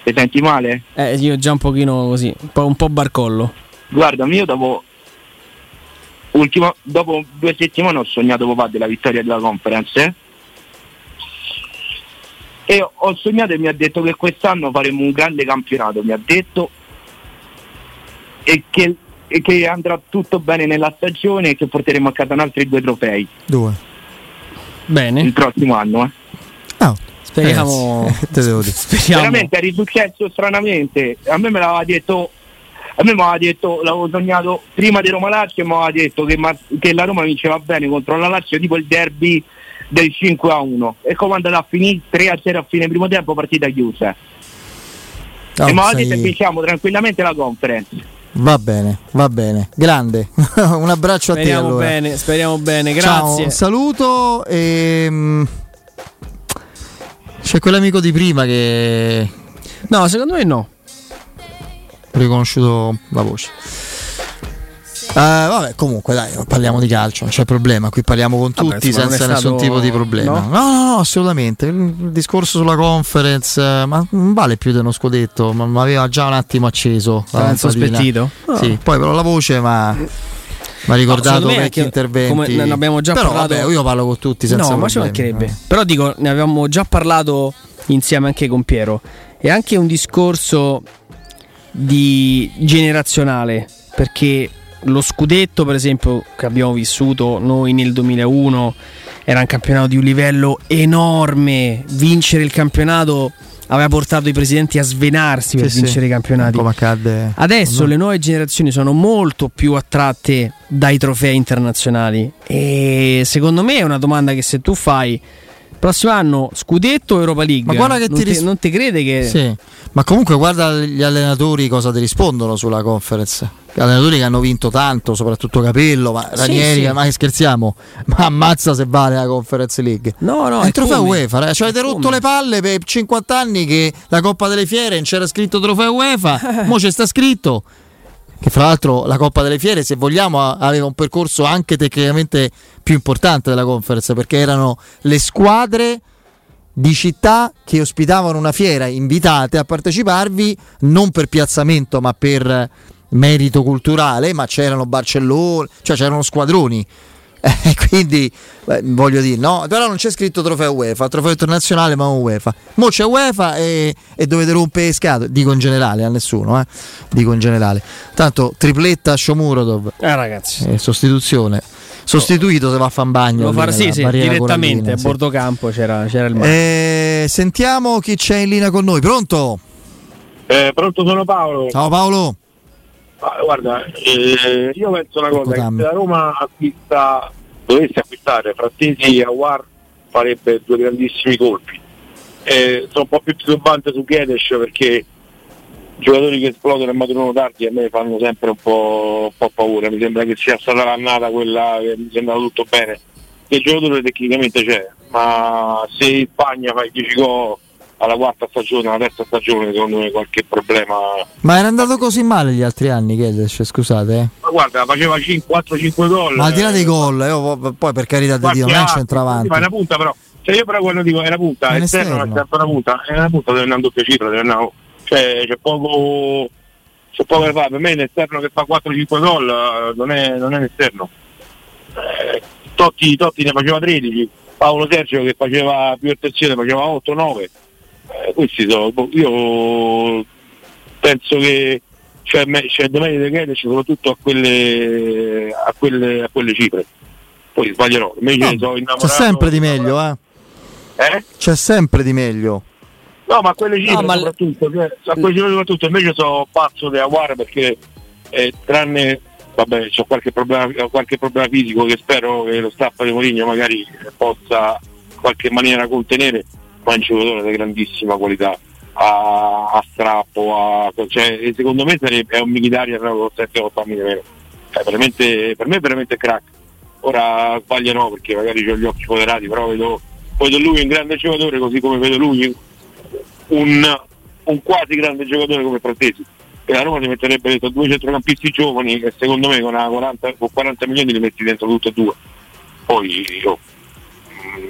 Ti senti male? Eh, io già un pochino così, un po', un po' barcollo. Guarda, io dopo, ultimo, dopo due settimane ho sognato papà della vittoria della conference, eh. E ho- ho sognato e mi ha detto che quest'anno faremo un grande campionato, mi ha detto, e che, e che andrà tutto bene nella stagione e che porteremo a casa altri due trofei Due. Bene. il prossimo anno. eh. Speriamo. Eh, te devo dire. Speriamo. Veramente è risuccesso stranamente. A me me l'aveva detto, a me mi aveva detto, l'avevo sognato prima di Roma Lazio e mi aveva detto che, ma- che la Roma vinceva bene contro la Lazio, tipo il derby del 5 a 1. E come è andata a finire 3 a 0 a fine primo tempo, partita chiusa. Oh, e mi aveva sei- detto che vinciamo tranquillamente la conference. Va bene, va bene. Grande. un abbraccio a te Speriamo allora. bene, speriamo bene, Ciao, grazie. un saluto e mm, c'è quell'amico di prima che No, secondo me no. ho riconosciuto la voce. Eh, vabbè, comunque dai, parliamo di calcio, non c'è problema, qui parliamo con Vabbè, tutti senza è nessun stato- tipo di problema. no? No? no, no, assolutamente. Il discorso sulla conference, eh, ma non vale più di uno scudetto, ma mi aveva già un attimo acceso. lampadina. insospettito? No. Sì, poi però la voce ma mi ha ricordato me vecchi interventi. come ne abbiamo già però, parlato- vabbè, io parlo con tutti senza no, ma ci problemi. mancherebbe. Però dico, ne avevamo già parlato insieme anche con Piero. È anche un discorso di generazionale, perché lo scudetto, per esempio, che abbiamo vissuto noi nel 2001 era un campionato di un livello enorme. Vincere il campionato aveva portato i presidenti a svenarsi per Sì, sì. vincere i campionati. Come accadde Adesso le nuove generazioni sono molto più attratte dai trofei internazionali e secondo me è una domanda che se tu fai prossimo anno scudetto Europa League Ma guarda che non ti ti, ris- non ti crede che Sì, ma comunque guarda gli allenatori cosa ti rispondono sulla conference. Gli allenatori che hanno vinto tanto, soprattutto Capello, ma Sì, Ranieri, sì. ma che scherziamo? Ma ammazza se vale la Conference League. No, no, è e il trofeo come? UEFA, ragazzi. Ci avete rotto come? le palle per 50 anni che la Coppa delle Fiere non c'era scritto trofeo UEFA, mo c'è sta scritto. Che fra l'altro la Coppa delle Fiere, se vogliamo, aveva un percorso anche tecnicamente più importante della conference, perché erano le squadre di città che ospitavano una fiera invitate a parteciparvi non per piazzamento ma per merito culturale, ma c'erano Barcellona, cioè c'erano squadroni. Eh, quindi beh, voglio dire, no, però non c'è scritto trofeo UEFA, trofeo internazionale ma non UEFA. Mo c'è UEFA e, e dovete rompere le scatole, dico in generale a nessuno, eh. dico in generale. Tanto tripletta Shomurodov, eh, ragazzi eh, sostituzione. Sostituito se va a fan bagno. lo far, sì, sì, direttamente a bordo campo c'era, c'era il mare. Eh, sentiamo chi c'è in linea con noi. Pronto? Eh, pronto sono Paolo. Ciao Paolo. Ah, guarda, eh, io penso una cosa, che Tammy. se la Roma acquista, dovesse acquistare Frattesi e Awar farebbe due grandissimi colpi. Eh, sono un po' più titubante su Guedes perché giocatori che esplodono e maturano tardi a me fanno sempre un po', un po' paura, mi sembra che sia stata l'annata quella che mi sembrava tutto bene. Il giocatore tecnicamente c'è, ma se in Spagna fai 10 gol alla quarta stagione, alla terza stagione, secondo me qualche problema Ma era andato così male gli altri anni, Kedes, scusate. eh. Ma guarda, faceva 4-5 gol. Ma al di là dei gol, oh, poi per carità di Dio, non è un centravanti. Ma è una punta però. Cioè io però quando dico è una punta, È un esterno, esterno. è una punta, è una punta deve andare in doppia cifra, deve andare. Cioè c'è poco. C'è poco da fare. Per me l'esterno che fa 4-5 gol eh, non è, non è un esterno. Eh, Totti, Totti ne faceva 13, Paolo Sergio che faceva più il terziere faceva 8-9. Eh, questi sono. boh, Io penso che c'è, me- c'è da meglio che soprattutto a quelle, a quelle, a quelle cifre. Poi sbaglierò, invece sono C'è sempre di meglio, eh. Eh? C'è sempre di meglio. No, ma a quelle cifre No, ma- soprattutto, cioè, a quelle cifre soprattutto invece sono pazzo di Aguara perché eh, tranne vabbè c'ho qualche problema, ho qualche problema fisico che spero che lo staff di Moligno magari possa in qualche maniera contenere, ma è un giocatore di grandissima qualità. A, a strappo, a, cioè, secondo me è un militario con 7-8 anni di. Cioè, per me è veramente crack. Ora sbaglio no perché magari ho gli occhi foderati, però vedo, vedo lui un grande giocatore così come vedo lui un, un quasi grande giocatore come Frattesi. E la Roma ti metterebbe dentro due centrocampisti giovani e secondo me con, una 40, con 40 milioni li metti dentro tutti e due. Poi io,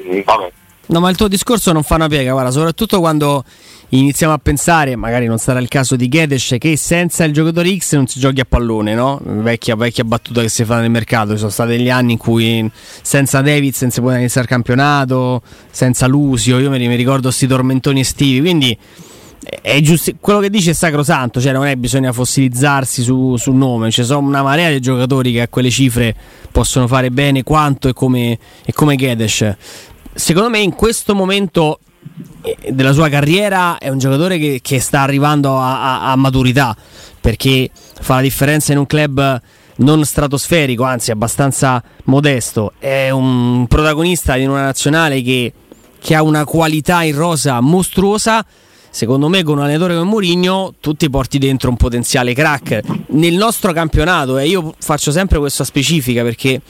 mm, vabbè. No, ma il tuo discorso non fa una piega, guarda, soprattutto quando iniziamo a pensare, magari non sarà il caso di Gedes, che senza il giocatore X non si giochi a pallone, no? Vecchia, vecchia battuta che si fa nel mercato. Ci sono stati degli anni in cui senza Davids non si può iniziare il campionato, senza Lusio, io mi ricordo questi tormentoni estivi, quindi giusto, quello che dice è sacrosanto, cioè non è bisogna fossilizzarsi su- sul nome, ci sono una marea di giocatori che a quelle cifre possono fare bene quanto e come, e come Gedes. Secondo me in questo momento eh, della sua carriera è un giocatore che, che sta arrivando a, a- a maturità perché fa la differenza in un club non stratosferico, anzi abbastanza modesto. È un protagonista in una nazionale che, che ha una qualità in rosa mostruosa. Secondo me, con un allenatore come Mourinho, tu ti porti dentro un potenziale crack. Nel nostro campionato, e io faccio sempre questa specifica perché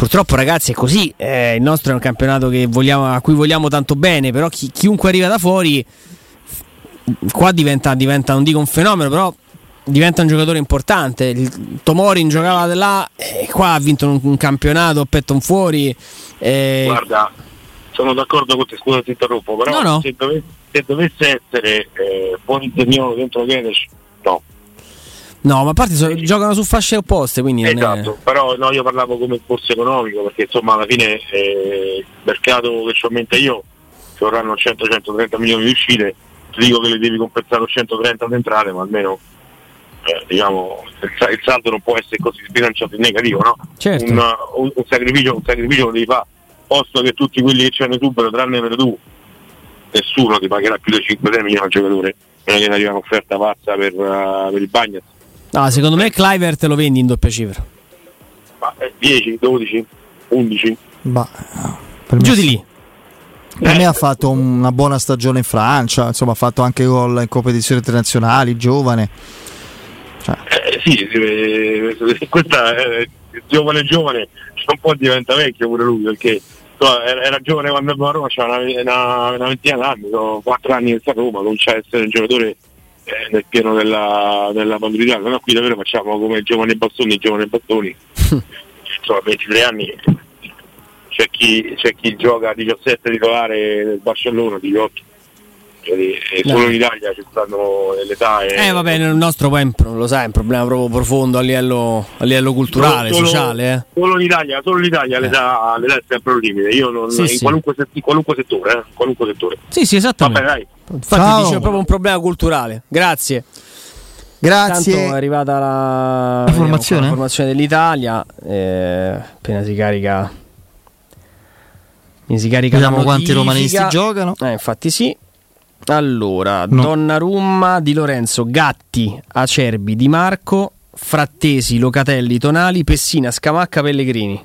purtroppo, ragazzi, è così. eh, il nostro è un campionato che vogliamo- a cui vogliamo tanto bene, però chi- chiunque arriva da fuori, qua diventa, diventa, non dico un fenomeno, però diventa un giocatore importante. Il Tomorin giocava da là e qua ha vinto un, un campionato, petto un fuori. eh, Guarda, sono d'accordo con te, scusa ti interrompo, però No, no. Se, dove- se dovesse essere eh, fuori Zaniolo dentro Gedes, no. No, ma a parte so- giocano su fasce opposte, quindi non è- Esatto, però no, io parlavo come forse economico, perché insomma alla fine eh, il mercato che ci ho in mente io ci vorranno 100-130 milioni di uscite, ti dico che le devi compensare 130 ad entrare, ma almeno eh, diciamo il, sa- il saldo non può essere così sbilanciato in negativo, no? Certo. Un, un- un sacrificio, un sacrificio lo devi fare, posto che tutti quelli che c'hanno subito, tranne per tu, nessuno ti pagherà più di 5-6 milioni al giocatore, non è che ne arriva un'offerta pazza per, eh, per il Bagnas. No, secondo me Clivert lo vendi in doppia cifra. Ma eh, 10, 12, 11. Bah, per me- Giù di lì. Per me ha fatto una buona stagione in Francia, insomma ha fatto anche gol in competizioni internazionali, giovane. Eh, sì, eh, questa è giovane giovane, c'è un po' diventa vecchio pure lui perché insomma, era, era giovane quando andò a Roma, c'era una, una, una ventina d'anni, sono quattro anni che sta a Roma, comincia a essere un giocatore eh, nel pieno della, della maturità, no qui davvero facciamo come giovani bastoni, giovani bastoni, insomma 23 anni c'è chi, c'è chi gioca a 17 titolare nel Barcellona, 18. Cioè, e solo in Italia ci stanno l'età e Eh vabbè, nel nostro poi lo sai, è un problema proprio profondo a livello, a livello culturale, Solo- sociale. Eh. Solo in Italia, solo in Italia l'età, l'età è sempre un limite. Io non, Sì, in, sì. Qualunque, in qualunque settore, eh, qualunque settore. Sì, sì, esattamente. Vabbè, dai. Infatti Ciao. dice proprio un problema culturale. Grazie. Grazie. Tanto è arrivata la, La formazione? vediamo la formazione dell'Italia. eh, appena si carica. Si carica Vediamo quanti romanisti giocano. Eh, infatti sì. Allora, No. Donnarumma, Di Lorenzo, Gatti, Acerbi, Di Marco, Frattesi, Locatelli, Tonali, Pessina, Scamacca, Pellegrini.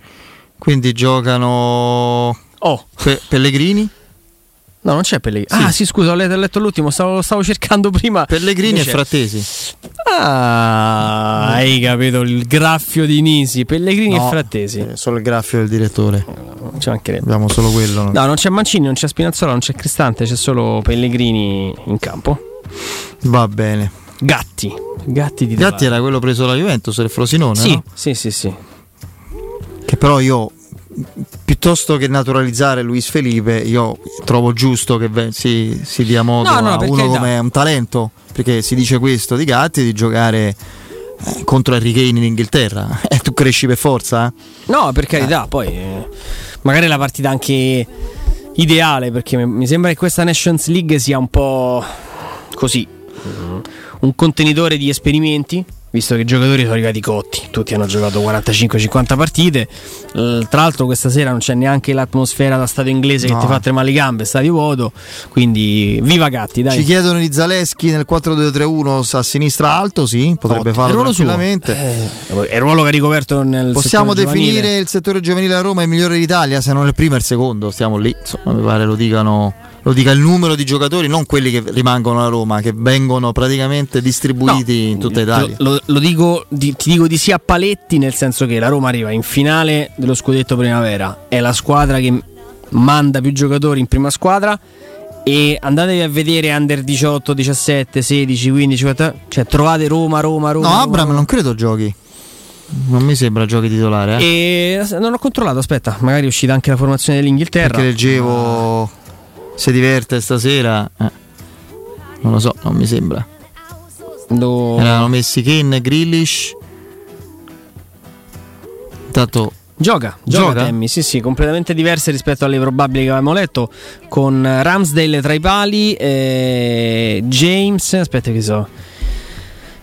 Quindi giocano Pe- Pellegrini? No, non c'è Pellegrini. Ah, sì, scusa, ho letto, l'ultimo, stavo, stavo cercando prima. Pellegrini Invece- e Frattesi. Ah, hai capito il graffio di Nisi, Pellegrini No, e Frattesi. eh, solo il graffio del direttore. Ci mancherebbe. Abbiamo solo quello. no? No, non c'è Mancini, non c'è Spinazzola, non c'è Cristante, c'è solo Pellegrini in campo. Va bene. Gatti. Gatti di Gatti era quello preso dalla Juventus, il Frosinone, Sì, no? sì, sì, sì. Che però io piuttosto che naturalizzare Luis Felipe, io trovo giusto che si, si dia modo No, no, a uno come un talento, perché si dice questo di Gatti di giocare eh, contro Harry Kane in Inghilterra. E tu cresci per forza? eh? No, per carità, poi eh, magari è la partita anche ideale perché mi- sembra che questa Nations League sia un po' così, mm, un contenitore di esperimenti. Visto che i giocatori sono arrivati cotti, tutti hanno giocato 45-50 partite. Eh, tra l'altro, questa sera non c'è neanche l'atmosfera da stadio inglese No. che ti fa tremare le gambe, stadio vuoto. Quindi, viva Gatti, dai. Ci chiedono di Zaleschi nel 4-2-3-1 a sinistra alto, sì, potrebbe Oh, farlo tranquillamente. Eh, È il ruolo che ha ricoperto nel Possiamo settore giovanile. definire il settore giovanile a Roma il migliore d'Italia, se non il primo e il secondo, stiamo lì, insomma, mi pare lo dicano lo dica il numero di giocatori, non quelli che rimangono a Roma, che vengono praticamente distribuiti in tutta Italia. Lo, lo- dico, di- ti dico di sì a paletti, nel senso che la Roma arriva in finale dello scudetto primavera. È la squadra che manda più giocatori in prima squadra. E andatevi a vedere under 18, 17, 16, 15, 14, cioè trovate Roma, Roma, Roma. No, Roma, Abram non credo giochi. Non mi sembra giochi titolare, eh. E non ho controllato, aspetta, magari è uscita anche la formazione dell'Inghilterra. perché leggevo si diverte stasera. eh. Non lo so, non mi sembra. Do- Erano messi Kane Grealish. Intanto Gioca, gioca, Gioca? Tammy, sì sì, completamente diverse rispetto alle probabili che avevamo letto, con Ramsdale tra i pali, eh, James, aspetta che so,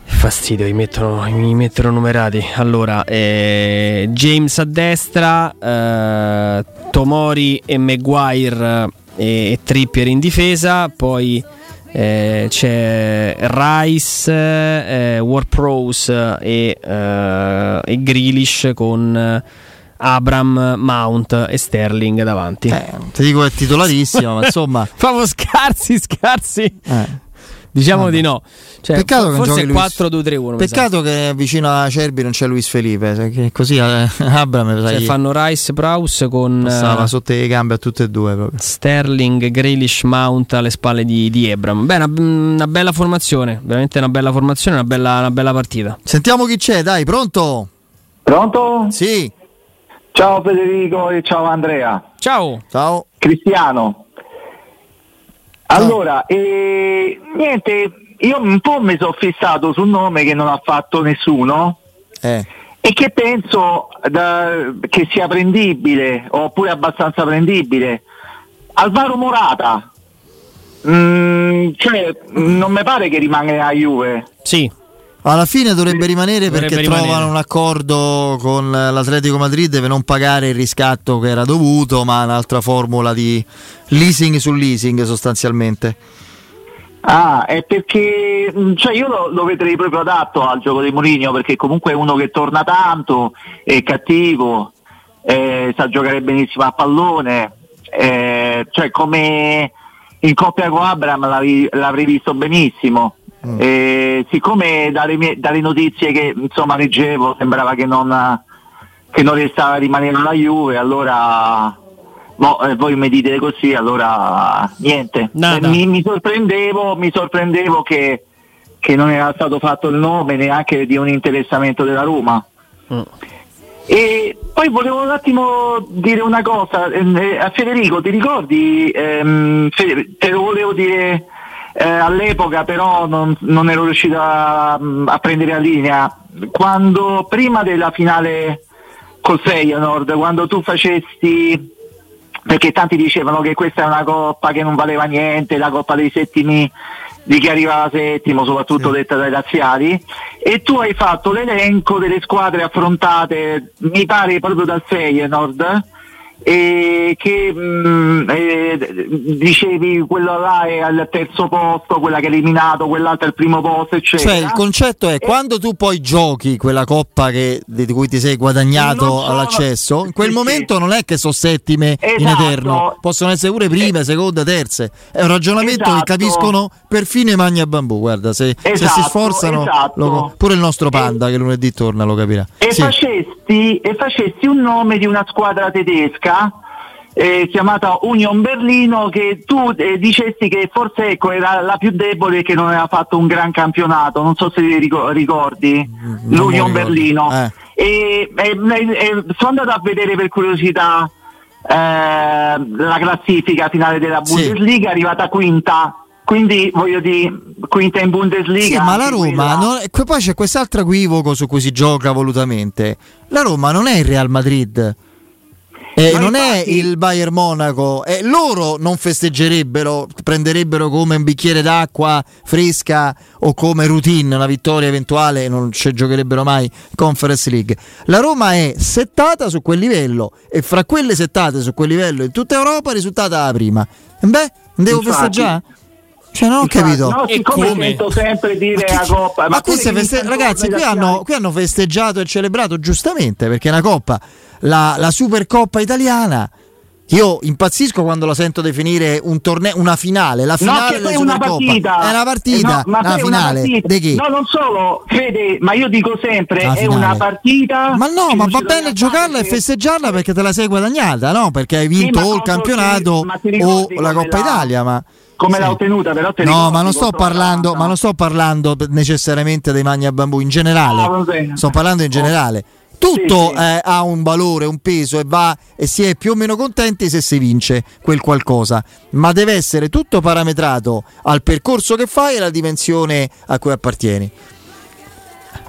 fastidio, mi mettono, mi mettono numerati, allora, eh, James a destra, eh, Tomori e Maguire e, e Trippier in difesa, poi eh, c'è Rice, eh, Ward-Prowse e, eh, e Grealish con eh, Abram, Mount e Sterling davanti. ti dico è titolarissimo, ma insomma. Famo scarsi, scarsi. Diciamo Vabbè. di no. Cioè. Peccato che non forse Luis- 4-2-3-1. mi sa. Peccato che vicino a Cerbi non c'è Luis Felipe, così eh, Abram Cioè, sai, fanno Rice Prowse con passava eh, sotto le gambe a tutte e due proprio. Sterling, Grealish, Mount alle spalle di, di Abram. Beh, una, una bella formazione, veramente una bella formazione, una bella, una bella partita. Sentiamo chi c'è, dai, pronto? Pronto? Sì. Ciao Federico e ciao Andrea. Ciao. Ciao. Cristiano. Allora, eh, niente, io un po' mi sono fissato sul nome che non ha fatto nessuno Eh. e che penso da- che sia prendibile, oppure abbastanza prendibile. Alvaro Morata. Mm, cioè, non mi pare che rimanga a Juve. Sì. Alla fine dovrebbe rimanere Dovrebbe perché rimanere. trovano un accordo con l'Atletico Madrid per non pagare il riscatto che era dovuto, ma un'altra formula di leasing su leasing sostanzialmente. Ah, è perché mh, cioè io lo, lo vedrei proprio adatto al gioco di Mourinho perché comunque è uno che torna tanto, è cattivo, eh, sa giocare benissimo a pallone, eh, cioè come in coppia con Abram l'avrei, l'avrei visto benissimo. Eh, siccome dalle, mie- dalle notizie che insomma leggevo sembrava che non, che non restava a rimanere alla Juve, allora boh, eh, voi mi dite così, allora niente. Eh, Mi, mi sorprendevo, mi sorprendevo che, che non era stato fatto il nome neanche di un interessamento della Roma. E poi volevo un attimo dire una cosa, eh, a Federico, ti ricordi? ehm, Fe- te lo volevo dire eh, all'epoca, però non, non ero riuscito a, a prendere la linea. Quando prima della finale col Feyenoord, quando tu facesti perché tanti dicevano che questa è una coppa che non valeva niente, la coppa dei settimi di chi arrivava settimo, soprattutto detta dai razziali, e tu hai fatto l'elenco delle squadre affrontate, mi pare proprio dal Feyenoord, e che mh, eh, dicevi quello là è al terzo posto, quella che ha eliminato, quell'altro al primo posto, eccetera. Cioè il concetto è quando tu poi giochi quella coppa che- di cui ti sei guadagnato sono- all'accesso, in quel sì, momento non è che sono settime in Esatto. eterno, possono essere pure prime, seconde, terze. È un ragionamento che Esatto. capiscono perfino i magna bambù. Guarda, se, se si Esatto, sforzano, esatto. lo- pure il nostro panda che lunedì torna lo capirà. e, Sì. facesti, e facesti un nome di una squadra tedesca eh, chiamata Union Berlino che tu eh, dicesti che forse ecco, era la più debole e che non aveva fatto un gran campionato, non so se ti rico- ricordi, me l'Union. Berlino. Eh. E, e- e- sono andato a vedere per curiosità eh, la classifica finale della Sì. Bundesliga, è arrivata quinta. Quindi voglio dire, quinta in Bundesliga. Sì, ma la Roma, non- poi c'è quest'altro equivoco su cui si gioca volutamente. La Roma non è il Real Madrid. Eh, non è infatti- il Bayern Monaco, eh, loro non festeggerebbero, prenderebbero come un bicchiere d'acqua fresca o come routine una vittoria eventuale, non ci giocherebbero mai Conference League. La Roma è settata su quel livello e fra quelle settate su quel livello in tutta Europa è risultata la prima. E beh, non devo Infatti. festeggiare? Cioè, non ho capito. No, siccome sento sempre dire la coppa, Ma qui si che feste- ragazzi, qui hanno, qui hanno festeggiato e celebrato giustamente perché è una coppa, la, la Supercoppa italiana. Io impazzisco quando la sento definire un torneo, una finale, la No, finale che della poi è una Supercoppa. partita. È una partita, Eh no, ma una è una finale. partita. No, non solo, Fede, ma io dico sempre, Una è finale. una partita. Ma no, che ma va bene giocarla e festeggiarla perché te la sei guadagnata, no? Perché hai vinto ma o il no, campionato ma ti o la come Coppa la- Italia, ma Come Sì. l'ha ottenuta, però te No, ma non parlando, ma non sto parlando necessariamente dei magna bambù in generale. Ah, bene. sto parlando in generale. tutto eh, ha un valore, un peso e va e si è più o meno contenti se si vince quel qualcosa, ma deve essere tutto parametrato al percorso che fai e alla dimensione a cui appartieni.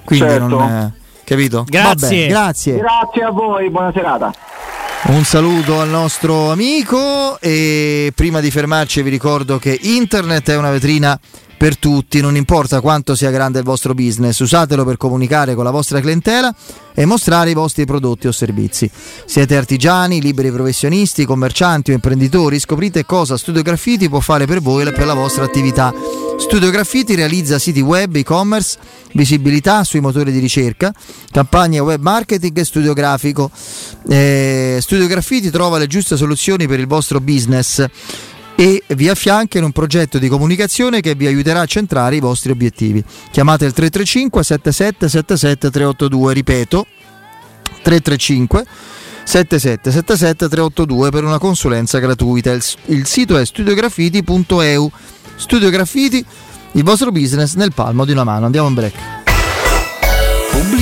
Quindi Certo. non eh, capito? Grazie. Vabbè, grazie. Grazie a voi, buona serata. Un saluto al nostro amico e prima di fermarci vi ricordo che internet è una vetrina per tutti, non importa quanto sia grande il vostro business, usatelo per comunicare con la vostra clientela e mostrare i vostri prodotti o servizi. Siete artigiani, liberi professionisti, commercianti o imprenditori, scoprite cosa Studio Graffiti può fare per voi e per la vostra attività. Studio Graffiti realizza siti web, e-commerce, visibilità sui motori di ricerca, campagne web marketing e studio grafico. Eh, studio Graffiti trova le giuste soluzioni per il vostro business e vi affianca in un progetto di comunicazione che vi aiuterà a centrare i vostri obiettivi. Chiamate il 335 77 77 382, ripeto 335 7777 382 per una consulenza gratuita. Il, il sito è studiografiti.eu. Studio Graffiti, il vostro business nel palmo di una mano. Andiamo in break.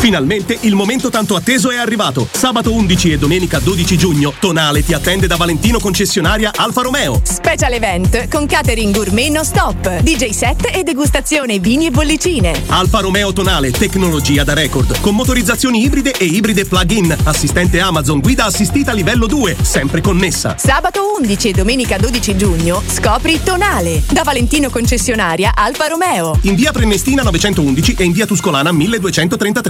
Finalmente il momento tanto atteso è arrivato. Sabato 11 e domenica 12 giugno, Tonale ti attende da Valentino concessionaria Alfa Romeo. Special event con catering gourmet non stop, DJ set e degustazione vini e bollicine. Alfa Romeo Tonale, tecnologia da record, con motorizzazioni ibride e ibride plug-in, assistente Amazon, guida assistita livello 2, sempre connessa. Sabato 11 e domenica 12 giugno scopri Tonale da Valentino concessionaria Alfa Romeo. In via Prenestina 911 e in via Tuscolana 1233.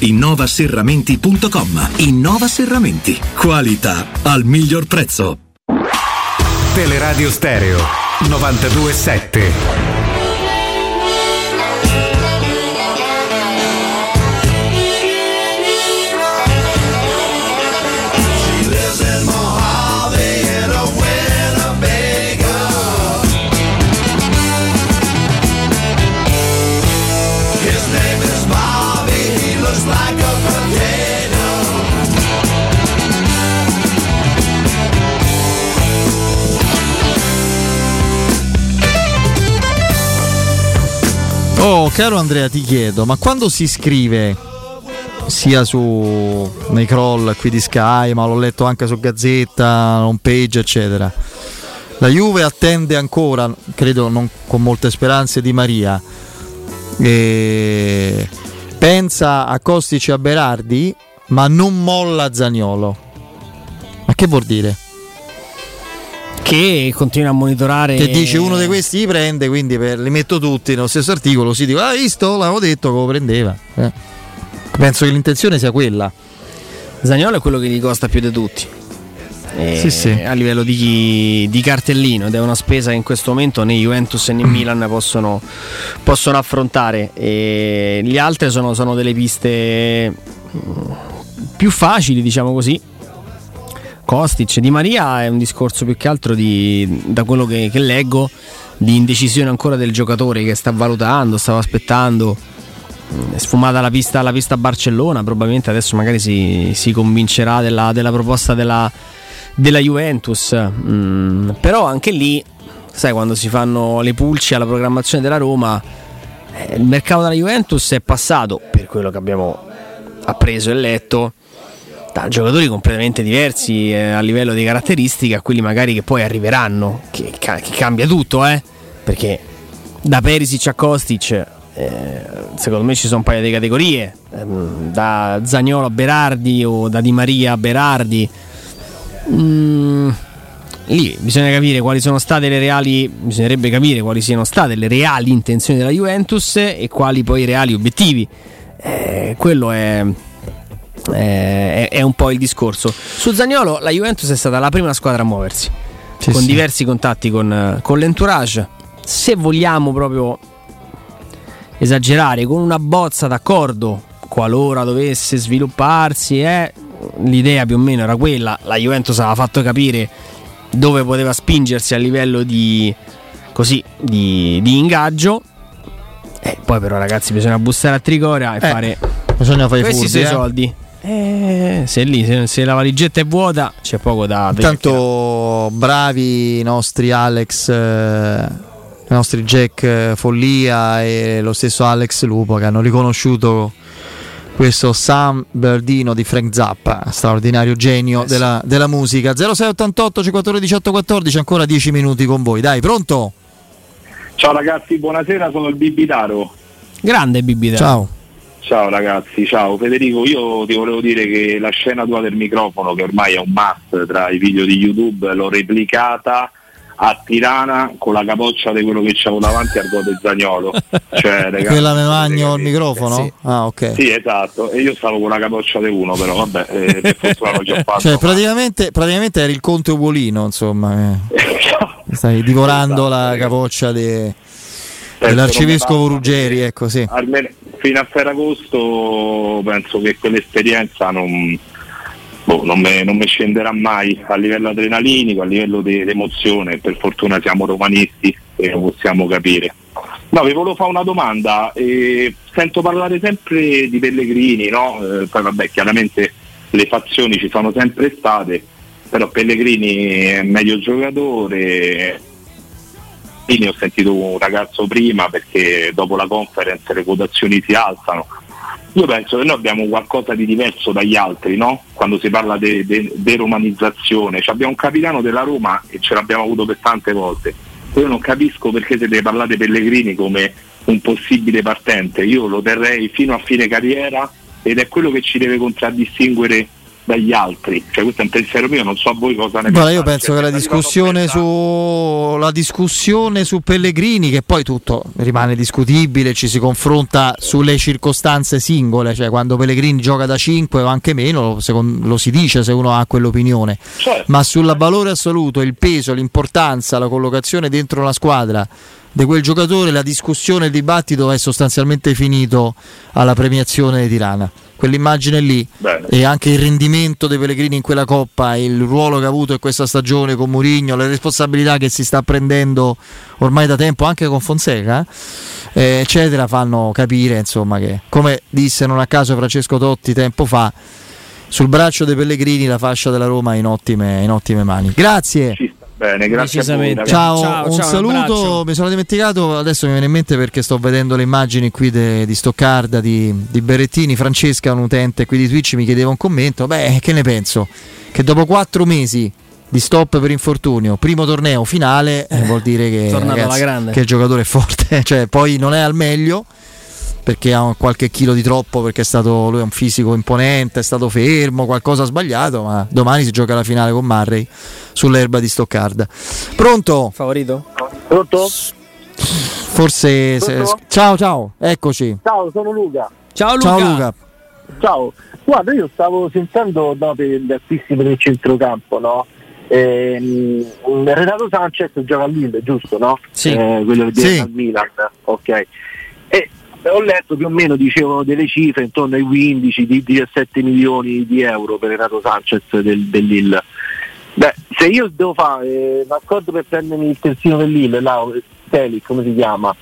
innovaserramenti.com. Innova Serramenti. Qualità al miglior prezzo. Teleradio Stereo 927. Oh, caro Andrea, ti chiedo, ma quando si scrive sia su nei crawl qui di Sky, ma l'ho letto anche su Gazzetta, home page, eccetera. La Juve attende ancora, credo non con molte speranze, di Maria. E pensa a Kostic e a Berardi, ma non molla Zagnolo. Ma che vuol dire? Che continua a monitorare. Che dice uno di questi li prende, quindi per- li metto tutti nello stesso articolo, si dico, ah visto, l'avevo detto che lo prendeva. Eh. Penso che l'intenzione sia quella. Zagnolo è quello che gli costa più di tutti. E Sì, sì. A livello di, di cartellino ed è una spesa che in questo momento né Juventus né Milan possono, possono affrontare. E gli altri sono, sono delle piste mm, più facili, diciamo così. Kostic, Di Maria è un discorso più che altro di, da quello che, che leggo di indecisione ancora del giocatore che sta valutando, stava aspettando. Mm, È sfumata la pista, la pista Barcellona, probabilmente adesso magari si, si convincerà della, della proposta della, della Juventus. Mm, però anche lì, sai, quando si fanno le pulci alla programmazione della Roma, eh, il mercato della Juventus è passato, per quello che abbiamo appreso e letto, da giocatori completamente diversi eh, a livello di caratteristiche a quelli magari che poi arriveranno, che, che cambia tutto, eh? perché da Perisic a Kostic eh, secondo me ci sono un paio di categorie, ehm, da Zagnolo a Berardi o da Di Maria a Berardi. Mm, lì bisogna capire quali sono state le reali, bisognerebbe capire quali siano state le reali intenzioni della Juventus e quali poi i reali obiettivi. Eh, quello è, è, è un po' il discorso. Su Zagnolo la Juventus è stata la prima squadra a muoversi, Sì, con sì. diversi contatti con, con l'entourage. Se vogliamo proprio esagerare, con una bozza d'accordo, qualora dovesse svilupparsi, eh, l'idea più o meno era quella. La Juventus aveva fatto capire dove poteva spingersi a livello di, così, di, di ingaggio. E poi però ragazzi bisogna bussare a Trigoria e Eh, fare bisogna fare i questi furbi, eh. soldi. Eh, se lì, se, se la valigetta è vuota, c'è poco da. Intanto bravi i nostri Alex, eh, i nostri Jack eh, Follia e lo stesso Alex Lupo che hanno riconosciuto questo Sam Berdino di Frank Zappa, straordinario genio della, della musica. 0688 54 18 14, ancora 10 minuti con voi. Dai, pronto? Ciao ragazzi, buonasera, sono il Bibitaro. Grande Bibitaro. Ciao. Ciao ragazzi, ciao Federico, io ti volevo dire che la scena tua del microfono, che ormai è un must tra i video di YouTube, l'ho replicata a Tirana con la capoccia di quello che c'avevo davanti al Gote Zagnolo. Cioè, ragazzi, Quella me magno il microfono? Ah, ok. Sì, esatto, e io stavo con la capoccia di uno, però vabbè, eh, per fortuna l'ho già fatto. Cioè, praticamente, praticamente eri il conte Ugolino, insomma. eh. Stai divorando la capoccia de- dell'arcivescovo Ruggeri, ecco sì. Almeno fino a Ferragosto penso che quell'esperienza non, boh, non, me, non mi scenderà mai a livello adrenalinico, a livello di di emozione, per fortuna siamo romanisti e lo possiamo capire. No, vi volevo fare una domanda, eh, sento parlare sempre di Pellegrini, no? Eh, poi vabbè chiaramente le fazioni ci sono sempre state, però Pellegrini è meglio giocatore, quindi ho sentito un ragazzo prima perché dopo la conference le quotazioni si alzano. Io penso che noi abbiamo qualcosa di diverso dagli altri, no? Quando si parla di de- deromanizzazione. Cioè, abbiamo un capitano della Roma e ce l'abbiamo avuto per tante volte. Io non capisco perché siete parlate Pellegrini come un possibile partente. Io lo terrei fino a fine carriera ed è quello che ci deve contraddistinguere dagli altri. Cioè, questo è un pensiero mio, non so a voi cosa ne Guarda, io pensate. penso che la discussione su la discussione su Pellegrini, che poi tutto rimane discutibile, ci si confronta sulle circostanze singole, cioè quando Pellegrini gioca da 5 o anche meno, secon- lo si dice se uno ha quell'opinione, ma sul valore assoluto, il peso, l'importanza, la collocazione dentro una squadra di quel giocatore, la discussione, il dibattito è sostanzialmente finito alla premiazione di Tirana. Quell'immagine lì Bene. e anche il rendimento dei Pellegrini in quella coppa, il ruolo che ha avuto in questa stagione con Mourinho, le responsabilità che si sta prendendo ormai da tempo anche con Fonseca, eh, eccetera, fanno capire insomma che, come disse non a caso Francesco Totti tempo fa, sul braccio dei Pellegrini la fascia della Roma è in ottime, in ottime mani. Grazie. Bene, grazie a voi. ragazzi. Ciao, un saluto. Mi sono dimenticato, adesso mi viene in mente perché sto vedendo le immagini qui de- di Stoccarda, di, di Berrettini. Francesca, un utente qui di Twitch, mi chiedeva un commento. Beh, che ne penso? Che dopo quattro mesi di stop per infortunio, primo torneo finale, eh, vuol dire che, ragazzi, grande. che il giocatore è forte. cioè, poi non è al meglio perché ha qualche chilo di troppo, perché è stato, lui è un fisico imponente, è stato fermo, qualcosa ha sbagliato, ma domani si gioca la finale con Murray sull'erba di Stoccarda. Pronto? Favorito? Pronto? Forse... se- Pronto? ciao, ciao, eccoci. Ciao, sono Luca. Ciao Ciao Luca. Ciao. Guarda, io stavo sentendo no, per gli acquisti per il centrocampo, no? Ehm, Renato Sanchez gioca a Lille, giusto, no? Sì. Eh, quello che viene Sì. al Milan, ok. Ho letto più o meno, dicevano delle cifre intorno ai 15, di 17 milioni di euro per Renato Sanchez del, del Lille. Beh, se io devo fare eh, un accordo per prendermi il terzino del Lille, là, Telic, come si chiama?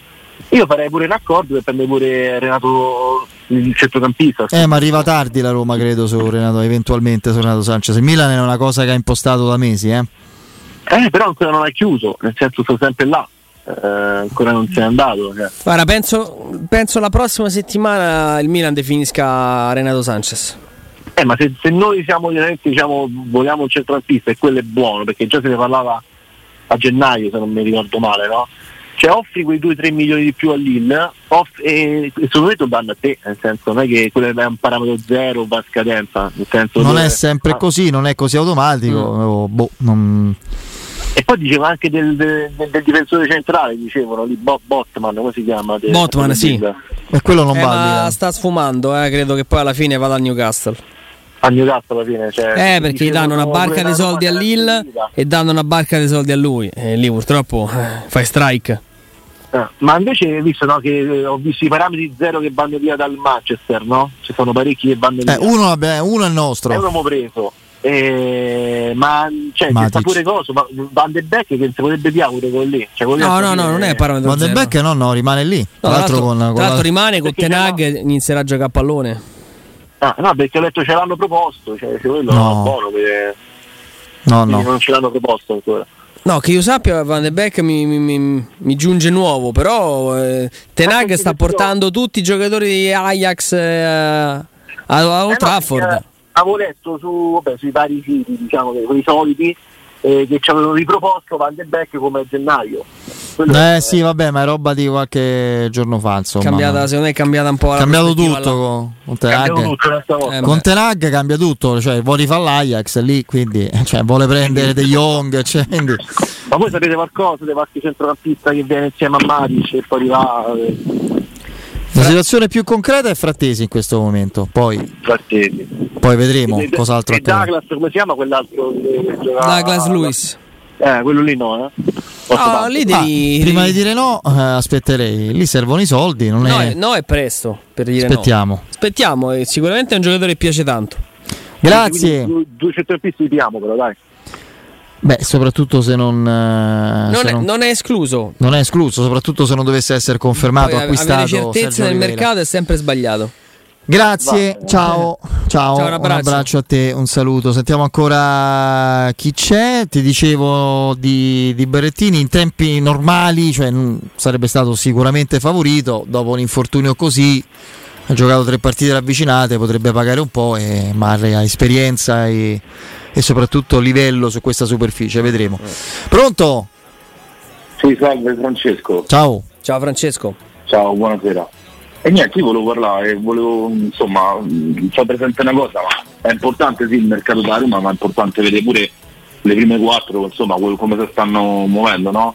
Io farei pure un accordo per prendere pure Renato il centrocampista. Eh, ma arriva tardi la Roma, credo, su Renato, eventualmente su Renato Sanchez. Il Milan è una cosa che ha impostato da mesi, eh. Eh, però ancora non è chiuso, nel senso sto sempre là, eh, ancora non se n'è andato. cioè. Guarda, penso, penso la prossima settimana il Milan definisca Renato Sanchez. Eh, ma se, se noi siamo veramente, diciamo, vogliamo un centrocampista e quello è buono, perché già se ne parlava a gennaio, se non mi ricordo male, no? Cioè offri quei 2-3 milioni di più a Lille off- e, e secondo me lo danno a te, nel senso non è che quello è un parametro zero, va a scadenza, nel senso Non è sempre ah. così, non è così automatico. oh, boh, non- E poi diceva anche del, del- del difensore centrale, dicevano lì, Bo- Botman, come si chiama? De- Botman, sì. E quello non Eh, va al ma Milan. sta sfumando, eh, credo che poi alla fine vada al Newcastle. A Newcastle alla fine, cioè, Eh, perché gli danno una barca di soldi a Lille e danno una barca di soldi a lui. E lì purtroppo eh, fai strike. Eh, ma invece visto no, che eh, ho visto i parametri zero che vanno via dal Manchester, no? Ci sono parecchi che vanno via. Eh, uno, vabbè, uno è il nostro. E uno preso. Eh, ma cioè, Matic. pure coso, ma Van de Beek che si potrebbe via pure con lì. Cioè, No, no, no, non è parametro Van de. Beek no, no, rimane lì. No, tra l'altro, con, tra con l'altro la- rimane con Tenag e inizierà a giocare a pallone. Ah, no, perché ho letto ce l'hanno proposto, cioè se quello No. è buono per... No, no. non ce l'hanno proposto ancora. No, che io sappia, Van de Beek mi, mi- mi- mi giunge nuovo, però eh, Tenag sta portando tutti i giocatori di Ajax eh, a, a Old Eh no, Trafford. Avevo letto su, vabbè, sui vari siti, diciamo che quei soliti, eh, che ci avevano riproposto Van de Beek come a gennaio. Quello Eh sì, vabbè, ma è roba di qualche giorno fa, insomma. Cambiata, secondo me è cambiata un po' la cambiato tutto là. con, Tenag. tutto. Eh, Con. Tenag cambia tutto, cioè vuole fare l'Ajax lì, quindi cioè, vuole prendere De Jong, cioè, quindi- Ma voi sapete qualcosa di qualche centrocampista che viene insieme a Maric e poi va... eh, La situazione più concreta è Frattesi in questo momento, poi, Frattesi. poi vedremo E- cos'altro e accade. Douglas, come si chiama quell'altro? Douglas Lewis. Eh, quello lì no, eh. Tanto. lì Ah, devi. prima di dire no, eh, aspetterei, lì servono i soldi, non No, è... no, è presto per dire Aspettiamo. no. Aspettiamo, e sicuramente è un giocatore che piace tanto. Grazie. Quindi Due, due centrocampisti li diamo però, dai. Beh, soprattutto se non... eh, Non se è, non- non è escluso. non è escluso, soprattutto se non dovesse essere confermato, Poi, acquistato. avere certezze Sergio nel mercato è sempre sbagliato. Grazie, ciao, ciao, Ciao, un abbraccio. a te, un saluto. Sentiamo ancora chi c'è. Ti dicevo di, di Berrettini in tempi normali, cioè sarebbe stato sicuramente favorito. Dopo un infortunio così, ha giocato tre partite ravvicinate, potrebbe pagare un po', e, ma ha esperienza e, e soprattutto livello su questa superficie. Vedremo. Pronto? Sì, salve Francesco. Ciao. Ciao Francesco. Ciao, buonasera. E niente, io volevo parlare, volevo insomma mh, far presente una cosa, ma è importante sì il mercato da Roma, ma è importante vedere pure le prime quattro, insomma, come si stanno muovendo, no?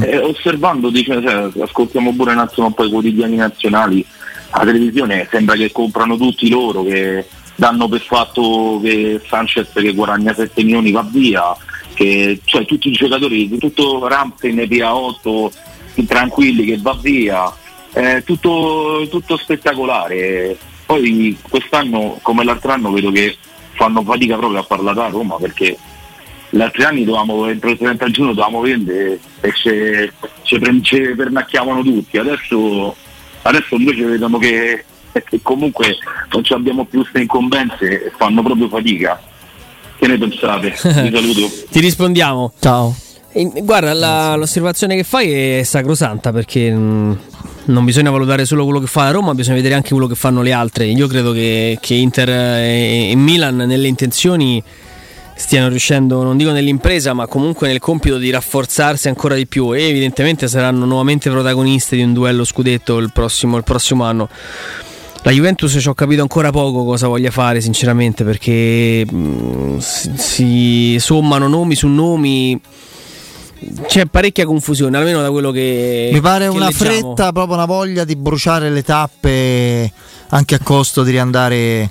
E osservando, dice, cioè, ascoltiamo pure un attimo un po' i quotidiani nazionali, la televisione sembra che comprano tutti loro, che danno per fatto che Sanchez che guadagna 7 milioni va via, che cioè, tutti i giocatori, tutto Ramsey ne via 8 tranquilli che va via, è tutto, tutto spettacolare. Poi quest'anno come l'altro anno vedo che fanno fatica proprio a parlare a Roma perché gli altri anni dovevamo, entro il 30 giugno dovevamo vendere e ce pernacchiavano tutti, adesso, adesso invece vedono che, che comunque non ci abbiamo più queste incombenze e fanno proprio fatica. Che ne pensate? Vi saluto. Ti rispondiamo. Ciao. E, guarda, la- l'osservazione che fai è sacrosanta perché mh, non bisogna valutare solo quello che fa la Roma, bisogna vedere anche quello che fanno le altre. Io credo che, che Inter e, e Milan nelle intenzioni stiano riuscendo, non dico nell'impresa, ma comunque nel compito di rafforzarsi ancora di più e evidentemente saranno nuovamente protagonisti di un duello scudetto il prossimo, il prossimo anno. La Juventus ci ho capito ancora poco cosa voglia fare, sinceramente, perché si, si sommano nomi su nomi. C'è parecchia confusione, almeno da quello che. Mi pare che una leggiamo. fretta, proprio una voglia di bruciare le tappe anche a costo di riandare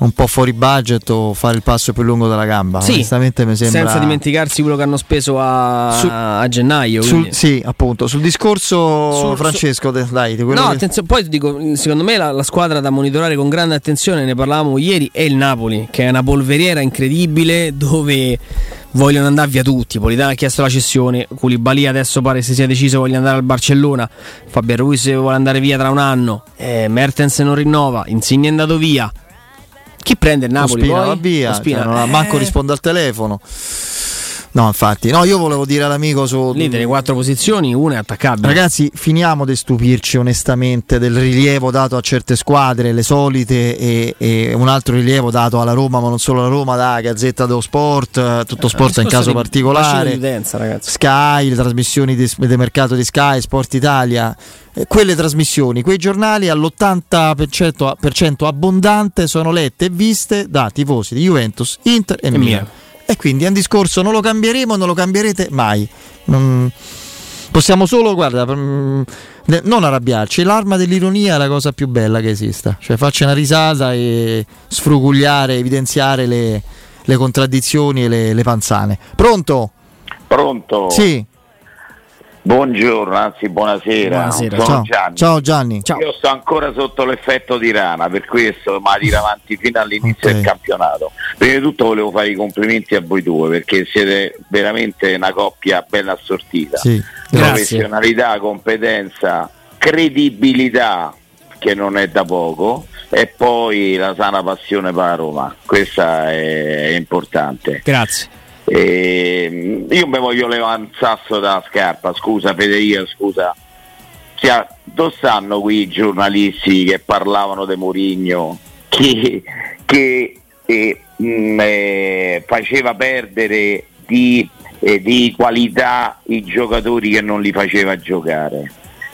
un po' fuori budget o fare il passo più lungo della gamba. Sì, Onestamente mi sembra. Senza dimenticarsi quello che hanno speso a, Su- a gennaio. Sul- sì, appunto, sul discorso Sul- Francesco, de- dai, di quello No, che- attenzione, poi dico, secondo me la, la squadra da monitorare con grande attenzione, ne parlavamo ieri, è il Napoli, che è una polveriera incredibile dove vogliono andare via tutti. Politano ha chiesto la cessione, Koulibaly adesso pare si sia deciso voglia andare al Barcellona, Fabio Ruiz vuole andare via tra un anno, eh, Mertens non rinnova, Insigne è andato via. Chi prende il Napoli? Ospina poi? via, Ospina. cioè, non ha- manco Eh, risponde al telefono. No, infatti, no, io volevo dire all'amico su. Lì delle quattro posizioni, una è attaccabile. Ragazzi, finiamo di stupirci onestamente del rilievo dato a certe squadre, le solite, e, e un altro rilievo dato alla Roma, ma non solo alla Roma, da Gazzetta dello Sport, eh, tutto sport in caso particolare. Sky, le trasmissioni di, del mercato di Sky, Sport Italia, eh, quelle trasmissioni, quei giornali all'80% a- per cento abbondante sono lette e viste da tifosi di Juventus, Inter e, E Milan. E quindi è un discorso, non lo cambieremo, non lo cambierete mai. Non- Possiamo solo, guarda, mm, non arrabbiarci. L'arma dell'ironia è la cosa più bella che esista. Cioè, farci una risata e sfrugugliare, evidenziare le, le contraddizioni e le, le panzane. Pronto? Pronto? Sì. Buongiorno, anzi buonasera. Buonasera. Sono Ciao. Gianni. Ciao Gianni. Io sto ancora sotto l'effetto di Rana, per questo ma tira avanti fino all'inizio del campionato. Prima di tutto volevo fare i complimenti a voi due perché siete veramente una coppia bella assortita. Sì, Professionalità, competenza, credibilità che non è da poco e poi la sana passione per la Roma. Questa è, è importante. Grazie. E, io mi voglio levare un sasso dalla scarpa, scusa Federica, scusa. Cioè, dove stanno qui i giornalisti che parlavano di Mourinho che, che eh, mh, eh, faceva perdere di, eh, di qualità i giocatori che non li faceva giocare?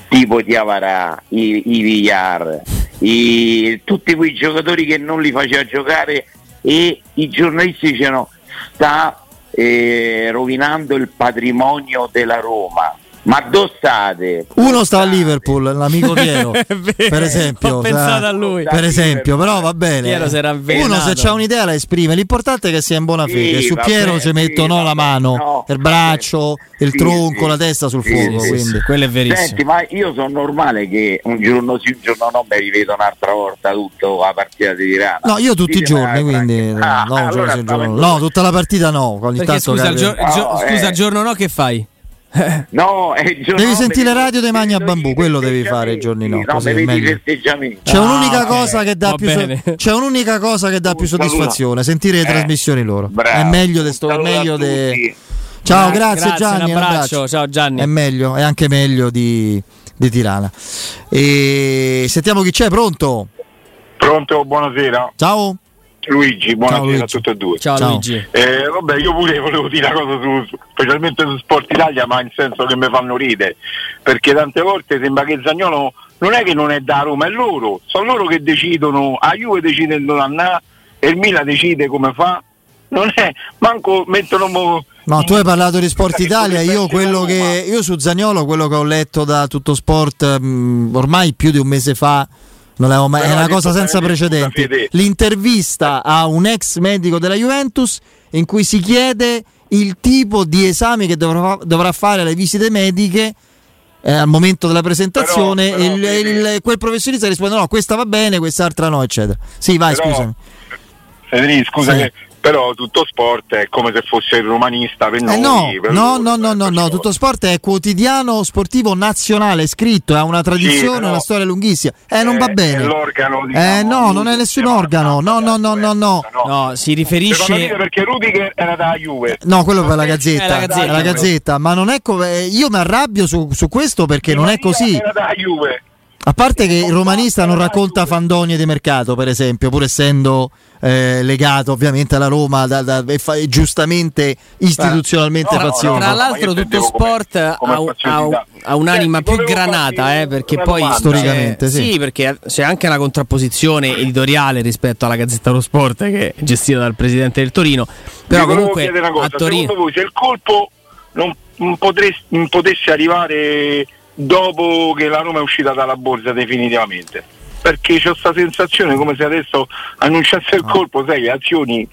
Tipo Diavarà, i, i Villar, i- tutti quei giocatori che non li faceva giocare e i giornalisti dicevano sta eh, rovinando il patrimonio della Roma. Ma dove state? Uno sta a Liverpool, l'amico Piero, per esempio. Ho pensato sa- a lui. Per esempio, però va bene. Uno se c'ha un'idea la esprime, l'importante è che sia in buona fede. Sì, Su Piero ci sì, mettono la mano, no, il braccio, il Sì, tronco, sì. la testa sul Sì, fuoco. sì, quindi. Quello è verissimo. Senti, ma io sono normale che un giorno sì, un giorno no mi rivedo un'altra volta tutto la partita di Tirana. No, io tutti i giorni, eh, quindi Ah, no, un giorno allora sì, un giorno stavo- no. No, tutta la partita no. Ogni Perché tanto scusa, il, No, eh. il giorno no che fai? No, è giorno Devi no, sentire la radio dei a bambù, quello devi fare i giorni no. no, festeggiamenti. C'è Ah, un'unica cosa che dà Va più so- c'è un'unica cosa che dà più soddisfazione, sentire le Eh, trasmissioni loro. bravo. È meglio de sto, Un meglio de-. Ciao, Gra- grazie, grazie, Gianni. un abbraccio, ciao Gianni. È meglio, è anche meglio di, di Tirana. E sentiamo chi c'è, pronto? Pronto, buonasera. Ciao. Luigi, buonasera Luigi. a tutti e due. Ciao, Ciao. Luigi. Eh, vabbè, io pure volevo dire una cosa su, su- specialmente su Sport Italia, ma in senso che mi fanno ridere, perché tante volte sembra che Zagnolo non è che non è da Roma, è loro, sono loro che decidono, a Juve decide dove andare e il Milan decide come fa, non è, manco mettono mo- No, tu hai parlato di Sport Sai, Italia, io che io su Zagnolo, quello che ho letto da tutto sport mh, ormai più di un mese fa, non l'avevo mai, è una cosa senza precedenti. L'intervista a un ex medico della Juventus in cui si chiede il tipo di esami che dovrà, dovrà fare alle visite mediche eh, al momento della presentazione Però- però, e il- il- quel professionista risponde no, questa va bene, quest'altra no, eccetera. Sì, vai, Però- scusami. Federico, scusa Sì. che però tutto sport è come se fosse il romanista per Eh noi. no, per no, no, no, no, no, tutto sport è quotidiano sportivo nazionale scritto, ha una tradizione, però- una storia lunghissima. Eh, non va è bene. l'organo, Eh diciamo, no, non è nessun organo. No, no, no, no, no. No, si riferisce. perché Rudiger era da Juve. No, quello per la gazzetta, È la Gazzetta, è la quello. gazzetta, ma non è come io mi arrabbio su, su questo perché non è così. Era da Juve. A parte che il romanista non racconta fandonie di mercato, per esempio, pur essendo eh, legato ovviamente alla Roma da- da- e, fa- e giustamente istituzionalmente Tra, fazioso. tra l'altro tutto sport ha, ha- ha un'anima più granata eh, perché poi Storicamente, c'è- sì. perché c'è anche una contrapposizione editoriale rispetto alla Gazzetta dello Sport che è gestita dal presidente del Torino. Però comunque cosa, a Torino secondo voi se il colpo non, non potresti- non potesse arrivare dopo che la Roma è uscita dalla borsa definitivamente? Perché c'ho questa sensazione come se adesso annunciasse il colpo, sai, le azioni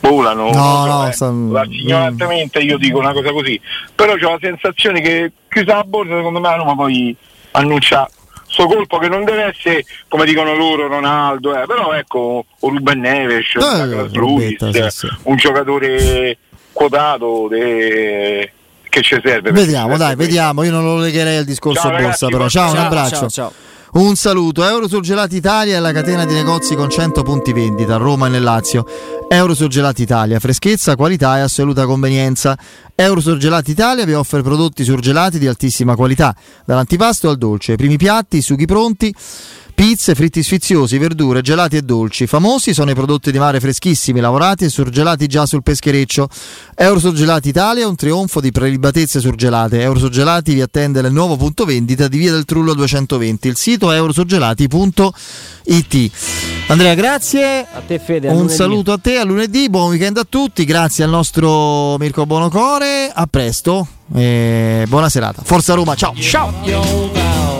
volano, No, no, eh. sta- ignorantemente io dico una cosa così, però ho la sensazione che chiusa la borsa secondo me la Roma poi annuncia sto colpo che non deve essere come dicono loro Ronaldo, eh, però ecco o Ruben Neves, Eh, un Douglas Luiz, Robetta, sì, sì. un giocatore quotato de- che ci serve. Vediamo, dai, vediamo. Io non lo legherei al discorso Ciao, borsa, ragazzi, però. Ciao, un ciao, abbraccio. ciao, ciao. Un saluto. Eurosurgelati Italia è la catena di negozi con 100 punti vendita a Roma e nel Lazio. Eurosurgelati Italia, freschezza, qualità e assoluta convenienza. Eurosurgelati Italia vi offre prodotti surgelati di altissima qualità, dall'antipasto al dolce, primi piatti, sughi pronti. Pizze, fritti sfiziosi, verdure, gelati e dolci. Famosi sono i prodotti di mare freschissimi, lavorati e surgelati già sul peschereccio. Eurosurgelati Italia è un trionfo di prelibatezze surgelate. Eurosurgelati vi attende nel nuovo punto vendita di Via del Trullo 220. Il sito è eurosurgelati.it. Andrea, grazie. a te Fede a Un lunedì. saluto a te, a lunedì, buon weekend a tutti, grazie al nostro Mirko Bonocore, a presto e buona serata. Forza Roma, ciao. Ciao.